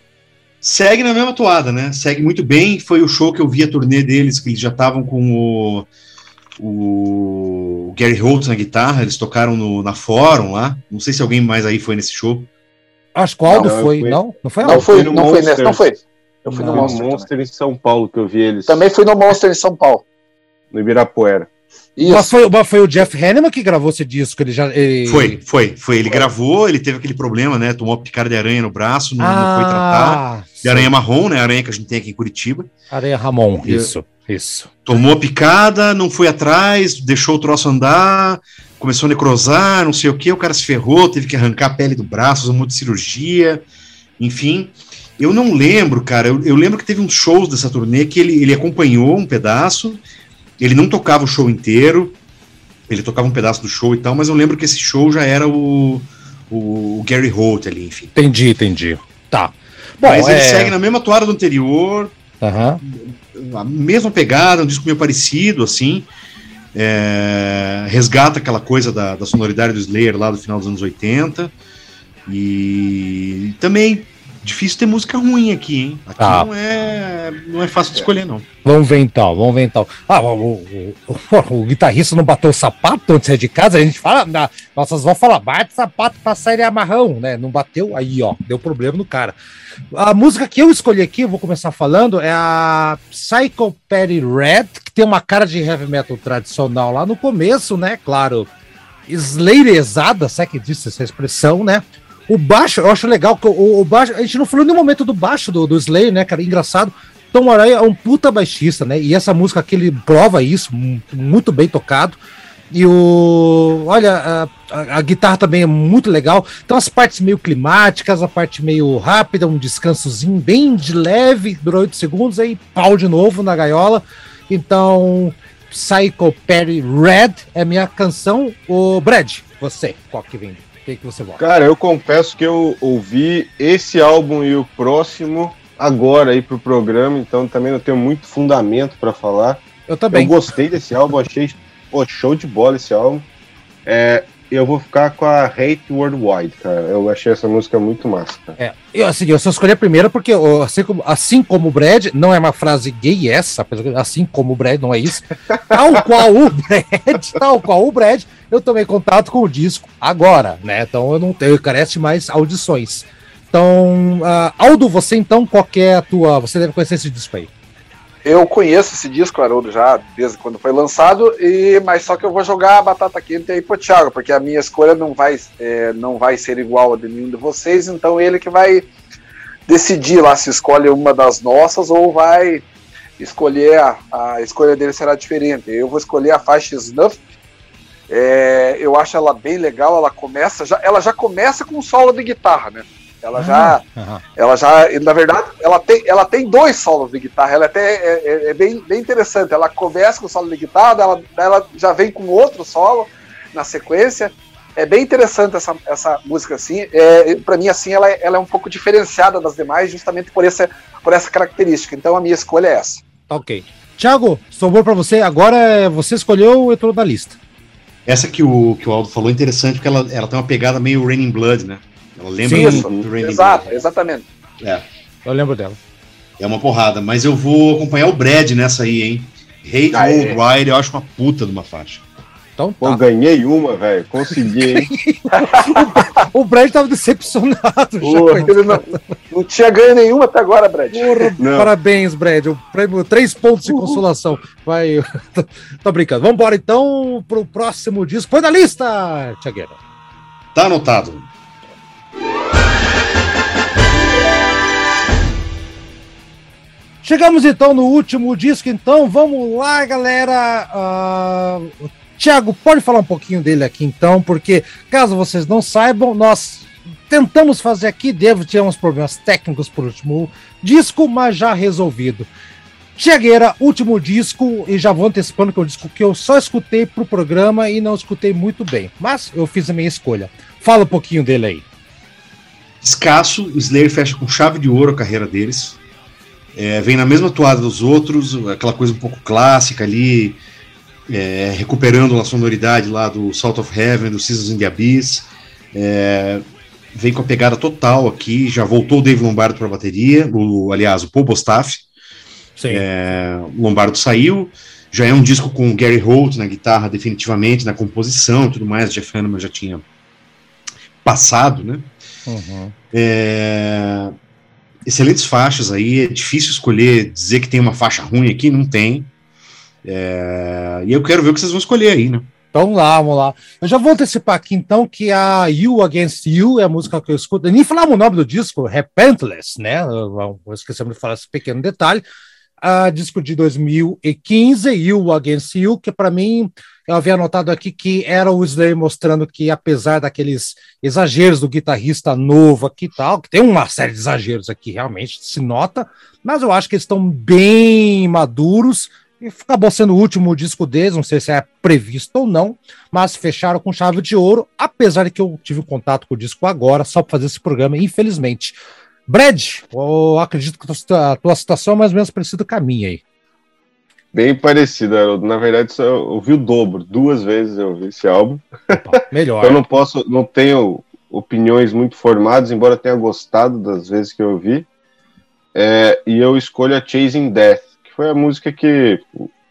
Segue na mesma toada, né? Segue muito bem. Foi o show que eu vi a turnê deles, que eles já estavam com o, o Gary Holt na guitarra. Eles tocaram no, na Fórum lá. Não sei se alguém mais aí foi nesse show. Acho que o Aldo Não, foi. fui. Não? Não foi Não Aldo? foi, fui no não foi nesse, não foi. Eu fui Não, no Foi Monster. Monster em São Paulo que eu vi eles Também fui no Monster em São Paulo. no Ibirapuera. Isso. Mas foi, mas foi o Jeff Hanneman que gravou esse disco, ele já... Ele... Foi, foi, foi, ele gravou, ele teve aquele problema, né, tomou picada de aranha no braço, não, ah, não foi tratar, de aranha marrom, né, aranha que a gente tem aqui em Curitiba. Aranha Ramon, isso, isso. Tomou picada, não foi atrás, deixou o troço andar, começou a necrosar, não sei o que, o cara se ferrou, teve que arrancar a pele do braço, usou muita cirurgia, enfim... Eu não lembro, cara. Eu, eu, lembro que teve uns shows dessa turnê que ele, ele acompanhou um pedaço ele não tocava o show inteiro, ele tocava um pedaço do show e tal, mas eu lembro que esse show já era o, o, o Gary Holt ali, enfim. Entendi, entendi. Tá. Bom, mas é... ele segue na mesma toada do anterior, uhum. a mesma pegada, um disco meio parecido, assim. É, resgata aquela coisa da, da sonoridade do Slayer lá do final dos anos 80. E também difícil ter música ruim aqui, hein? Aqui ah. não, é, não é fácil de escolher, não. Vamos ver então, vamos ver então. Ah, o, o, o, o guitarrista não bateu o sapato antes de sair de casa, a gente fala, na, nossas vão falar, bate sapato pra sair amarrão, né? Não bateu, aí ó, deu problema no cara. A música que eu escolhi aqui, eu vou começar falando, é a Psycho Patty Red, que tem uma cara de heavy metal tradicional lá no começo, né? Claro, slayerezada, se é que disse essa expressão, né? O baixo, eu acho legal que o, o, baixo. A gente não falou nenhum momento do baixo do, do Slayer, né, cara? Engraçado. Tom Araya é um puta baixista, né? E essa música aqui ele prova isso, muito bem tocado. E o. Olha, a, a, a, guitarra também é muito legal. Então, as partes meio climáticas, a parte meio rápida, um descansozinho bem de leve, durou 8 segundos, aí pau de novo na gaiola. Então, Psycho Perry Red é minha canção. O Brad, você, qual que vem? Que, que você vota? Cara, eu confesso que eu ouvi esse álbum e o próximo agora aí pro programa, então também não tenho muito fundamento para falar. Eu também. Eu gostei desse álbum, achei pô, show de bola esse álbum. É, eu vou ficar com a Hate Worldwide, cara. Eu achei essa música muito massa. Cara. É, eu, assim, eu só escolhi a primeira porque, assim como, assim como o Brad, não é uma frase gay essa, assim como o Brad, não é isso. Tal qual o Brad, tal qual o Brad, eu tomei contato com o disco agora, né? Então eu não tenho, carece mais audições. Então, uh, Aldo, você então, qual é a tua. Você deve conhecer esse disco aí. Eu conheço esse disco, Haroldo, já desde quando foi lançado, e mas só que eu vou jogar a batata quente aí pro Thiago, porque a minha escolha não vai, é, não vai ser igual a de nenhum de vocês, então ele que vai decidir lá se escolhe uma das nossas ou vai escolher, a, a escolha dele será diferente. Eu vou escolher a faixa Snuff, é, eu acho ela bem legal, ela começa, já, ela já começa com solo de guitarra, né? Ela já, uhum. ela já, na verdade, ela tem, ela tem dois solos de guitarra. Ela até é, é, é bem, bem interessante. Ela começa com o solo de guitarra, ela, ela já vem com outro solo na sequência. É bem interessante essa, essa música assim. É, para mim assim, ela, é, ela é um pouco diferenciada das demais, justamente por essa, por essa característica. Então a minha escolha é essa. Ok. Thiago, sobrou para você. Agora você escolheu, entrou na lista. Essa que o, que o Aldo falou é interessante porque ela, ela tem uma pegada meio Raining Blood, né? Ela lembra Sim, do, Raining Exato, Blood. exatamente. É. Eu lembro dela. É uma porrada, mas eu vou acompanhar o Brad nessa aí, hein? Hate ah, Old é. Ride, eu acho uma puta de uma faixa. Então, tá. Pô, ganhei uma, velho. Consegui, hein? o, Brad tava decepcionado. Porra, ele não, não, tinha ganho nenhuma até agora, Brad. Porra, parabéns, Brad. O prêmio, três pontos de consolação. Vai. Tô brincando. Vamos embora então pro próximo disco. Põe na lista, Tiagueira. Tá anotado. Chegamos então no último disco, então vamos lá, galera. Uh, Tiago, pode falar um pouquinho dele aqui então, porque caso vocês não saibam, nós tentamos fazer aqui, devo ter uns problemas técnicos por último disco, mas já resolvido. Tiagueira, último disco, e já vou antecipando que é um disco que eu só escutei pro programa e não escutei muito bem, mas eu fiz a minha escolha. Fala um pouquinho dele aí. Escasso, o Slayer fecha com chave de ouro a carreira deles. É, vem na mesma toada dos outros, aquela coisa um pouco clássica ali, é, recuperando a sonoridade lá do Salt of Heaven, do Seasons in the Abyss. É, vem com a pegada total aqui, já voltou o Dave Lombardo para a bateria, o, aliás, o Paul Bostaff. É, Lombardo saiu, já é um disco com o Gary Holt na guitarra, definitivamente, na composição e tudo mais. Jeff Hanneman já tinha passado, né? Uhum. É, excelentes faixas aí, é difícil escolher, dizer que tem uma faixa ruim aqui, não tem. É, e eu quero ver o que vocês vão escolher aí, né? Então vamos lá, vamos lá. Eu já vou antecipar aqui então que a You Against You é a música que eu escuto. Nem falava o nome do disco, Repentless, né? Eu, eu esqueci de falar esse pequeno detalhe. A disco de 2015, You Against You, que para mim eu havia anotado aqui que era o Slayer mostrando que, apesar daqueles exageros do guitarrista novo aqui e tal, que tem uma série de exageros aqui, realmente se nota, mas eu acho que eles estão bem maduros e acabou sendo o último disco deles, não sei se é previsto ou não, mas fecharam com chave de ouro, apesar de que eu tive contato com o disco agora, só para fazer esse programa, infelizmente. Brad, eu acredito que a tua situação é mais ou menos parecida com a minha aí. Bem parecido, Haroldo. Na verdade, só eu ouvi o dobro. Duas vezes eu ouvi esse álbum. Opa, melhor. eu não posso, não tenho opiniões muito formadas, embora tenha gostado das vezes que eu ouvi. É, e eu escolho a Chasing Death foi a música que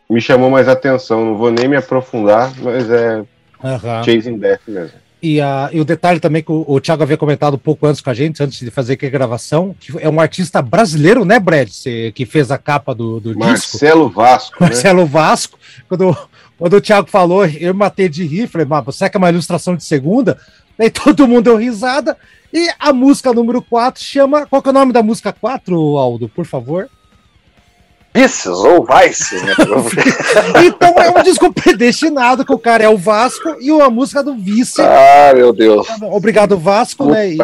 me chamou mais atenção. Não vou nem me aprofundar, mas é uhum. Chasing Death mesmo. E, uh, e o detalhe também que o, o Thiago havia comentado um pouco antes com a gente, antes de fazer aqui a gravação, que é um artista brasileiro, né, Brad? Cê, que fez a capa do, do Marcelo disco. Vasco. Né? Marcelo Vasco. Quando, quando o Thiago falou, eu matei de rir, falei, mas você é uma ilustração de segunda? Daí todo mundo deu risada. E a música número 4 chama. Qual que é o nome da música 4, Aldo, por favor? Vices ou Vice, né? então é um disco predestinado que o cara é o Vasco e a música do Vice. Ah, meu Deus. Obrigado, Vasco, Puta. né? E...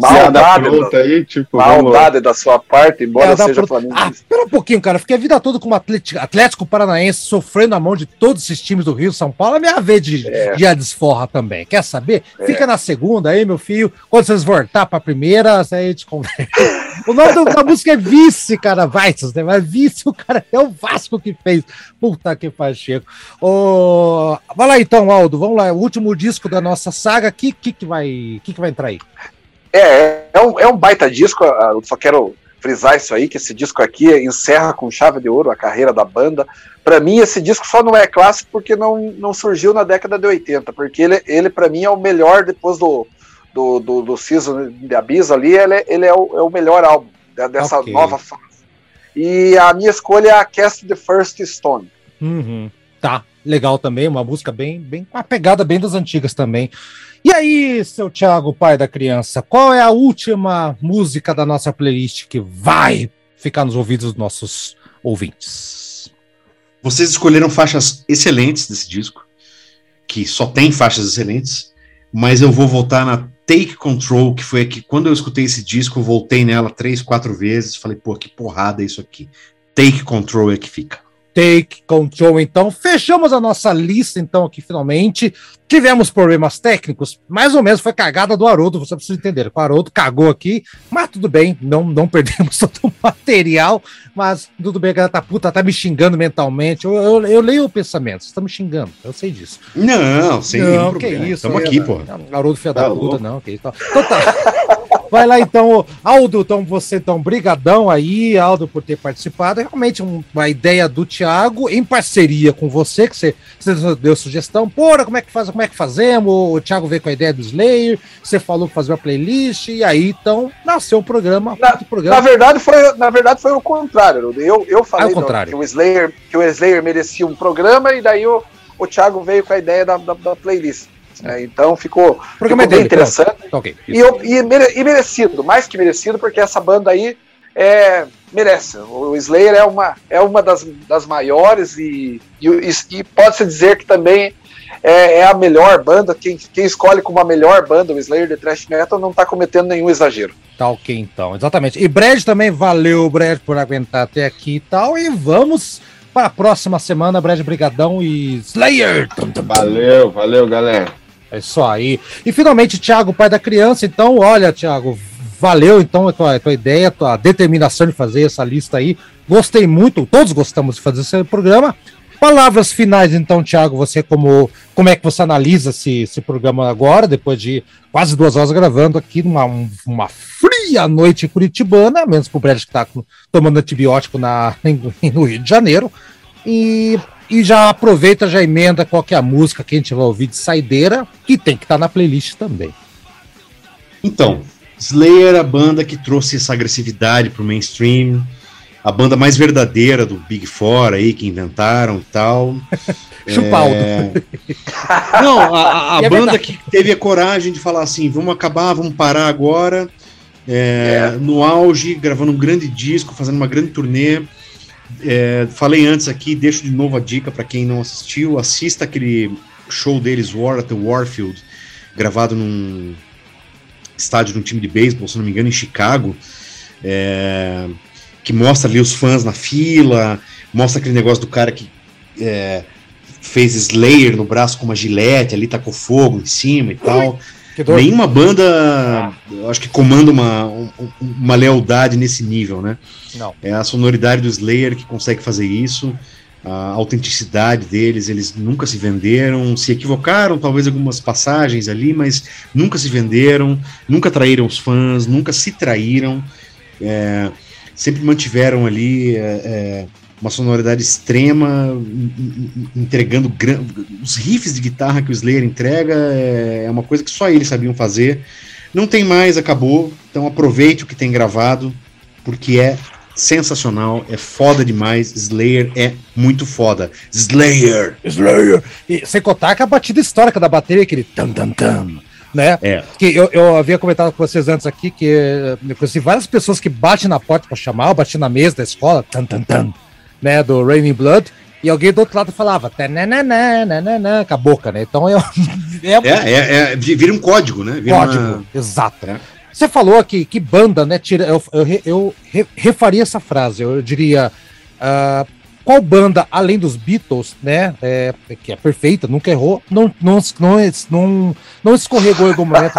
Maldade, pronta aí, tipo, maldade da sua parte, embora seja Flamengo. Ah, espera um pouquinho, cara. Fiquei a vida toda como Atlético, Atlético Paranaense, sofrendo a mão de todos esses times do Rio São Paulo. É minha vez de, é. de a desforra também. Quer saber? É. Fica na segunda aí, meu filho. Quando vocês voltar pra primeira, aí a gente conversa. o nome da música é Vice, cara. Vai, né? Mas Vice, o cara é o Vasco que fez. Puta que faz, Chico. Oh, vai lá então, Aldo. Vamos lá. O último disco da nossa saga. O que, que, que, vai, que, que vai entrar aí? É, é um, é um baita disco, eu só quero frisar isso aí, que esse disco aqui encerra com chave de ouro a carreira da banda. Para mim, esse disco só não é clássico porque não, não surgiu na década de 80, porque ele, ele para mim, é o melhor depois do, do, do, do Season de Abyss ali, ele, é, ele é, o, é o melhor álbum dessa okay. nova fase. E a minha escolha é a Cast the First Stone. Uhum. Tá, legal também, uma música bem, bem, uma pegada bem das antigas também. E aí, seu Thiago, pai da criança, qual é a última música da nossa playlist que vai ficar nos ouvidos dos nossos ouvintes? Vocês escolheram faixas excelentes desse disco, que só tem faixas excelentes, mas eu vou voltar na Take Control, que foi aqui, quando eu escutei esse disco, voltei nela três, quatro vezes, falei, pô, que porrada isso aqui. Take Control é que fica. Take Control, então. Fechamos a nossa lista, então, aqui finalmente. Tivemos problemas técnicos, mais ou menos foi cagada do Haroldo, você precisa entender. O Haroldo cagou aqui, mas tudo bem, não, não perdemos todo o material, mas tudo bem, a galera tá puta, tá me xingando mentalmente. Eu, eu, eu leio o pensamento, você tá me xingando, eu sei disso. Não, sem não, que problema. isso. Estamos aqui, pô. Haroldo filho da tá puta, não, que isso. Então tá. Vai lá então, Aldo, então você então brigadão aí, Aldo, por ter participado. É realmente uma ideia do Thiago em parceria com você, que você, você deu sugestão. Porra, como é que faz, como é que fazemos? O Thiago veio com a ideia do Slayer, você falou que fazer uma playlist e aí então nasceu o programa. Na, programa. na verdade foi, na verdade foi o contrário. Eu, eu falei ah, contrário. que o Slayer, que o Slayer merecia um programa e daí o, o Thiago veio com a ideia da, da, da playlist. Né? Então ficou, ficou bem dele, interessante okay, e, eu, e, mere, e, merecido, mais que merecido, porque essa banda aí é, merece. O Slayer é uma, é uma das, das maiores e, e, e pode-se dizer que também é, é, a melhor banda. Quem, quem escolhe como a melhor banda o Slayer de Thrash Metal não está cometendo nenhum exagero. Tá ok, então, exatamente. E Brad também, valeu, Brad, por aguentar até aqui e tal. E vamos para a próxima semana, Brad Brigadão e Slayer. Valeu, valeu, galera. É isso aí. E finalmente, Thiago, pai da criança. Então, olha, Thiago, valeu então a tua, a tua ideia, a tua determinação de fazer essa lista aí. Gostei muito, todos gostamos de fazer esse programa. Palavras finais, então, Thiago, você como, como é que você analisa esse, esse programa agora, depois de quase duas horas gravando aqui numa uma fria noite curitibana, menos pro Brad que está tomando antibiótico na, no Rio de Janeiro. E e já aproveita, já emenda qual que é a música que a gente vai ouvir de saideira, que tem que estar tá na playlist também. Então, Slayer, a banda que trouxe essa agressividade pro mainstream, a banda mais verdadeira do Big Four aí que inventaram e tal. Chupaldo. É... Não, a, a- é banda verdade. que teve a coragem de falar assim: vamos acabar, vamos parar agora. é, No auge, gravando um grande disco, fazendo uma grande turnê. É, falei antes aqui, deixo de novo a dica para quem não assistiu: assista aquele show deles, War at the Warfield, gravado num estádio de um time de beisebol, se não me engano, em Chicago. é, que mostra ali os fãs na fila, mostra aquele negócio do cara que é, fez Slayer no braço com uma gilete, ali tacou fogo em cima e tal. Nenhuma banda, eu acho que comanda uma, um- uma lealdade nesse nível, né? Não. É a sonoridade do Slayer que consegue fazer isso, a autenticidade deles, eles nunca se venderam, se equivocaram, talvez algumas passagens ali, mas nunca se venderam, nunca traíram os fãs, nunca se traíram, é, sempre mantiveram ali é, é, uma sonoridade extrema, en- en- entregando os riffs de guitarra que o Slayer entrega é, é uma coisa que só eles sabiam fazer. Não tem mais, acabou. Então aproveite o que tem gravado, porque é sensacional, é foda demais. Slayer é muito foda. Slayer! Slayer. E sem contar que a batida histórica da bateria, aquele tam tam tam, né? É. Que eu, eu havia comentado com vocês antes aqui que eu conheci várias pessoas que batem na porta pra chamar, bati na mesa da escola, tam tam tam, né? Do Raining Blood. E alguém do outro lado falava, tananana, com a boca, né? Então eu, é, É, é, é, vi- vira um código, né? Vira código, uma- exato. É. Você falou aqui que banda, né? Tira, eu, eu, eu re- refaria essa frase. Eu diria ah, qual banda, além dos Beatles, né? é, que é perfeita, nunca errou, não, não, não, não, não escorregou em algum momento.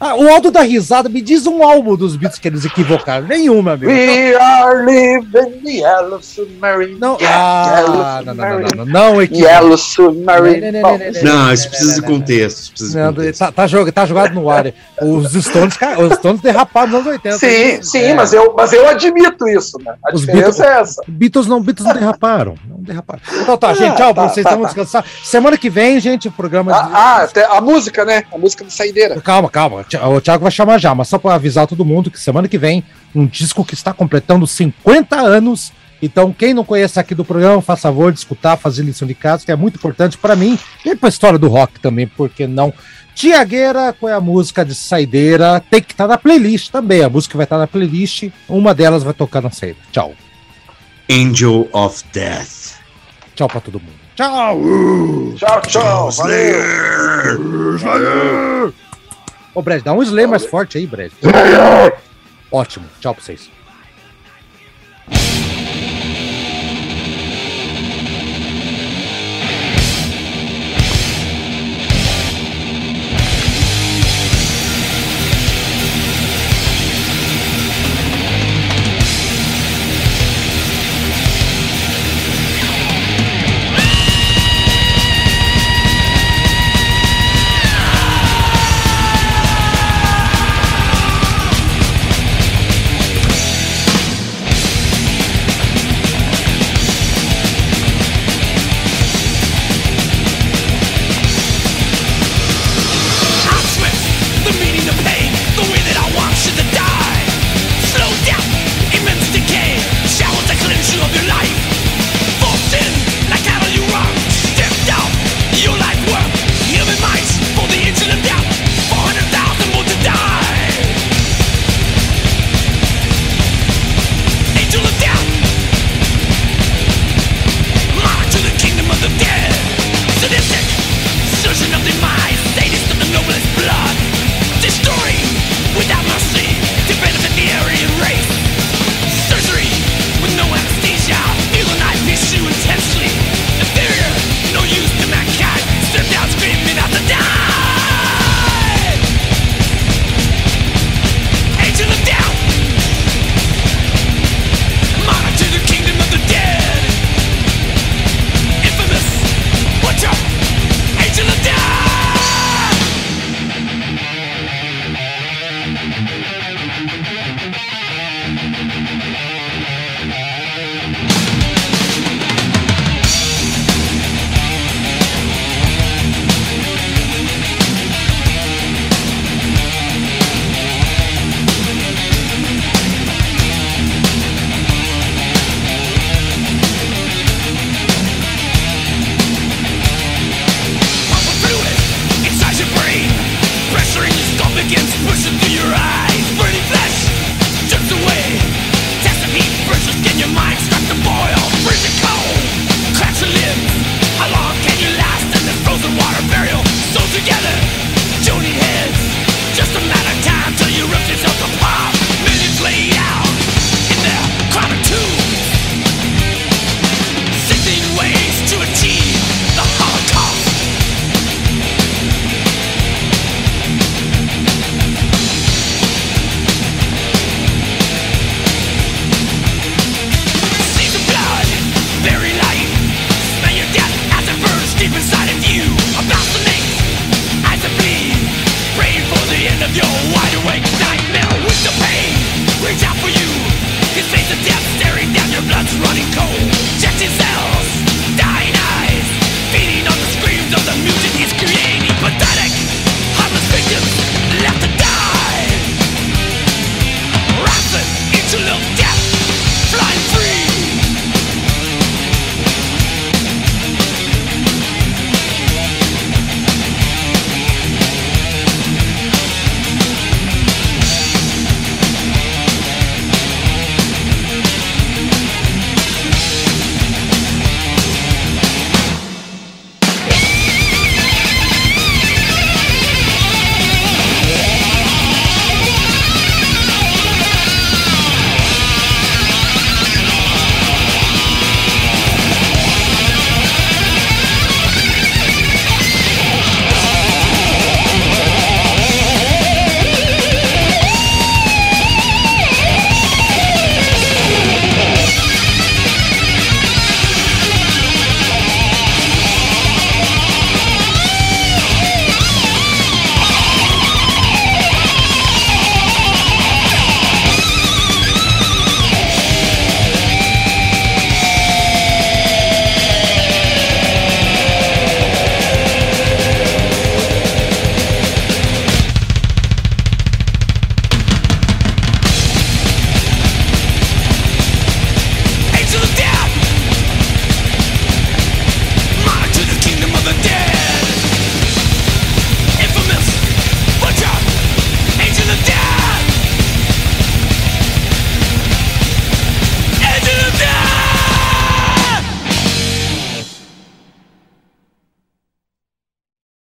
Ah, o Aldo da risada, me diz um álbum dos Beatles que eles equivocaram. Nenhum, meu amigo. We are living the Yellow Submarine. Não, ah, não, não, não, não, não, não, equivoca. Yellow Submarine. Não, não, não, não, Não, isso precisa de contexto. isso precisa de Não, contexto. tá, tá, jog- tá jogado no ar. Os Stones, os Stones derraparam nos anos 80. Sim, sim, É. mas, eu, mas eu admito isso, né? A Os diferença é essa. Beatles não, Beatles não derraparam. Não derraparam. Então tá, Ah, gente, tchau, tá, vocês tá, estão tá. descansar. Semana que vem, gente, o programa. de- Ah, ah, até a música, né? A música de saideira. Calma, calma. O Thiago vai chamar já, mas só para avisar todo mundo que semana que vem, um disco que está completando 50 anos. Então, quem não conhece aqui do programa, faça favor de escutar, fazer lição de casa, que é muito importante para mim e para a história do rock também, porque não? Tiagueira, qual é a música de saideira? Tem que estar na playlist também. A música vai estar na playlist. Uma delas vai tocar na saída. Tchau. Angel of Death. Tchau para todo mundo. Tchau. Tchau, tchau. Valeu. Ô, Brad, dá um slay mais forte aí, Brad. Ótimo. Tchau pra vocês.